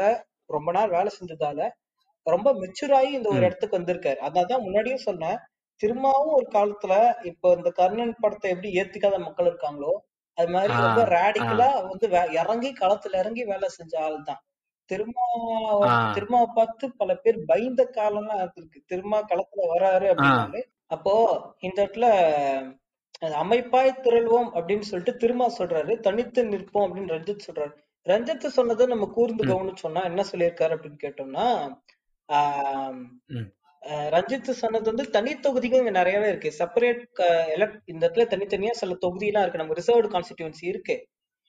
ரொம்ப நாள் வேலை செஞ்சதால ரொம்ப மெச்சூர் ஆகி இந்த ஒரு இடத்துக்கு வந்திருக்காரு. அதான் முன்னாடியே சொன்னேன். திருமாவும் ஒரு காலத்துல இப்போ இந்த கர்ணன் படத்தை எப்படி ஏத்துக்காத மக்கள் இருக்காங்களோ அது மாதிரி ரொம்ப ரேடிக்கலா வந்து வே- இறங்கி களத்துல இறங்கி வேலை செஞ்ச ஆள் தான் திருமா ஆ. திருமாவை பார்த்து பல பேர் பயந்த காலம்லாம் இருக்கு. திருமா களத்துல வராரு அப்படின்னாலே அப்போ இந்த இடத்துல அமைப்பாய் திரள்வோம் அப்படின்னு சொல்லிட்டு திருமா சொல்றாரு. தனித்து நிற்போம் அப்படின்னு ரஞ்சித் சொல்றாரு. ரஞ்சித் சொன்னதை நம்ம கூர்ந்து கவனிச்சோம்னா என்ன சொல்லியிருக்காரு அப்படின்னு கேட்டோம்னா ஆஹ் ரஞ்சித் சொன்னது வந்து தனி தொகுதிகள் இங்க நிறையவே இருக்கு. செப்பரேட் இந்த இடத்துல தனித்தனியா சில தொகுதியெல்லாம் இருக்கு. நம்ம ரிசர்வ்டு கான்ஸ்டிடியூன்சி இருக்கு.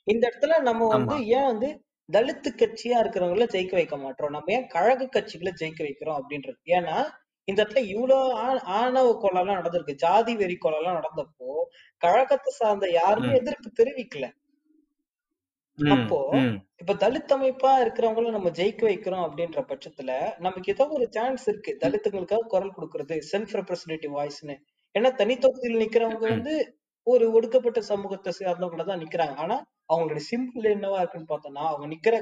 இந்த இடத்துல நம்ம வந்து ஏன் வந்து தலித்து கட்சியா இருக்கிறவங்கள ஜெயிக்க வைக்க மாட்டோம். நம்ம ஏன் கழக கட்சிகளை ஜெயிக்க வைக்கிறோம் அப்படின்றது? ஏன்னா இந்த இடத்துல இவ்வளவு ஆணவ கொலைலாம் நடந்திருக்கு. ஜாதி வெறி கொலைலாம் நடந்தப்போ கழகத்தை சார்ந்த யாருமே எதிர்ப்பு தெரிவிக்கல. அப்போ இப்ப தலித் அமைப்பா இருக்கிறவங்கள நம்ம ஜெயிக்க வைக்கிறோம் அப்படின்ற பட்சத்துல நமக்கு ஏதோ ஒரு சான்ஸ் இருக்கு. தலித்துங்களுக்காக குரல் கொடுக்கறது செல்ஃப் ரெப்ரஸன்டேட்டிவ் வாய்ஸ்னு ஏன்னா தனி தொகுதியில் நிக்கிறவங்க வந்து ஒரு ஒடுக்கப்பட்ட சமூகத்தை சேர்ந்தவங்கள தான் நிக்கிறாங்க. ஆனா அவங்களுடைய சிம்பிள் என்னவா இருக்குன்னு பார்த்தோம்னா அவங்க நிக்கிற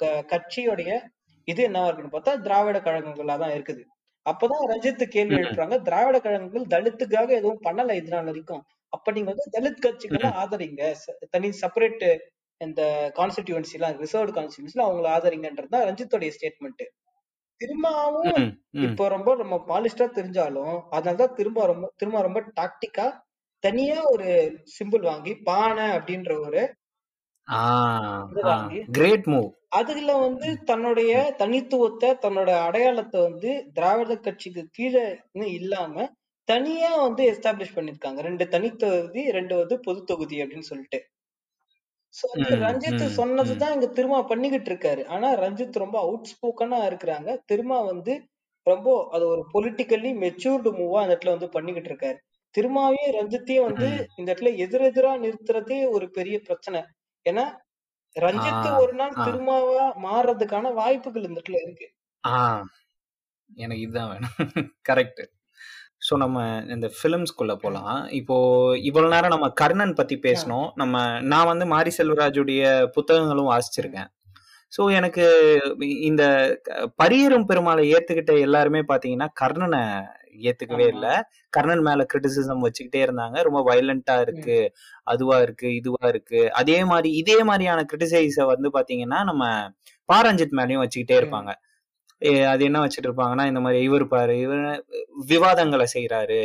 க- கட்சியோடைய இது என்னவா இருக்குன்னு பார்த்தா திராவிட கழகங்களா தான் இருக்குது. அப்பதான் ரஞ்சித் கேள்வி எழுப்புறாங்க திராவிட கழகங்கள் தலித்துக்காக எதுவும் பண்ணல இது நாள் வரைக்கும். அப்ப நீங்க வந்து தலித் கட்சிகளை ஆதரிங்க. தனி செப்பரேட் இந்த கான்ஸ்டிடியூன்சி எல்லாம் ரிசர்வ்டு கான்ஸ்டிடியூன்சில அவங்கள ஆதரிங்கன்றது தான் ரஞ்சித்தோடைய ஸ்டேட்மெண்ட் திரும்பவும் இப்போ ரொம்ப நம்ம பாலிஸ்டா தெரிஞ்சாலும் அதனாலதான் திரும்ப ரொம்ப திரும்ப ரொம்ப டாக்டிக்கா தனியா ஒரு சிம்பிள் வாங்கி பானை அப்படின்ற ஒரு கிரேட் மூவ் அதுல வந்து தன்னுடைய தனித்துவத்தை தன்னோட அடையாளத்தை வந்து திராவிட கட்சிக்கு கீழே இல்லாம தனியா வந்து எஸ்டாப்ளிஷ் பண்ணிருக்காங்க ரெண்டு தனித்தொகுதி ரெண்டு வந்து பொது தொகுதி அப்படின்னு சொல்லிட்டு. சோ ரஞ்சித் சொன்னதுதான் இங்க திருமா பண்ணிக்கிட்டு இருக்காரு. ஆனா ரஞ்சித் ரொம்ப அவுட் ஸ்போக்கனா இருக்கிறாங்க. திருமா வந்து ரொம்ப அது ஒரு பொலிட்டிக்கலி மெச்சூர்டு மூவா அந்த இடத்துல வந்து பண்ணிக்கிட்டு இருக்காரு. திருமாவையும் ரஞ்சித்தையும் வந்து இந்த இடத்துல எதிரெதிரா நிறுத்துறதே ஒரு பெரிய பிரச்சனை. ஏன்னா ரஞ்சித் ஒரு நாள் திருமாவா மாறுறதுக்கான வாய்ப்புகள் இந்த இடத்துல இருக்கு. எனக்கு இதுதான் வேணும். கரெக்ட் ஸோ நம்ம இந்த ஃபிலிம்ஸ்குள்ள போகலாம் இப்போ இவ்வளவு நேரம் நம்ம கர்ணன் பத்தி பேசணும் நம்ம நான் வந்து மாரி செல்வராஜுடைய புத்தகங்களும் வாசிச்சிருக்கேன். ஸோ எனக்கு இந்த பரியரும் பெருமாளை ஏத்துக்கிட்ட எல்லாருமே பாத்தீங்கன்னா கர்ணனை ஏத்துக்கவே இல்ல. கர்ணன் மேல கிரிட்டிசிசம் வச்சுக்கிட்டே இருந்தாங்க. ரொம்ப வயலண்டா இருக்கு அதுவா இருக்கு இதுவா இருக்கு. அதே மாதிரி இதே மாதிரியான கிரிட்டிசைஸ வந்து பாத்தீங்கன்னா நம்ம பாரஞ்சித் மேலயும் வச்சுக்கிட்டே இருப்பாங்க. அது என்ன வச்சுட்டு இருப்பாங்கன்னா இந்த மாதிரி இவர் பாரு இவர் விவாதங்களை செய்யறாரு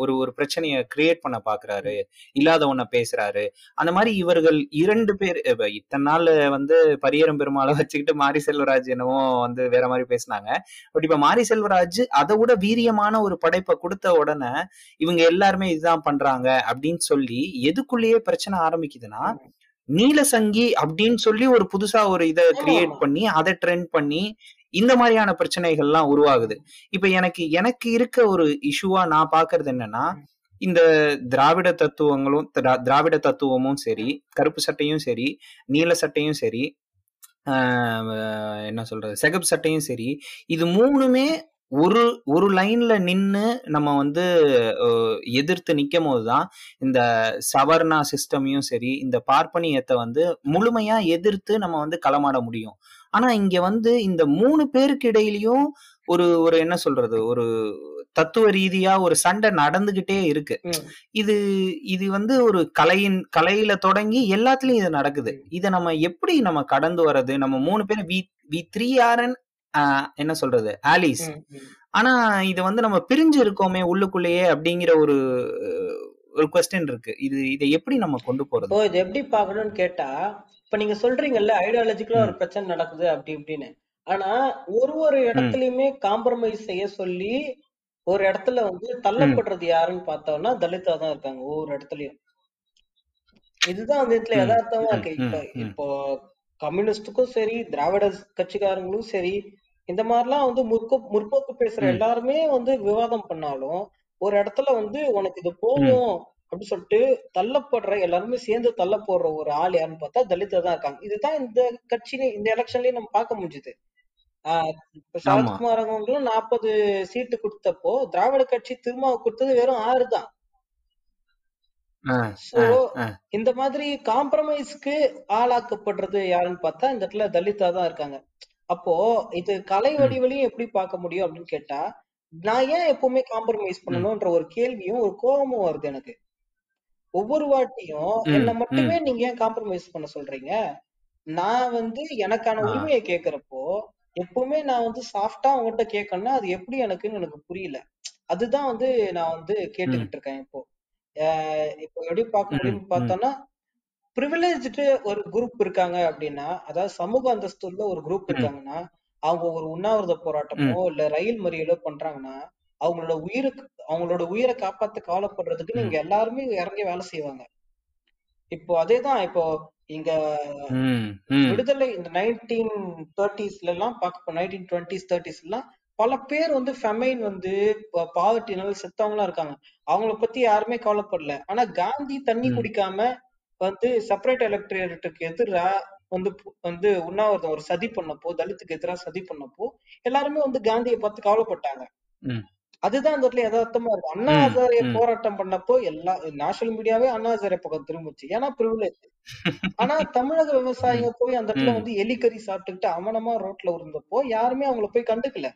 ஒரு ஒரு பிரச்சனைய கிரியேட் பண்ண பாக்குறாரு. இல்லாத ஒண்ண பேசுறாரு. அந்த மாதிரி இவர்கள் இரண்டு பேர் இத்தனை நாள் வந்து பரியரும் பெருமாளை வச்சுக்கிட்டு மாரி செல்வராஜ் என்னவோ வந்து வேற மாதிரி பேசினாங்க. பட் இப்ப மாரி செல்வராஜ் அதை விட வீரியமான ஒரு படைப்பை கொடுத்த உடனே இவங்க எல்லாருமே இதுதான் பண்றாங்க அப்படின்னு சொல்லி எதுக்குள்ளேயே பிரச்சனை ஆரம்பிக்குதுன்னா. நீலசங்கி அப்படின்னு சொல்லி ஒரு புதுசா ஒரு இதை கிரியேட் பண்ணி அதை ட்ரெண்ட் பண்ணி இந்த மாதிரியான பிரச்சனைகள்லாம் உருவாகுது. இப்ப எனக்கு எனக்கு இருக்க ஒரு இஷ்யூவா நான் பாக்குறது என்னன்னா இந்த திராவிட தத்துவங்களும் திரா- திராவிட தத்துவமும் சரி கருப்பு சட்டையும் சரி நீல சட்டையும் சரி என்ன சொல்றது சிகப்பு சட்டையும் சரி இது மூணுமே ஒரு ஒரு லைன்ல நின்று நம்ம வந்து எதிர்த்து நிற்கும் போதுதான் இந்த சவர்ணா சிஸ்டமையும் சரி இந்த பார்ப்பனியத்தை வந்து முழுமையா எதிர்த்து நம்ம வந்து களமாட முடியும். ஆனா இங்க வந்து இந்த மூணு பேருக்கு இடையிலயும் ஒரு ஒரு என்ன சொல்றது ஒரு தத்துவ ரீதியா ஒரு சண்டை நடந்துகிட்டே இருக்கு. இது இது வந்து ஒரு கலையின் கலையில தொடங்கி எல்லாத்துலயும் இது நடக்குது. இதை நம்ம எப்படி நம்ம கடந்து வர்றது? நம்ம மூணு பேர் வி வி த்ரீ ஆர்என் என்ன சொல்றது ஆலிஸ். ஆனா இது வந்து நம்ம பிரிஞ்சு இருக்கோமே உள்ளுக்குள்ளேயே அப்படிங்கிற ஒரு ஒரு கொஸ்டின் இருக்கு. இது இதை எப்படி நம்ம கொண்டு போறது? இது எப்படி பார்க்கணும்னு கேட்டா இப்ப நீங்க சொல்றீங்கல்ல ஐடியாலஜிக்கலா ஒரு பிரச்சனை நடக்குது அப்படி இப்படின்னு. ஆனா ஒரு ஒரு இடத்துலயுமே காம்ப்ரமைஸ் செய்ய சொல்லி ஒரு இடத்துல வந்து தள்ளப்படுறது யாருன்னு பார்த்தோம்னா தலிதா தான் இருக்காங்க ஒவ்வொரு இடத்துலயும். இதுதான் அந்த இடத்துல யதார்த்தமா இருக்கு. இப்ப இப்போ கம்யூனிஸ்டுக்கும் சரி திராவிட கட்சிக்காரங்களும் சரி இந்த மாதிரிலாம் வந்து முற்போ முற்போக்கு பேசுற எல்லாருமே வந்து விவாதம் பண்ணாலும் ஒரு இடத்துல வந்து உனக்கு இது போகும் அப்படின்னு சொல்லிட்டு தள்ளப்படுற எல்லாருமே சேர்ந்து தள்ள போடுற ஒரு ஆள் யாருன்னு பார்த்தா தலிதா தான் இருக்காங்க. இதுதான் இந்த கட்சியில இந்த எலெக்ஷன்லயும் நம்ம பார்க்க முடிஞ்சுது. சரத்குமார் அவங்களும் நாற்பது சீட்டு கொடுத்தப்போ திராவிட கட்சி திரும்ப கொடுத்தது வெறும் ஆறு தான். சோ இந்த மாதிரி காம்ப்ரமைஸ்க்கு ஆளாக்கப்படுறது யாருன்னு பார்த்தா இந்த இடத்துல தலிதா தான் இருக்காங்க. அப்போ இது கலை வடிவிலையும் எப்படி பார்க்க முடியும் அப்படின்னு கேட்டா நான் ஏன் எப்பவுமே காம்ப்ரமைஸ் பண்ணணும்ன்ற ஒரு கேள்வியும் ஒரு கோபமும் வருது எனக்கு. ஒவ்வொரு வாட்டியும் என்ன ம் ம். மட்டுமே நீங்க ஏன் காம்ப்ரமைஸ் பண்ண சொல்றீங்க? நான் வந்து எனக்கான ஆ. உரிமையை கேக்குறப்போ எப்பவுமே நான் வந்து சாஃப்டா உங்ககிட்ட கேட்கணும்னா அது எப்படி எனக்குன்னு எனக்கு புரியல. அதுதான் வந்து நான் வந்து ம். கேட்டுக்கிட்டு இருக்கேன் இப்போ. ஆஹ் இப்போ எப்படி பார்க்க ம் முடியும்னு ம். பார்த்தோம்னா ப்ரிவிலேஜ்டு ஒரு குரூப் இருக்காங்க அப்படின்னா அதாவது சமூக அந்தஸ்துள்ள ஒரு குரூப் ம். இருக்காங்கன்னா அவங்க ஒரு உண்ணாவிரத ம். போராட்டமோ இல்ல ரயில் மறியலோ பண்றாங்கன்னா அவங்களோட உயிருக்கு அவங்களோட உயிரை காப்பாத்த கவலைப்படுறதுக்கு நீங்க எல்லாருமே இறங்கி வேலை செய்வாங்க. இப்போ அதேதான் இப்போ இங்க விடுதலை இந்த நைன்டீன் தேர்ட்டிஸ்ல எல்லாம் பார்க்க நைன்டீன் டுவெண்ட்டிஸ் தேர்ட்டிஸ் எல்லாம் பல பேர் வந்து ஃபெமைன் வந்து பாவர்ட்டினால செத்தவங்களா இருக்காங்க. அவங்கள பத்தி யாருமே கவலைப்படல. ஆனா காந்தி தண்ணி குடிக்காம வந்து செப்பரேட் எலக்ட்ரேட்டுக்கு எதிரா வந்து வந்து உண்ணாவிரதம் ஒரு சதி பண்ணப்போ தலித்துக்கு எதிராக சதி பண்ணப்போ எல்லாருமே வந்து காந்தியை பார்த்து கவலைப்பட்டாங்க. அதுதான் அந்த இடத்துல யதார்த்தமா இருக்கு. அண்ணா ம் ஹசாரே ம். போராட்டம் பண்ணப்போ எல்லா நேஷனல் மீடியாவே அண்ணா ஹசாரே பக்கம் திரும்பிச்சு. ஏன்னா ப்ரிவிலேஜ் ஆனா தமிழக விவசாயிங்க போய் அந்த இடத்துல வந்து எலிக்கறி சாப்பிட்டுக்கிட்டு அவனமா ரோட்ல இருந்தப்போ யாருமே அவங்கள போய் கண்டுக்கல.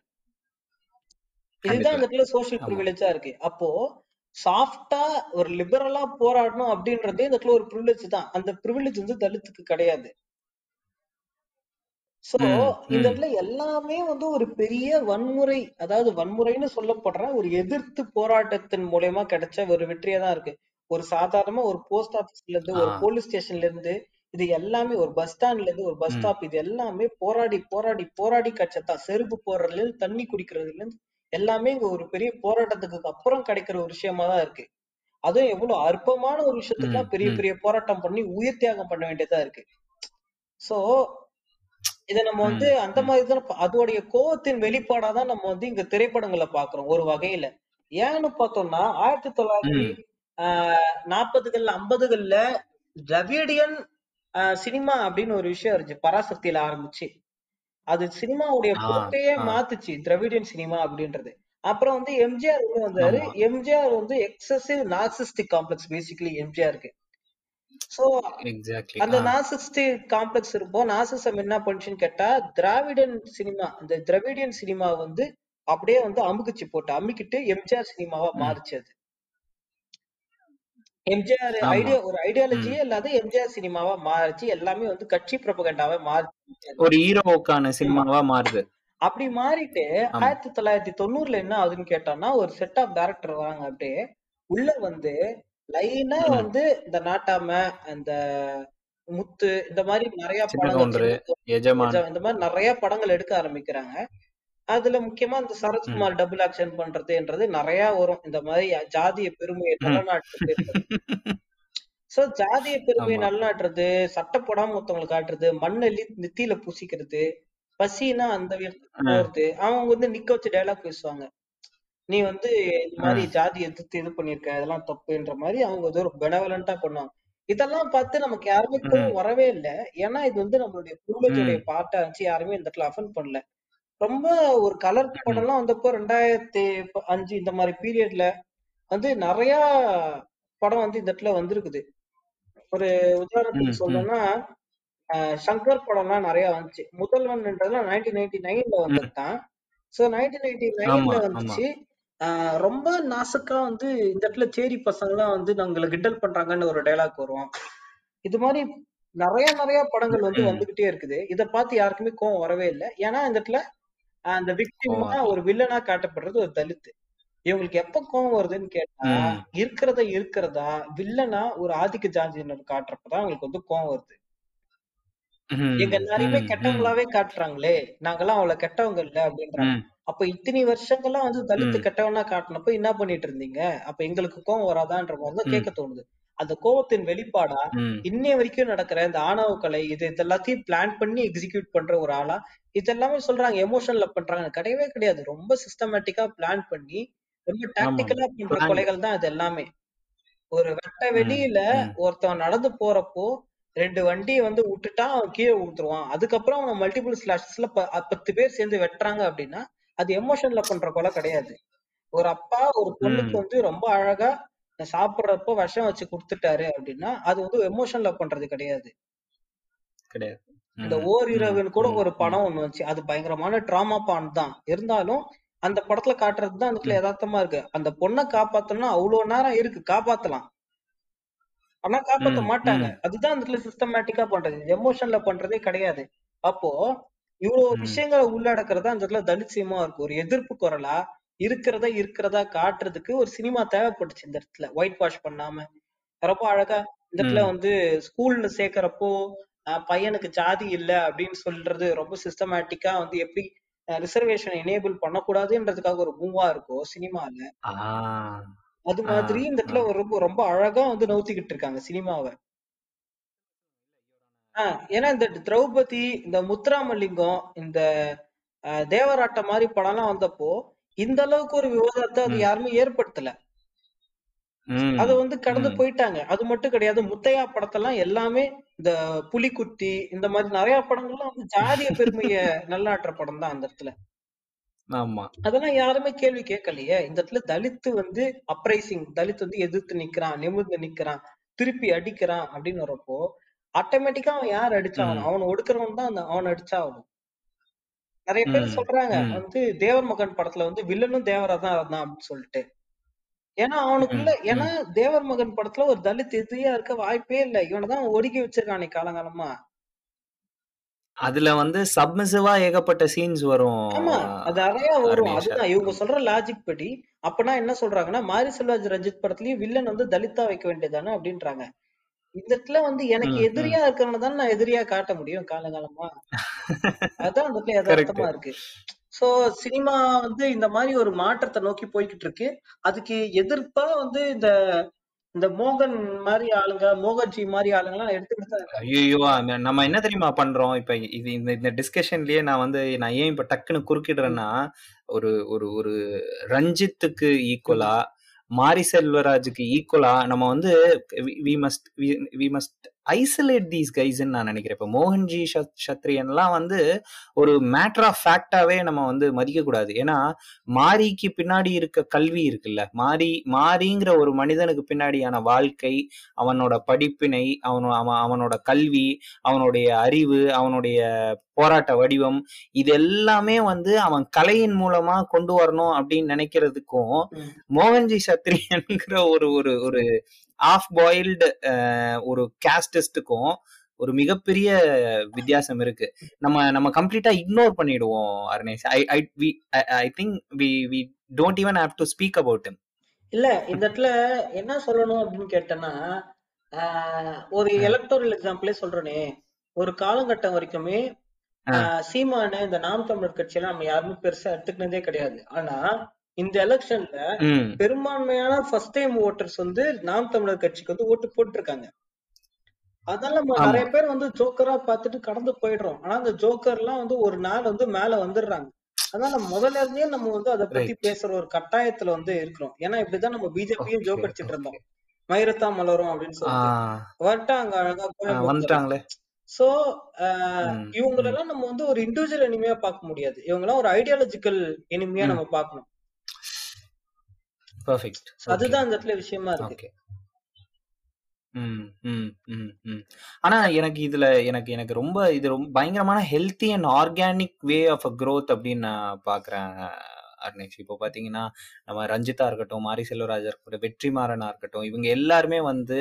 இதுதான் அந்த இடத்துல சோஷியல் ஆமா. ப்ரிவிலேஜா இருக்கு. அப்போ சாஃப்டா ஒரு லிபரலா போராடணும் அப்படின்றதே இந்த இடத்துல ஒரு ப்ரிவிலேஜ் தான். அந்த ப்ரிவிலேஜ் வந்து தலித்துக்கு கிடையாது. சோ இந்த இடத்துல எல்லாமே வந்து ஒரு பெரிய வன்முறை அதாவது வன்முறைன்னு சொல்லப்படுற ஒரு எதிர்த்து போராட்டத்தின் மூலியமா கிடைச்ச ஒரு வெற்றியா தான் இருக்கு. ஒரு சாதாரணமா ஒரு போஸ்ட் ஆபீஸ்ல இருந்து ஒரு போலீஸ் ஸ்டேஷன்ல இருந்து இது எல்லாமே ஒரு பஸ் ஸ்டாண்ட்ல இருந்து ஒரு பஸ் ஸ்டாப் இது எல்லாமே போராடி போராடி போராடி கட்சத்தான் செருப்பு போடுறதுல இருந்து தண்ணி குடிக்கிறதுல இருந்து எல்லாமே இங்க ஒரு பெரிய போராட்டத்துக்கு அப்புறம் கிடைக்கிற ஒரு விஷயமா தான் இருக்கு. அதுவும் எவ்வளவு அற்பமான ஒரு விஷயத்துக்குலாம் பெரிய பெரிய போராட்டம் பண்ணி உயிர் தியாகம் பண்ண வேண்டியதா இருக்கு. சோ இத நம்ம வந்து அந்த மாதிரி தான் அதோடைய கோவத்தின் வெளிப்பாடா தான் நம்ம வந்து இங்க திரைப்படங்களை பாக்குறோம் ஒரு வகையில. ஏன்னு பார்த்தோம்னா ஆயிரத்தி தொள்ளாயிரத்தி நாற்பதுகள்ல ஐம்பதுகள்ல திராவிடியன் சினிமா அப்படின்னு ஒரு விஷயம் இருந்துச்சு. பராசக்தியில ஆரம்பிச்சு. அது சினிமாவுடைய போக்கையே ஆ. மாத்துச்சு திராவிடியன் சினிமா அப்படின்றது. அப்புறம் வந்து எம்ஜிஆர் உள்ள வந்தாரு. எம்ஜிஆர் வந்து எக்ஸசிவ் நார்சிஸ்டிக் காம்ப்ளெக்ஸ் பேசிக்கலி எம்ஜிஆருக்கு. சோ எக்ஸாக்ட்லி அந்த ஆ. நார்சிஸ்டிக் காம்ப்ளெக்ஸ் இருப்போம் நார்சிசம் என்ன பண்ணுச்சுன்னு கேட்டா திராவிடன் சினிமா இந்த திராவிடியன் சினிமா வந்து அப்படியே வந்து அமுக்குச்சு போட்டு அமுக்கிட்டு எம்ஜிஆர் சினிமாவா ம். மாறுச்சு அது. எம்ஜிஆர் ஆமா. ஐடியா ஒரு ம். ஐடியாலஜியே இல்லாத எம்ஜிஆர் சினிமாவா மாறுச்சு. எல்லாமே வந்து கட்சி ப்ரொபகண்டாவே மாறுச்சு. ஒரு ஹீரோவுக்கான ஆமா சினிமாவா மாறுது. அப்படி மாறிட்டு ஆமா. ஆயிரத்தி தொள்ளாயிரத்தி தொண்ணூறுல என்ன ஆகுதுன்னு கேட்டோம்னா ஒரு செட் ஆஃப் டைரக்டர் வராங்க அப்படியே. உள்ள வந்து லைனா. வந்து இந்த நாட்டாம அந்த முத்து இந்த மாதிரி நிறைய படங்கள் இந்த மாதிரி நிறைய படங்கள் எடுக்க ஆரம்பிக்கிறாங்க. அதுல முக்கியமா இந்த. சரத்குமார் டபுள் ஆக்ஷன் பண்றதுன்றது நிறைய வரும். இந்த மாதிரி ஜாதிய பெருமையை. நிலநாட்டுறது. சோ ஜாதிய பெருமையை நிலநாட்டுறது சட்டை போடாம ஒருத்தவங்களுக்கு காட்டுறது மண்ணெல்லி நெத்தியில பூசிக்கிறது பசினா அந்த போறது அவங்க வந்து நிக்க வச்சு டைலாக் பேசுவாங்க. நீ வந்து இந்த மாதிரி ஜாதி எதிர்த்து இது பண்ணிருக்க இதெல்லாம் தப்புன்ற மாதிரி அவங்க வந்து ஒரு பெனவலண்டா பண்ணுவாங்க. இதெல்லாம் பார்த்து நமக்கு யாருமே. கோவம் வரவே இல்லை. ஏன்னா இது வந்து நம்மளுடைய ம். பார்ட்டா இருந்துச்சு. யாருமே இந்த இடத்துல அஃபெண்ட் பண்ணல. ரொம்ப ஒரு கலர். படம்லாம் வந்தப்போ ரெண்டாயிரத்தி அஞ்சு இந்த மாதிரி பீரியட்ல வந்து நிறைய படம் வந்து இந்த இடத்துல வந்திருக்குது. ஒரு உதாரணத்துக்கு. சொல்லணும்னா சங்கர் படம்லாம் நிறைய வந்துச்சு. முதல்வன்ன்றதுலாம் நைன்டீன் நைன்டி நைன்ல தான் ஸோ நைன்டீன் நைன்டி நைன்ல வந்துச்சு. ரொம்ப நாசுக்கா வந்து இந்த இடத்துல சேரி பசங்கலாம் வந்து நாங்களை கிண்டல் பண்றாங்கன்னு ஒரு டைலாக் வரும் இது மாதிரி நிறைய நிறைய படங்கள் வந்து. வந்துகிட்டே இருக்குது இத பார்த்து யாருக்குமே கோவம் வரவே இல்லை ஏன்னா இந்த இடத்துல அந்த விக்டிமா ஒரு வில்லனா காட்டப்படுறது ஒரு தலித் இவங்களுக்கு எப்ப கோவம் வருதுன்னு கேட்டா. இருக்கிறத இருக்கிறதா வில்லனா ஒரு ஆதிக்க ஜாதியினர் காட்டுறப்பதான் அவங்களுக்கு வந்து கோவம் வருது. எங்க எல்லாரையுமே. கெட்டவங்களாவே காட்டுறாங்களே நாங்கெல்லாம் அவ்வளவு கெட்டவங்க இல்ல அப்படின்றாங்க. அப்ப இத்தனை வருஷங்களா வந்து தலித்து ம். கெட்டவனா காட்டினப்ப என்ன பண்ணிட்டு இருந்தீங்க அப்ப எங்களுக்கு கோவம் வராதான்ற மாதிரிதான் ம். கேட்க தோணுது அந்த கோவத்தின் வெளிப்பாடா ம். இன்னைய வரைக்கும் நடக்கிற இந்த ஆணவ கலை இது இது எல்லாத்தையும் பிளான் பண்ணி எக்ஸிக்யூட் பண்ற ஒரு ஆளா இது எல்லாமே சொல்றாங்க எமோஷன்ல பண்றாங்க கிடையவே கிடையாது ரொம்ப சிஸ்டமேட்டிக்கா பிளான் பண்ணி ரொம்ப ஆமா டாக்டிக்கலா பண்ற பிளான் கொலைகள் தான் இது எல்லாமே ஒரு வெட்ட ம். வெளியில ம். ஒருத்தவன் நடந்து போறப்போ ரெண்டு வண்டியை வந்து விட்டுட்டா அவன் கீழே விழுந்துருவான் அதுக்கப்புறம் அவனை மல்டிபிள் ஸ்லாஷஸ்ல பத்து பேர் சேர்ந்து வெட்டுறாங்க அப்படின்னா அது எமோஷன்ல பண்ற கொலை கிடையாது ஒரு அப்பா ஒரு பொண்ணுக்கு. வந்து ரொம்ப அழகா சாப்பிடுறப்போ விஷம் வச்சு கொடுத்துட்டாரு அப்படின்னா அது வந்து எமோஷன்ல பண்றது கிடையாது கிடையாது இந்த. ஓரிரவுன்னு கூட. ஒரு. படம் ஒண்ணு வந்துச்சு அது பயங்கரமான ட்ராமா பான் தான் இருந்தாலும் அந்த படத்துல காட்டுறது தான் ம். யதார்த்தமா இருக்கு அந்த பொண்ணை காப்பாத்தணும்னா அவ்வளவு நேரம் இருக்கு காப்பாத்தலாம் ஆனா காப்பாத்த. மாட்டாங்க. அதுதான் அந்த இடத்துல சிஸ்டமேட்டிக்கா பண்றது எமோஷன்ல பண்றதே கிடையாது அப்போ இவ்வளவு. விஷயங்களை உள்ளடக்கிறதா அந்த இடத்துல தலித் சினிமா இருக்கு. ஒரு எதிர்ப்பு குரலா இருக்கிறத இருக்கிறதா காட்டுறதுக்கு ஒரு சினிமா தேவைப்பட்டுச்சு இந்த இடத்துல. ஒயிட் வாஷ் பண்ணாம. ரொம்ப அழகா இந்த இடத்துல. வந்து ஸ்கூல்ல சேர்க்கறப்போ பையனுக்கு ஜாதி இல்ல அப்படின்னு சொல்றது ரொம்ப சிஸ்டமேட்டிக்கா வந்து எப்படி ரிசர்வேஷன் எனேபிள் பண்ணக்கூடாதுன்றதுக்காக ஒரு மூவா இருக்கும் சினிமால. அது மாதிரி இந்த இடத்துல ஒரு ரொம்ப ரொம்ப அழகா வந்து நவுத்திக்கிட்டு இருக்காங்க சினிமாவை. ஆஹ் ஏன்னா இந்த திரௌபதி இந்த முத்துராமலிங்கம் இந்த அஹ், தேவராட்டம் மாதிரி படம்லாம் வந்தப்போ இந்த அளவுக்கு ஒரு விவாதத்தை அது ம். யாருமே ஏற்படுத்தல ம். அத வந்து கடந்து ம். போயிட்டாங்க அது மட்டும் கிடையாது முத்தையா படத்தெல்லாம் எல்லாமே இந்த புலிக்குத்தி இந்த மாதிரி நிறைய படங்கள்லாம் வந்து ஜாதிய பெருமைய நல்லாட்டுற படம் தான் அந்த இடத்துல ஆமா அதெல்லாம் யாருமே கேள்வி கேட்கலையே இந்த இடத்துல தலித்து வந்து அப்ரைசிங் தலித் வந்து எதிர்த்து நிக்கிறான் நிமிர்ந்து நிக்கிறான் திருப்பி அடிக்கிறான் அப்படின்னு வரப்போ ஆட்டோமேட்டிக்கா அவன் யார் அடிச்சாகணும். அவன் ஒடுக்குறவன் தான் அந்த அவன் அடிச்சாகணும் நிறைய பேர். சொல்றாங்க. வந்து தேவர் மகன் படத்துல வந்து வில்லனும் தேவரா தான் இருந்தான் அப்படின்னு சொல்லிட்டு ஏன்னா அவனுக்குள்ள. ஏன்னா. தேவர் மகன் படத்துல ஒரு தலித் எதிரியா இருக்க வாய்ப்பே இல்ல இவனதான் ஒடுக்கி வச்சிருக்கானே காலங்காலமா அதுல வந்து சப்மிசிவா ஏகப்பட்ட சீன்ஸ் வரும் ஆமா அது நிறைய வரும் அதுதான் இவங்க சொல்ற லாஜிக் படி அப்பனா என்ன சொல்றாங்கன்னா மாரி செல்வராஜ் ரஞ்சித் படத்துலயும் வில்லன் வந்து தலித்தா வைக்க வேண்டியதானே அப்படின்றாங்க இடத்துல வந்து எனக்கு. எதிரியா இருக்கிறவன தான் நான் எதிரியா காட்ட முடியும் காலங்காலமா அதான் அந்த இடத்துல யதார்த்தமா இருக்கு. சோ சினிமா வந்து இந்த மாதிரி ஒரு மாற்றத்தை நோக்கி போய்கிட்டு இருக்கு. அதுக்கு எதிர்ப்பா வந்து இந்த இந்த மோகன் மாதிரி ஆளுங்க மோகன்ஜி மாதிரி ஆளுங்க எல்லாம் எடுத்துக்கிட்டு ஐயோ நம்ம என்ன தெரியுமா பண்றோம்? இப்ப இது இந்த இந்த டிஸ்கஷன்லயே நான் வந்து நான் ஏன் இப்ப டக்குன்னு குறுக்கிடுறேன்னா ஒரு ஒரு ஒரு ரஞ்சித்துக்கு ஈக்குவலா மாரி செல்வராஜுக்கு ஈக்குவலா நம்ம வந்து we must we must isolate these கைஸ்ன்னு நான் நினைக்கிறேன். இப்போ மோகன்ஜி சத்- சத்ரியன்லாம் வந்து ஒரு மேட்டர் ஆஃப் ஃபேக்டாவே நம்ம வந்து மதிக்க கூடாது ஏன்னா மாரிக்கு பின்னாடி இருக்க கல்வி இருக்குல்ல. மாரி மாரிங்கிற ஒரு மனிதனுக்கு பின்னாடியான வாழ்க்கை அவனோட படிப்பினை அவனோ அவன் அவனோட கல்வி அவனுடைய அறிவு அவனுடைய போராட்ட வடிவம் இது எல்லாமே வந்து அவன் கலையின் மூலமா கொண்டு வரணும் அப்படின்னு நினைக்கிறதுக்கும். மோகன்ஜி சத்ரியன்கிற ஒரு ஒரு ஒரு ஆஃப் பாயில்டு ஒரு கேஸ்டிஸ்டுக்கும் ஒரு மிகப்பெரிய வித்தியாசம் இருக்கு. நம்ம நம்ம கம்ப்ளீட்டா இக்னோர் பண்ணிடுவோம் Arunesh. I I we I think we we don't even have to speak about him. இல்ல இந்த இடத்துல என்ன சொல்லணும் அப்படின்னு கேட்டேன்னா ஒரு. எலக்டோரல் எக்ஸாம்பிளே சொல்றேனே. ஒரு காலகட்டம் வரைக்குமே சீமானு இந்த நாம் தமிழர் கட்சியெல்லாம் நம்ம யாருமே பெருசா எடுத்துக்கினதே கிடையாது. ஆனா இந்த எலெக்ஷன்ல பெரும்பான்மையான ஃபர்ஸ்ட் டைம் ஓட்டர்ஸ் வந்து நாம் தமிழர் கட்சிக்கு வந்து ஓட்டு போட்டிருக்காங்க. அதனால நம்ம. நிறைய பேர் வந்து ஜோக்கரா பார்த்துட்டு கடந்து போயிடுறோம். ஆனா அந்த ஜோக்கர் எல்லாம் வந்து ஒரு நாள் வந்து மேல வந்துடுறாங்க. அதனால முதல்ல இருந்தே நம்ம வந்து அதை பத்தி. பேசுற ஒரு கட்டாயத்துல வந்து இருக்கிறோம். ஏன்னா இப்படிதான் நம்ம பிஜேபியும் ஜோக் அடிச்சிட்டு இருந்தோம். மயிரத்தா மலரும் அப்படின்னு சொல்லிட்டு. வந்துட்டாங்க அழகா சோ. இவங்களெல்லாம் நம்ம வந்து ஒரு இண்டிவிஜுவல் எனிமையா பார்க்க முடியாது. இவங்கெல்லாம் ஒரு ஐடியாலஜிக்கல் எனிமையா. நம்ம பார்க்கணும். பர்ஃபெக்ட் அதுதான் இந்த இடத்துல விஷயமா இருக்கு. ஆனா எனக்கு இதுல எனக்கு எனக்கு ரொம்ப இது ரொம்ப பயங்கரமான healthy and organic way of a growth அப்படின்னு நான் பாக்குறேன். அர்னேஷ் இப்போ பாத்தீங்கன்னா நம்ம ரஞ்சிதா இருக்கட்டும் மாரி செல்வராஜா இருக்கட்டும் வெற்றிமாறனா இருக்கட்டும் இவங்க எல்லாருமே வந்து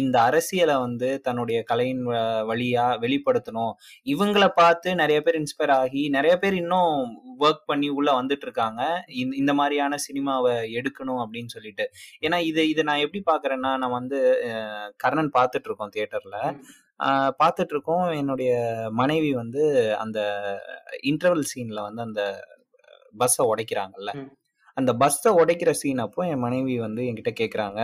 இந்த அரசியலை வந்து தன்னுடைய கலையின் வழியா வெளிப்படுத்தணும். இவங்கள பார்த்து நிறைய பேர் இன்ஸ்பயர் ஆகி நிறைய பேர் இன்னும் ஒர்க் பண்ணி உள்ள வந்துட்டு இருக்காங்க இந்த மாதிரியான சினிமாவை எடுக்கணும் அப்படின்னு சொல்லிட்டு. ஏன்னா இது இது நான் எப்படி பாக்குறேன்னா நான் வந்து கர்ணன் பார்த்துட்டு இருக்கோம் தியேட்டர்ல. பார்த்துட்டு இருக்கோம் என்னுடைய மனைவி வந்து அந்த இன்டர்வல் சீன்ல வந்து அந்த பஸ்ஸை உடைக்கிறாங்கல்ல. அந்த பஸ்ஸை உடைக்கிற சீன் அப்போ என் மனைவி வந்து என்கிட்ட கேக்குறாங்க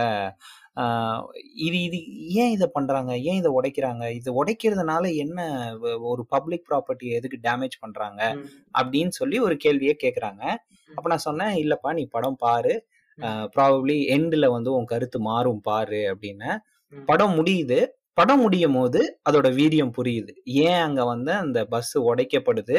ஆஹ் இது இது ஏன் இதை பண்றாங்க? ஏன் இதை உடைக்கிறாங்க? இது உடைக்கிறதுனால என்ன ஒரு பப்ளிக் ப்ராப்பர்ட்டி எதுக்கு டேமேஜ் பண்றாங்க? ம். அப்படின்னு சொல்லி ஒரு கேள்வியே கேக்குறாங்க. அப்ப நான் சொன்னேன் இல்லப்பா நீ படம் பாரு. ப்ராபப்ளி எண்ட்ல வந்து உன் கருத்து மாறும் பாரு அப்படின்னு. படம் முடியுது. படம் முடியும் போது அதோட வீரியம் புரியுது ஏன் அங்க வந்து அந்த பஸ் உடைக்கப்படுது.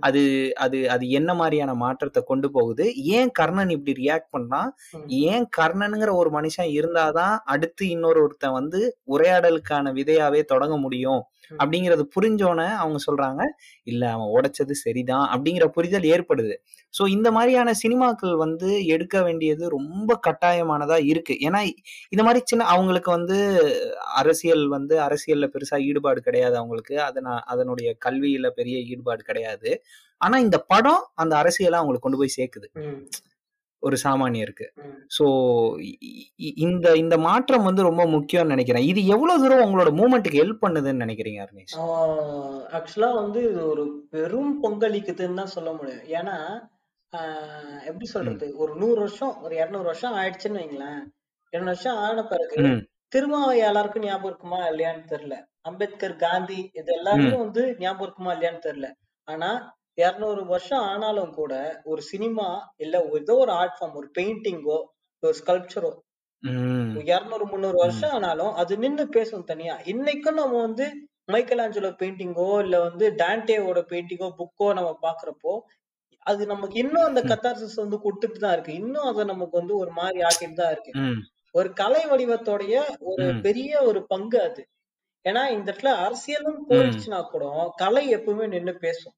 அது அது அது என்ன மாதிரியான மாற்றத்தை கொண்டு போகுது ஏன் கர்ணன் இப்படி ரியாக்ட் பண்ணான் ம். ஏன் கர்ணனுங்கிற ஒரு மனுஷன் இருந்தாதான் அடுத்து இன்னொரு ஒருத்தன் வந்து உரையாடலுக்கான விதையாவே தொடங்க முடியும். அப்படிங்கறது புரிஞ்சோன அவங்க சொல்றாங்க இல்ல அவன் உடைச்சது சரிதான் அப்படிங்கிற புரிதல் ஏற்படுது. சோ இந்த மாதிரியான சினிமாக்கள் வந்து எடுக்க வேண்டியது ரொம்ப கட்டாயமானதா இருக்கு. ஏன்னா இந்த மாதிரி சின்ன அவங்களுக்கு வந்து அரசியல் வந்து அரசியல்ல பெருசா ஈடுபாடு கிடையாது அவங்களுக்கு. அதன அதனுடைய கல்வியில பெரிய ஈடுபாடு கிடையாது. ஆனா இந்த படம் அந்த அரசியலை அவங்களுக்கு கொண்டு போய் சேர்க்குது. ஒரு சாமானியருக்கு. சோ இந்த இந்த மாற்றம் வந்து ரொம்ப முக்கியம்னு நினைக்கிறேன். இது எவ்வளவு தூரம் உங்களோட மூமெண்ட்டுக்கு ஹெல்ப் பண்ணுதுன்னு நினைக்கிறீங்க அருணேஷ்? ஆக்சுவலா வந்து இது ஒரு பெரும் பொங்கலிக்குதுன்னு தான் சொல்ல முடியும். ஏன்னா ஆஹ் எப்படி சொல்றது? ஒரு நூறு வருஷம் ஒரு இருநூறு வருஷம் ஆயிடுச்சுன்னு வைங்களேன். இருநூறு வருஷம் ஆன பிறகு திருமாவை எல்லாருக்கும் ஞாபகம் இருக்குமா இல்லையான்னு தெரியல. அம்பேத்கர் காந்தி இது எல்லாருக்கும் வந்து ஞாபகம் இருக்குமா இல்லையான்னு தெரியல. ஆனா இருநூறு வருஷம் ஆனாலும் கூட ஒரு சினிமா இல்ல ஏதோ ஒரு ஆர்ட் ஃபார்ம் ஒரு பெயிண்டிங்கோ ஒரு ஸ்கல்ப்சரோ இருநூறு முந்நூறு வருஷம் ஆனாலும் அது நின்னு பேசும் தனியா. இன்னைக்கும் நம்ம வந்து மைக்கேல் ஆஞ்சலோ பெயிண்டிங்கோ இல்ல வந்து டான்டேவோட பெயிண்டிங்கோ புக்கோ நம்ம பாக்குறப்போ அது நமக்கு இன்னும் அந்த. கத்தார்சிஸ் வந்து கொடுத்துட்டு தான் இருக்கு. இன்னும் அதை நமக்கு வந்து ஒரு மாதிரி ஆக்கிட்டு தான் இருக்கு. ஒரு கலை வடிவத்தோடைய ஒரு. பெரிய ஒரு பங்கு அது. ஏன்னா இந்த இடத்துல அரசியலும் போயிடுச்சுன்னா கூட கலை எப்பவுமே நின்னு பேசும்.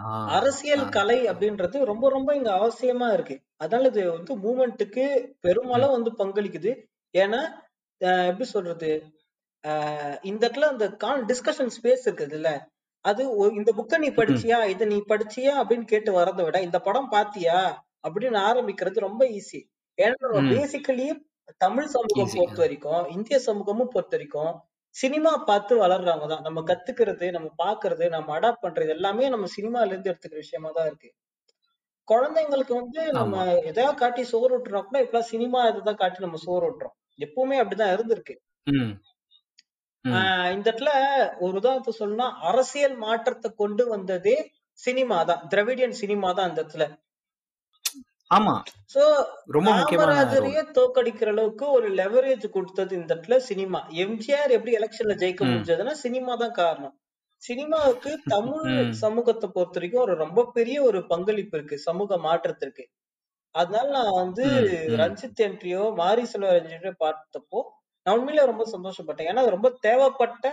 ஆ, அரசியல் ஆ. கலை அப்படின்றது ரொம்ப ரொம்ப இங்க அவசியமா இருக்கு. அதனால இது வந்து மூமெண்ட்டுக்கு பெருமளவு வந்து பங்களிக்குது. ஏன்னா எப்படி சொல்றது? ஆஹ் இந்த இடத்துல அந்த கான் டிஸ்கஷன் ஸ்பேஸ் இருக்குது இல்ல அது ஒ- இந்த புக்கை நீ படிச்சியா? இதை நீ படிச்சியா? அப்படின்னு கேட்டு வரதை விட இந்த படம் பாத்தியா? அப்படின்னு ஆரம்பிக்கிறது ரொம்ப ஈஸி ஏன்னா ம். பேசிக்கலி தமிழ் சமூகம். பொறுத்த வரைக்கும் இந்திய சமூகமும் பொறுத்த வரைக்கும் சினிமா பார்த்து வளர்றவங்க தான். நம்ம கத்துக்கிறது நம்ம பாக்குறது நம்ம அடாப்ட் பண்றது எல்லாமே நம்ம சினிமால இருந்து எடுத்துக்கிற விஷயமா தான் இருக்கு. குழந்தைங்களுக்கு வந்து நம்ம ஆமா. எதாவது காட்டி சோறு விட்டுறோம் கூட இப்பெல்லாம் சினிமா இதுதான் காட்டி நம்ம சோறு விட்டுறோம் எப்பவுமே அப்படிதான் இருந்திருக்கு. ம். ம். ஆஹ் இந்த இடத்துல ஒரு உதாரணத்தை சொல்லணும்னா அரசியல் மாற்றத்தை கொண்டு வந்ததே சினிமா தான். திராவிடியன் சினிமா தான் இந்த இடத்துல. ஆமா. சோ ரொம்ப காமராஜரையே தோக்கடிக்கிற அளவுக்கு ஒரு லெவரேஜ் கொடுத்தது இந்த இடத்துல சினிமா. எம்ஜிஆர் எப்படி எலெக்ஷன்ல ஜெயிக்க முடிஞ்சதுன்னா சினிமா தான் காரணம். சினிமாவுக்கு தமிழ் சமூகத்தை பொறுத்த வரைக்கும் ஒரு ரொம்ப பெரிய ஒரு பங்களிப்பு இருக்கு சமூக மாற்றத்திற்கு. அதனால நான் வந்து ரஞ்சித் என்ட்ரியோ மாரி செல்வ என்ட்ரியோ பார்த்தப்போ நான் உண்மையில ரொம்ப சந்தோஷப்பட்டேன். ஏன்னா அது ரொம்ப தேவைப்பட்ட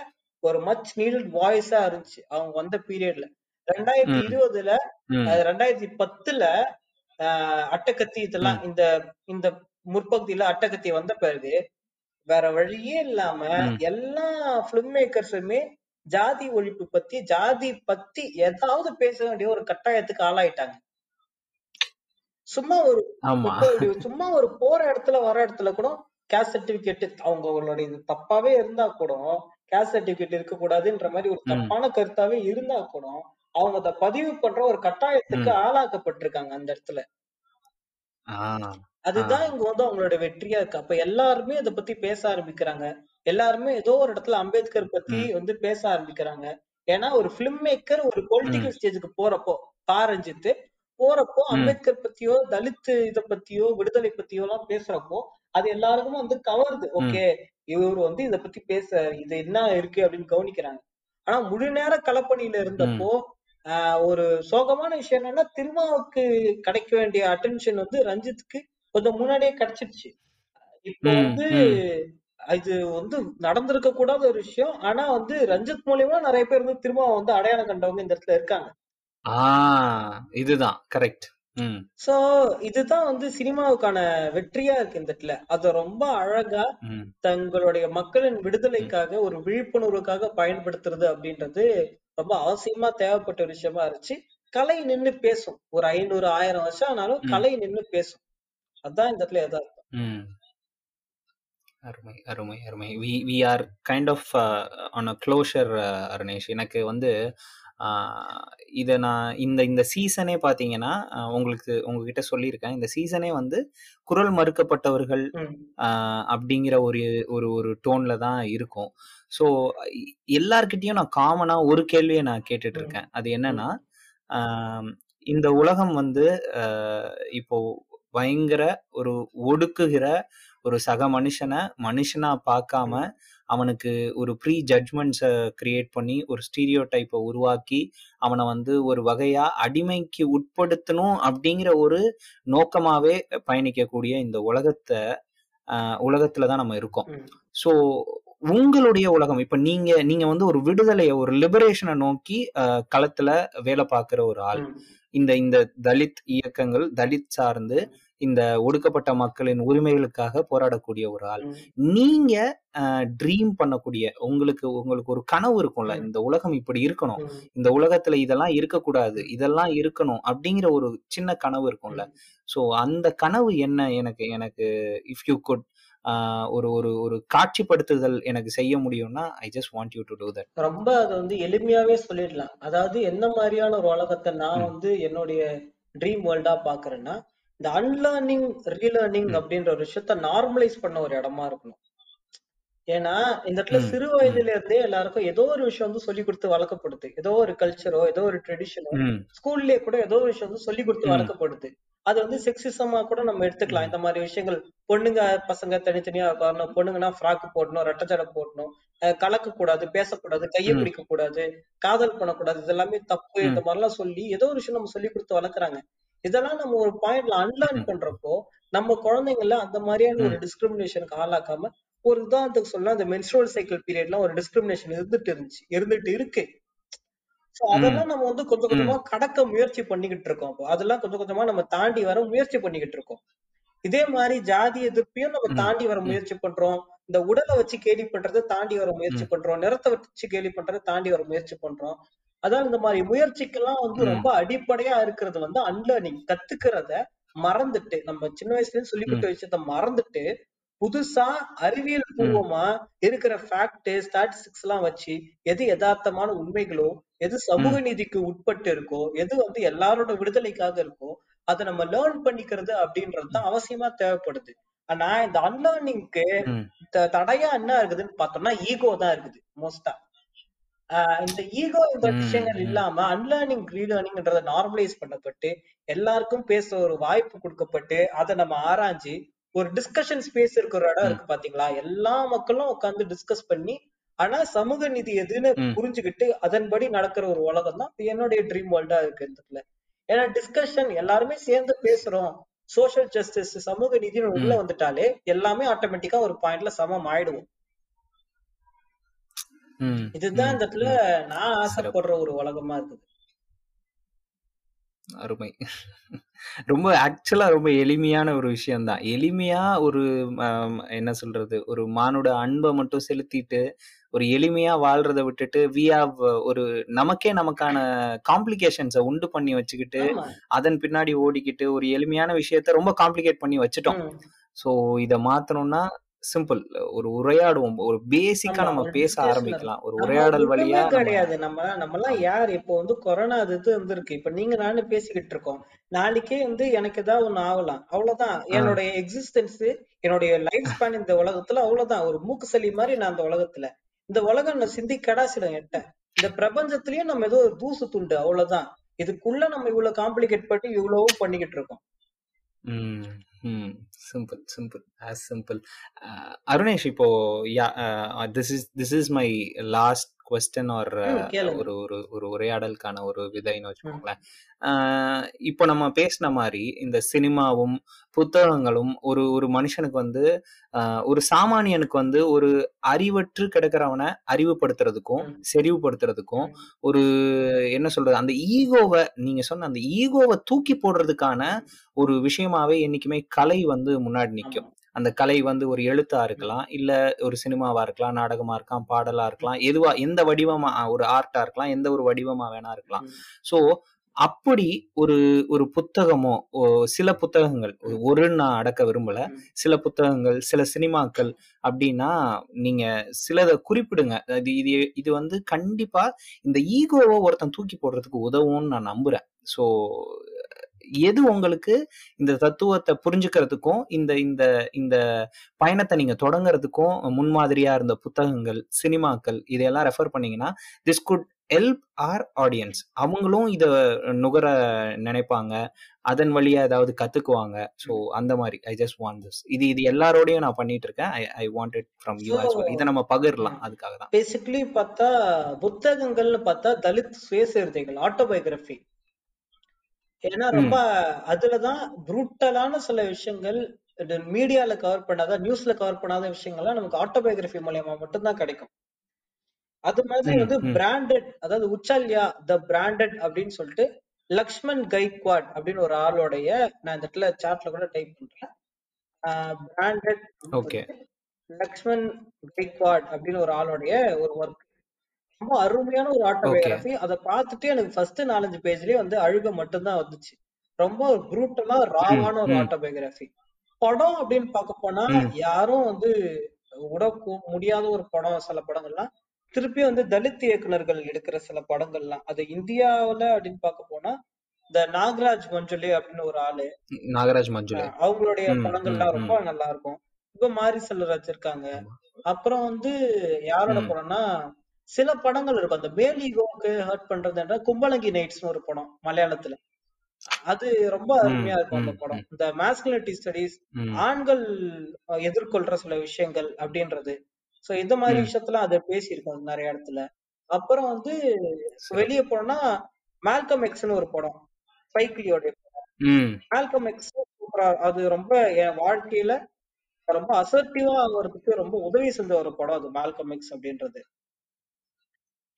ஒரு மச் நீடட் வாய்ஸா இருந்துச்சு அவங்க வந்த பீரியட்ல ரெண்டாயிரத்தி இருபதுல ரெண்டாயிரத்தி பத்துல அட்டகத்தி இதெல்லாம் இந்த இந்த முற்பகுதியில அட்டகத்தி வந்த பிறகு வேற வழியே இல்லாம எல்லா பிலிம் மேக்கர்ஸுமே ஜாதி ஒழிப்பு பத்தி ஜாதி பத்தி ஏதாவது பேச வேண்டிய ஒரு கட்டாயத்துக்கு ஆளாயிட்டாங்க. சும்மா ஒரு சும்மா ஒரு போற இடத்துல வர இடத்துல கூட கேஸ்ட் சர்டிபிகேட் அவங்களுடைய இது தப்பாவே இருந்தா கூட கேஸ்ட் சர்டிபிகேட் இருக்க கூடாதுன்ற மாதிரி ஒரு தப்பான கருத்தாவே இருந்தா கூட அவங்க அதை பதிவு பண்ற ஒரு கட்டாயத்துக்கு ஆளாக்கப்பட்டிருக்காங்க அந்த இடத்துல. அதுதான் இங்க வந்து அவங்களோட வெற்றியா இருக்கு. அப்ப எல்லாருமே இத பத்தி பேச ஆரம்பிக்கிறாங்க. எல்லாருமே ஏதோ ஒரு இடத்துல அம்பேத்கர் பத்தி வந்து பேச ஆரம்பிக்கிறாங்க. ஏன்னா ஒரு பிலிம் மேக்கர் ஒரு பொலிட்டிக்கல் ஸ்டேஜுக்கு போறப்போ பாரஞ்சித்து போறப்போ அம்பேத்கர் பத்தியோ தலித் இத பத்தியோ விடுதலை பத்தியோ எல்லாம் பேசுறப்போ அது எல்லாருக்குமே வந்து கவருது. ஓகே இவர் வந்து இத பத்தி பேச இது என்ன இருக்கு அப்படின்னு கவனிக்கிறாங்க. ஆனா முழு நேர களப்பணியில இருந்தப்போ ஒரு சோகமான விஷயம் என்னன்னா திருமாவுக்கு கிடைக்க வேண்டிய அட்டென்ஷன் வந்து ரஞ்சித்துக்கு கொஞ்சம் முன்னாடியே கிடைச்சிருச்சு. இப்போ வந்து இது வந்து நடந்திருக்க கூடாத ஒரு விஷயம். ஆனா வந்து ரஞ்சித் மூலியமா நிறைய பேர் வந்து திரும்ப வந்து அடையாளம் கண்டவங்க இந்த இடத்துல இருக்காங்க. இதுதான். கரெக்ட். சோ இதுதான் வந்து சினிமாவுக்கான வெற்றியா இருக்கு இந்த இடத்துல. அத ரொம்ப அழகா தங்களுடைய மக்களின் விடுதலைக்காக ஒரு விழிப்புணர்வுக்காக பயன்படுத்துறது அப்படின்றது ரொம்ப அவசியமா தேவைப்பட்ட ஒரு விஷயமா இருந்துச்சு. கலை நின்னு பேசும். ஒரு ஐநூறு ஆயிரம் வருஷம் ஆனாலும் ம். கலை நின்னு பேசும். அதான் இந்த இடத்துல எதார்த்தம். ம். அருமை அருமை அருமை. We we are kind of on a closure Arunesh. எனக்கு வந்து இதை நான் இந்த இந்த சீசனே பார்த்தீங்கன்னா உங்களுக்கு உங்ககிட்ட சொல்லியிருக்கேன். இந்த சீசனே வந்து குரல் மறுக்கப்பட்டவர்கள் அப்படிங்கிற ஒரு ஒரு ஒரு டோன்ல தான் இருக்கும். ஸோ எல்லார்கிட்டயும் நான் காமனா ஒரு கேள்வியை நான் கேட்டுட்டு இருக்கேன் அது என்னன்னா இந்த உலகம் வந்து இப்போ பயங்கர ஒரு ஒடுக்குகிற ஒரு சக மனுஷனை மனுஷனா பார்க்காம அவனுக்கு ஒரு ப்ரீ ஜட்மெண்ட்ஸை கிரியேட் பண்ணி ஒரு ஸ்டீரியோ டைப்பை உருவாக்கி அவனை வந்து ஒரு வகையா அடிமைக்கு உட்படுத்தணும் அப்படிங்கிற ஒரு நோக்கமாவே பயணிக்கக்கூடிய இந்த உலகத்தை உலகத்துல தான் நம்ம இருக்கோம். ஸோ உங்களுடைய உலகம் இப்ப நீங்க நீங்க வந்து ஒரு விடுதலையை ஒரு லிபரேஷனை நோக்கி களத்துல வேலை பார்க்குற ஒரு ஆள். இந்த இந்த தலித் இயக்கங்கள் தலித் சார்ந்து இந்த ஒடுக்கப்பட்ட மக்களின் உரிமைகளுக்காக போராடக்கூடிய ஒரு ஆள். நீங்க ட்ரீம் பண்ணக்கூடிய உங்களுக்கு உங்களுக்கு ஒரு கனவு இருக்கும்ல இந்த உலகம் இப்படி இருக்கணும் இந்த உலகத்துல இதெல்லாம் இருக்கக்கூடாது இதெல்லாம் இருக்கணும் அப்படிங்கிற ஒரு சின்ன கனவு இருக்கும்ல. ஸோ அந்த கனவு என்ன எனக்கு எனக்கு இஃப் யூ குட் ஒரு ஒரு ஒரு காட்சிப்படுத்துதல் எனக்கு செய்ய முடியும்னா I just want you to do that ரொம்ப அது வந்து எளிமையாவே சொல்லிடலாம். அதாவது என்ன மாதிரியான ஒரு உலகத்தை நான் வந்து என்னுடைய ட்ரீம் வேர்ல்டா பாக்குறேன்னா இந்த அன்லேர்னிங் ரீலேர்னிங் அப்படின்ற ஒரு விஷயத்த நார்மலைஸ் பண்ண ஒரு இடமா இருக்கணும். ஏன்னா இந்த இடத்துல சிறு வயதுல இருந்தே எல்லாருக்கும் ஏதோ ஒரு விஷயம் வந்து சொல்லி கொடுத்து வளர்க்கப்படுது. ஏதோ ஒரு கல்ச்சரோ ஏதோ ஒரு ட்ரெடிஷனோ ஸ்கூல்லயே கூட ஏதோ ஒரு விஷயம் வந்து சொல்லி கொடுத்து வளர்க்கப்படுது. அது வந்து செக்ஸிசமா கூட நம்ம எடுத்துக்கலாம். இந்த மாதிரி விஷயங்கள் பொண்ணுங்க பசங்க தனித்தனியா உட்காரணும். பொண்ணுங்கன்னா ஃப்ராக் போடணும் ரெட்டை ஜடை போடணும். கலக்க கூடாது பேசக்கூடாது கையை பிடிக்க கூடாது காதல் பண்ணக்கூடாது. இது எல்லாமே தப்பு இந்த ம் மாதிரிலாம் சொல்லி ஏதோ ஒரு விஷயம் நம்ம சொல்லி கொடுத்து வளர்க்குறாங்க. இதெல்லாம் நம்ம ஒரு பாயிண்ட்ல அன்லேர்ன் பண்றப்போ நம்ம குழந்தைங்கள அந்த மாதிரியான ஒரு டிஸ்கிரிமினேஷனுக்கு ஆளாக்காம ஒரு உதாரணத்துக்கு சொல்லலாம் இந்த மென்ஸ்ட்ரல் சைக்கிள் பீரியட்லாம் ஒரு டிஸ்கிரிமினேஷன் இருந்துட்டு இருந்துச்சு. இருந்துட்டு இருக்கு. சோ அதெல்லாம் நம்ம வந்து கொஞ்சம் கொஞ்சமா கடக்க முயற்சி பண்ணிக்கிட்டு இருக்கோம். அப்போ அதெல்லாம் கொஞ்சம் கொஞ்சமா நம்ம தாண்டி வர முயற்சி பண்ணிக்கிட்டு இருக்கோம். இதே மாதிரி ஜாதி எதிர்ப்பையும் நம்ம தாண்டி வர முயற்சி பண்றோம். இந்த உடலை வச்சு கேலி பண்றதை தாண்டி வர முயற்சி பண்றோம். நிறத்தை வச்சு கேலி பண்றதை தாண்டி வர முயற்சி பண்றோம். அதான் இந்த மாதிரி முயற்சிக்கெல்லாம் வந்து ரொம்ப அடிப்படையா இருக்கிறது வந்து அன்லேர்னிங் கத்துக்கிறத மறந்துட்டு நம்ம சின்ன வயசுல இருந்து சொல்லி ம். கொடுத்த விஷயத்த மறந்துட்டு புதுசா அறிவியல் பூர்வமா இருக்கிற ஃபேக்ட் ஸ்டாட்டிஸ்டிக்ஸ் எல்லாம் வச்சு எது யதார்த்தமான உண்மைகளோ எது சமூக நீதிக்கு உட்பட்டு இருக்கோ எது வந்து எல்லாரோட விடுதலைக்காக இருக்கோ அதை நம்ம லேர்ன் பண்ணிக்கிறது அப்படின்றது தான் அவசியமா தேவைப்படுது. ஆனா இந்த அன்லேர்னிங்க்கு தடையா என்ன இருக்குதுன்னு பார்த்தோம்னா ஈகோ தான் இருக்குது மோஸ்டா இந்த ஈகோ இந்த விஷயங்கள். இல்லாம அன்லேர்னிங் ரீலேர்னிங்ன்றத நார்மலைஸ் பண்ணப்பட்டு எல்லாருக்கும் பேச ஒரு வாய்ப்பு கொடுக்கப்பட்டு அதை நம்ம ஆராய்ஞ்சு ஒரு டிஸ்கஷன் ஸ்பேஸ் இருக்கிற இடம். இருக்கு பாத்தீங்களா எல்லா மக்களும் உட்கார்ந்து டிஸ்கஸ் பண்ணி ஆனா சமூக நீதி எதுன்னு. புரிஞ்சுக்கிட்டு அதன்படி நடக்கிற ஒரு உலகம் தான் என்னுடைய ட்ரீம் வேர்ல்டா இருக்கு இடத்துல ஏன்னா டிஸ்கஷன் எல்லாருமே சேர்ந்து பேசுறோம் சோஷியல் ஜஸ்டிஸ் சமூக நீதினு உள்ள. வந்துட்டாலே எல்லாமே ஆட்டோமேட்டிக்கா ஒரு பாயிண்ட்ல சமம் ஆயிடுவோம் ம், இதுதான் ம், இந்த இடத்துல ம். நான் சிறப்பு. ஆசைப்படுற ஒரு உலகமா இருக்குது அருமை ரொம்ப ஆக்சுவலா ரொம்ப எளிமையான ஒரு விஷயம்தான் எளிமையா ஒரு என்ன சொல்றது ஒரு மானுட அன்பை மட்டும் செலுத்திட்டு ஒரு எளிமையா வாழ்றதை விட்டுட்டு வி ஹாவ் ஒரு நமக்கே நமக்கான காம்ப்ளிகேஷன்ஸை உண்டு பண்ணி வச்சுக்கிட்டு ஆமா அதன் பின்னாடி ஓடிக்கிட்டு ஒரு எளிமையான விஷயத்த ரொம்ப காம்ப்ளிகேட் பண்ணி வச்சுட்டோம் ம். ஸோ இதை மாத்தணும்னா சிம்பிள். ஒரு உரையாடுவோம். ஒரு பேசிக்கா நம்ம பேச ஆரம்பிக்கலாம். ஒரு உரையாடல் வழியா கிடையாது. நம்ம நம்ம எல்லாம் யார்? இப்போ வந்து கொரோனா அது இது வந்திருக்கு இப்ப நீங்க நானும் பேசிக்கிட்டு இருக்கோம். நாளைக்கே வந்து எனக்கு ஏதாவது ஒண்ணு ஆகலாம். அவ்வளவுதான். என்னுடைய எக்ஸிஸ்டன்ஸ் என்னுடைய லைஃப் ஸ்பேன் இந்த உலகத்துல அவ்வளவுதான். ஒரு மூக்கு சளி மாதிரி நான் அந்த உலகத்துல. இந்த உலகம் நான் சிந்தி கடாசிடும் எட்ட இந்த பிரபஞ்சத்திலயும் நம்ம ஏதோ ஒரு தூசு துண்டு. அவ்வளவுதான். இதுக்குள்ள நம்ம இவ்வளவு காம்ப்ளிகேட் பண்ணி இவ்வளவும் பண்ணிக்கிட்டு இருக்கோம். Mm-hmm. Simple, simple, as simple. Uh, know. ipo, yeah, uh, this is this is my last question கேளுங்க. ஒரு ஒரு ஒரு உரையாடலுக்கான ஒரு விதைன்னு வச்சுக்கோங்களேன். இப்போ நம்ம பேசின மாதிரி இந்த சினிமாவும் புத்தகங்களும் ஒரு ஒரு மனுஷனுக்கு வந்து ஒரு சாமானியனுக்கு வந்து ஒரு அறிவற்று கிடக்கிறவனை அறிவுபடுத்துறதுக்கும் ம். செறிவுபடுத்துறதுக்கும் ஒரு என்ன சொல்றது அந்த ஈகோவை நீங்க சொன்ன அந்த ஈகோவை தூக்கி போடுறதுக்கான ஒரு விஷயமாவே என்னைக்குமே கலை வந்து முன்னாடி நிற்கும் அந்த கலை வந்து ஒரு எழுத்தா இருக்கலாம் இல்ல ஒரு சினிமாவா இருக்கலாம் நாடகமா இருக்கலாம் பாடலா இருக்கலாம் எதுவா எந்த வடிவமா ஒரு ஆர்ட்டா இருக்கலாம் எந்த ஒரு வடிவமா வேணா இருக்கலாம். சோ அப்படி ஒரு ஒரு புத்தகமோ சில புத்தகங்கள் ஒரு நான் அடக்க விரும்பல சில புத்தகங்கள் சில சினிமாக்கள் அப்படின்னா நீங்க சிலதை குறிப்பிடுங்க. இது இது இது வந்து கண்டிப்பா இந்த ஈகோவை ஒருத்தன் தூக்கி போடுறதுக்கு உதவும்னு நான் நம்புறேன். ஸோ எது உங்களுக்கு இந்த தத்துவத்தை புரிஞ்சுக்கிறதுக்கும் இந்த இந்த இந்த பயணத்தை நீங்க தொடங்குறதுக்கும் முன்மாதிரியா இருந்த புத்தகங்கள் சினிமாக்கள் இதையெல்லாம் ரெஃபர் பண்ணீங்கன்னா this good help our audience அவங்களும் இத நுகர நினைப்பாங்க. அதன் வழியா ஏதாவது கத்துக்குவாங்க. ஸோ அந்த மாதிரி. ஐ ஜஸ்ட் வாண்ட் திஸ் இது இது எல்லாரோடையும் நான் பண்ணிட்டு இருக்கேன் I I want it from you as well இதை நம்ம பகிரலாம். அதுக்காக தான் பேசிக்கலி பார்த்தா புத்தகங்கள்னு பார்த்தா தலித் சுயசரிதைகள் ஆட்டோபயோகிராஃபி ஏன்னா ரொம்ப அதுலதான் புரூட்டலான சில விஷயங்கள் மீடியால கவர் பண்ணாத நியூஸ்ல கவர் பண்ணாத விஷயங்கள்லாம் நமக்கு ஆட்டோபயோகிராஃபி மூலியமா மட்டும்தான் கிடைக்கும். அது மாதிரி வந்து பிராண்டட் அதாவது உச்சால்யா த பிராண்டட் அப்படின்னு சொல்லிட்டு லக்ஷ்மண் கைக்வாட் அப்படின்னு ஒரு ஆளோடைய நான் இந்த இடத்துல சாட்ல கூட டைப் பண்றேன். Branded okay. லக்ஷ்மண் கைக்வாட் அப்படின்னு ஒரு ஆளோடைய ஒரு ஒர்க் ரொம்ப அருமையான ஒரு ஓகே. ஆட்டோபயோகிராஃபி அதை பார்த்துட்டு எனக்கு ஃபர்ஸ்ட் நாலஞ்சு பேஜ்லயே வந்து அழுக மட்டும்தான் வந்துச்சு. ரொம்ப ஒரு ப்ரூட்டலா ம் ராவான ஒரு ம். ஆட்டோபயோகிராஃபி படம் அப்படின்னு பார்க்க போனா ம். யாரும் வந்து விட கு- முடியாத ஒரு படம் சில படங்கள்லாம் திருப்பி வந்து தலித் இயக்குனர்கள் எடுக்கிற சில படங்கள்லாம். அது இந்தியாவுல அப்படின்னு பார்க்க போனா இந்த நாகராஜ் மஞ்சுளி அப்படின்னு ஒரு ஆளு. நாகராஜ் மஞ்சுளை அஹ் அவங்களுடைய ம் ம் படங்கள்லாம் ம் ரொம்ப நல்லா இருக்கும். இப்ப மாரி செல்வராஜ் இருக்காங்க ஆமா. அப்புறம் வந்து யாரோட ம். படம்னா சில படங்கள் இருக்கும். அந்த மேல் ஈகோவுக்கு ஹர்ட் பண்றதுன்ற கும்பலங்கி நைட்ஸ்னு ஒரு படம் மலையாளத்துல. அது ரொம்ப அருமையா இருக்கும் அந்த படம். இந்த மாஸ்குலினிட்டி ஸ்டடீஸ் ஆண்கள் எதிர்கொள்ற சில விஷயங்கள் அப்படின்றது. சோ இந்த மாதிரி விஷயத்துல அதை பேசியிருக்கோம் நிறைய இடத்துல. அப்புறம் வந்து வெளியே போனோம்னா மால்கம் எக்ஸ்னு ஒரு படம் ஸ்பைக்லியோட ம். மால்கம் எக்ஸ் சூப்பரா அது ரொம்ப என் வாழ்க்கையில ரொம்ப அசர்ட்டிவா ஆகிறதுக்கு ரொம்ப உதவி செஞ்ச ஒரு படம் அது மால்கம் எக்ஸ் அப்படின்றது.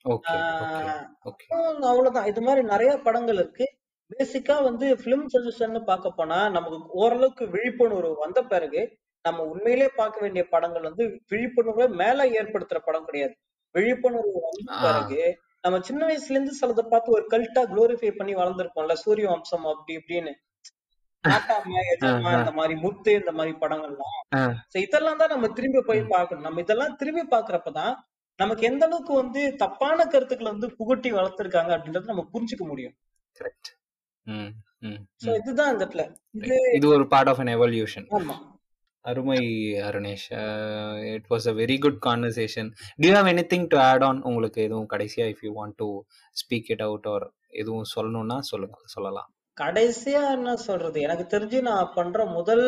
Okay okay ah okay. அப்புறம் அவ்வளவுதான். இது மாதிரி நிறைய படங்கள் இருக்கு. பேசிக்கா வந்து பிலிம் சஜஷன் பார்க்க போனா நமக்கு ஓரளவுக்கு விழிப்புணர்வு வந்த பிறகு நம்ம உண்மையிலே பார்க்க வேண்டிய படங்கள் வந்து விழிப்புணர்வை மேல ஏற்படுத்துற படம் கிடையாது. விழிப்புணர்வு வந்த பிறகு நம்ம சின்ன வயசுல இருந்து சிலதை பார்த்து ஒரு கல்ட்டா குளோரிஃபை பண்ணி வளர்ந்துருப்போம்ல சூரிய வம்சம் அப்படி இப்படின்னு. எஜமா இந்த மாதிரி முத்து இந்த மாதிரி படங்கள்லாம். இதெல்லாம் தான் நம்ம திரும்பி போய் பார்க்கணும். நம்ம இதெல்லாம் திரும்பி பார்க்கறப்பதான் நமக்கு எந்த அளவுக்கு வந்து தப்பான கருத்துக்களை வந்து புகட்டி வளர்த்திருக்காங்க அப்படின்றத நம்ம புரிஞ்சுக்க முடியும். கரெக்ட் ம் ம் சோ ம். இதுதான் இந்த இடத்துல. இது இது ஒரு பார்ட் ஆஃப் an எவல்யூஷன் ஆமா. அருமை Arunesh. It was a very good conversation to you have any thing to add on உங்களுக்கு எதுவும் கடைசியா if you want to speak it out or எதுவும் சொல்லணும்னா சொல்லுங்க சொல்லலாம். கடைசியா என்ன சொல்றது? எனக்கு தெரிஞ்சு நான் பண்ற முதல்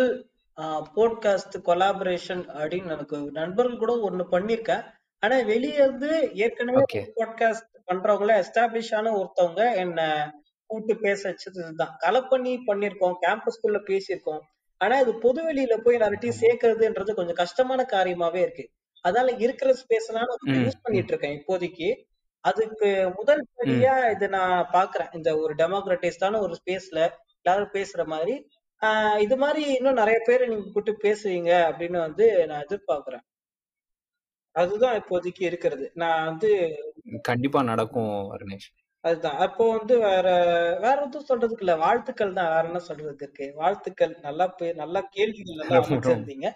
போட்காஸ்ட் கொலாபரேஷன் அப்படின்னு எனக்கு நண்பர்கள் கூட ஒண்ணு பண்ணிருக்கேன் ஆனா வெளியே இருந்து ஏற்கனவே பாட்காஸ்ட் பண்றவங்கள எஸ்டாப்ளிஷ் ஆன ஒருத்தவங்க என்ன கூப்பிட்டு பேச வச்சது இதுதான் கலை பண்ணி பண்ணிருக்கோம் கேம்பஸ்குள்ள பேசியிருக்கோம். ஆனா இது பொது வெளியில போய் எல்லார்ட்டையும் சேர்க்கறதுன்றது கொஞ்சம் கஷ்டமான காரியமாவே இருக்கு. அதனால இருக்கிற ஸ்பேஸ் நான் யூஸ் பண்ணிட்டு இருக்கேன் இப்போதைக்கு. அதுக்கு முதல் படியா இது நான் பாக்குறேன். இந்த ஒரு டெமோக்ரட்டிஸ்டான ஒரு ஸ்பேஸ்ல எல்லாரும் பேசுற மாதிரி. ஆஹ் இது மாதிரி இன்னும் நிறைய பேரை நீங்க கூப்பிட்டு பேசுவீங்க அப்படின்னு வந்து நான் எதிர்பார்க்கிறேன். அதுதான் இப்போதைக்கு இருக்கிறது. நான் வந்து கண்டிப்பா நடக்கும் அருணேஷ் அதுதான். அப்போ வந்து வேற வேற எதுவும் சொல்றதுக்கு இல்ல. வாழ்த்துக்கள் தான். வேற என்ன சொல்றதுக்கு இருக்கு? வாழ்த்துக்கள். நல்லா பே- நல்லா கேள்விகள் நல்லா அமைச்சிருந்தீங்க.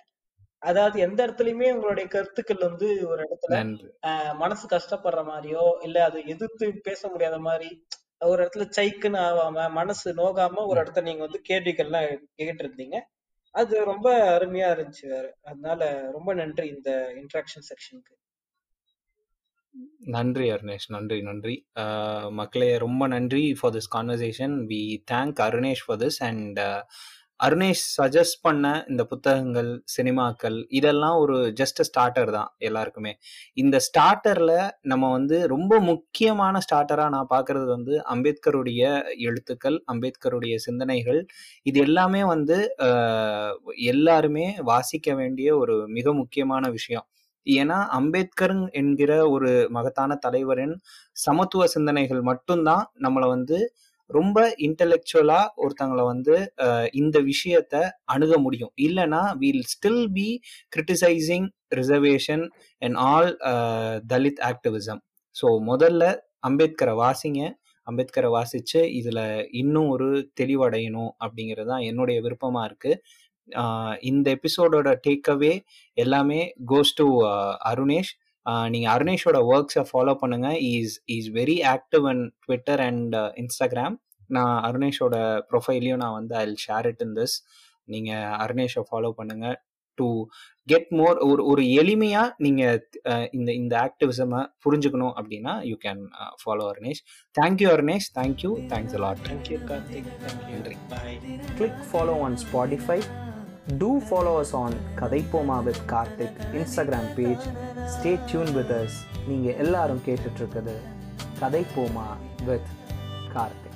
அதாவது எந்த இடத்துலயுமே உங்களுடைய கருத்துக்கள் வந்து ஒரு இடத்துல மனசு கஷ்டப்படுற மாதிரியோ இல்ல அதை எதிர்த்து பேச முடியாத மாதிரி ஒரு இடத்துல சைக்குன்னு ஆகாம மனசு நோகாம ஒரு ம். இடத்துல நீங்க வந்து கேள்விகள்லாம் கேட்டு இருந்தீங்க அது ரொம்ப அருமையா இருந்துச்சு வேற. அதனால ரொம்ப நன்றி இந்த இன்ட்ராக்ஷன் செக்ஷனுக்கு நன்றி அருணேஷ். நன்றி நன்றி. அஹ் மக்களே ரொம்ப நன்றி for this conversation we thank Arunesh for this and Arunesh suggest பண்ண இந்த புத்தகங்கள் சினிமாக்கள் இதெல்லாம் ஒரு ஜஸ்ட் ஸ்டார்டர் தான் எல்லாருக்குமே. இந்த ஸ்டார்டர்ல நம்ம வந்து ரொம்ப முக்கியமான ஸ்டார்டரா நான் பாக்குறது வந்து அம்பேத்கருடைய எழுத்துக்கள் அம்பேத்கருடைய சிந்தனைகள். இது எல்லாமே வந்து எல்லாருமே வாசிக்க வேண்டிய ஒரு மிக முக்கியமான விஷயம். ஏன்னா அம்பேத்கர் என்கிற ஒரு மகத்தான தலைவரின் சமத்துவ சிந்தனைகள் மட்டும்தான் நம்மளை வந்து ரொம்ப இன்டலெக்சுவலா ஒருத்தங்களை வந்து இந்த விஷயத்த அணுக முடியும். இல்லைன்னா we'll still be criticizing reservation and all Dalit activism so முதல்ல அம்பேத்கரை வாசிங்க. அம்பேத்கரை வாசிச்சு இதுல இன்னும் ஒரு தெளிவடையணும் அப்படிங்கிறது தான் என்னுடைய விருப்பமா இருக்கு. இந்த எபிசோடோட டேக்அவே எல்லாமே கோஸ் டு அருணேஷ். ஆஹ் நீங்க அருணேஷோட ஒர்க்ஸை ஃபாலோ பண்ணுங்க. Is is very active and Twitter and Instagram நான் அருணேஷோட ப்ரொஃபைலையும் நான் வந்து I share it in this நீங்க அருணேஷை ஃபாலோ பண்ணுங்க. டு கெட் மோர் ஒரு ஒரு எளிமையா நீங்க அஹ், இந்த இந்த ஆக்டிவிசமை புரிஞ்சுக்கணும் அப்படின்னா you can follow Arunesh. Thank you Arunesh. Thank you thanks a lot thank you Karthik நன்றி. Bye Click follow on to followers us on Kathaipoma with Karthik Instagram page stay tuned with us நீங்கள் எல்லாரும் கேட்டுட்ருக்குது கதைப்போமா with Karthik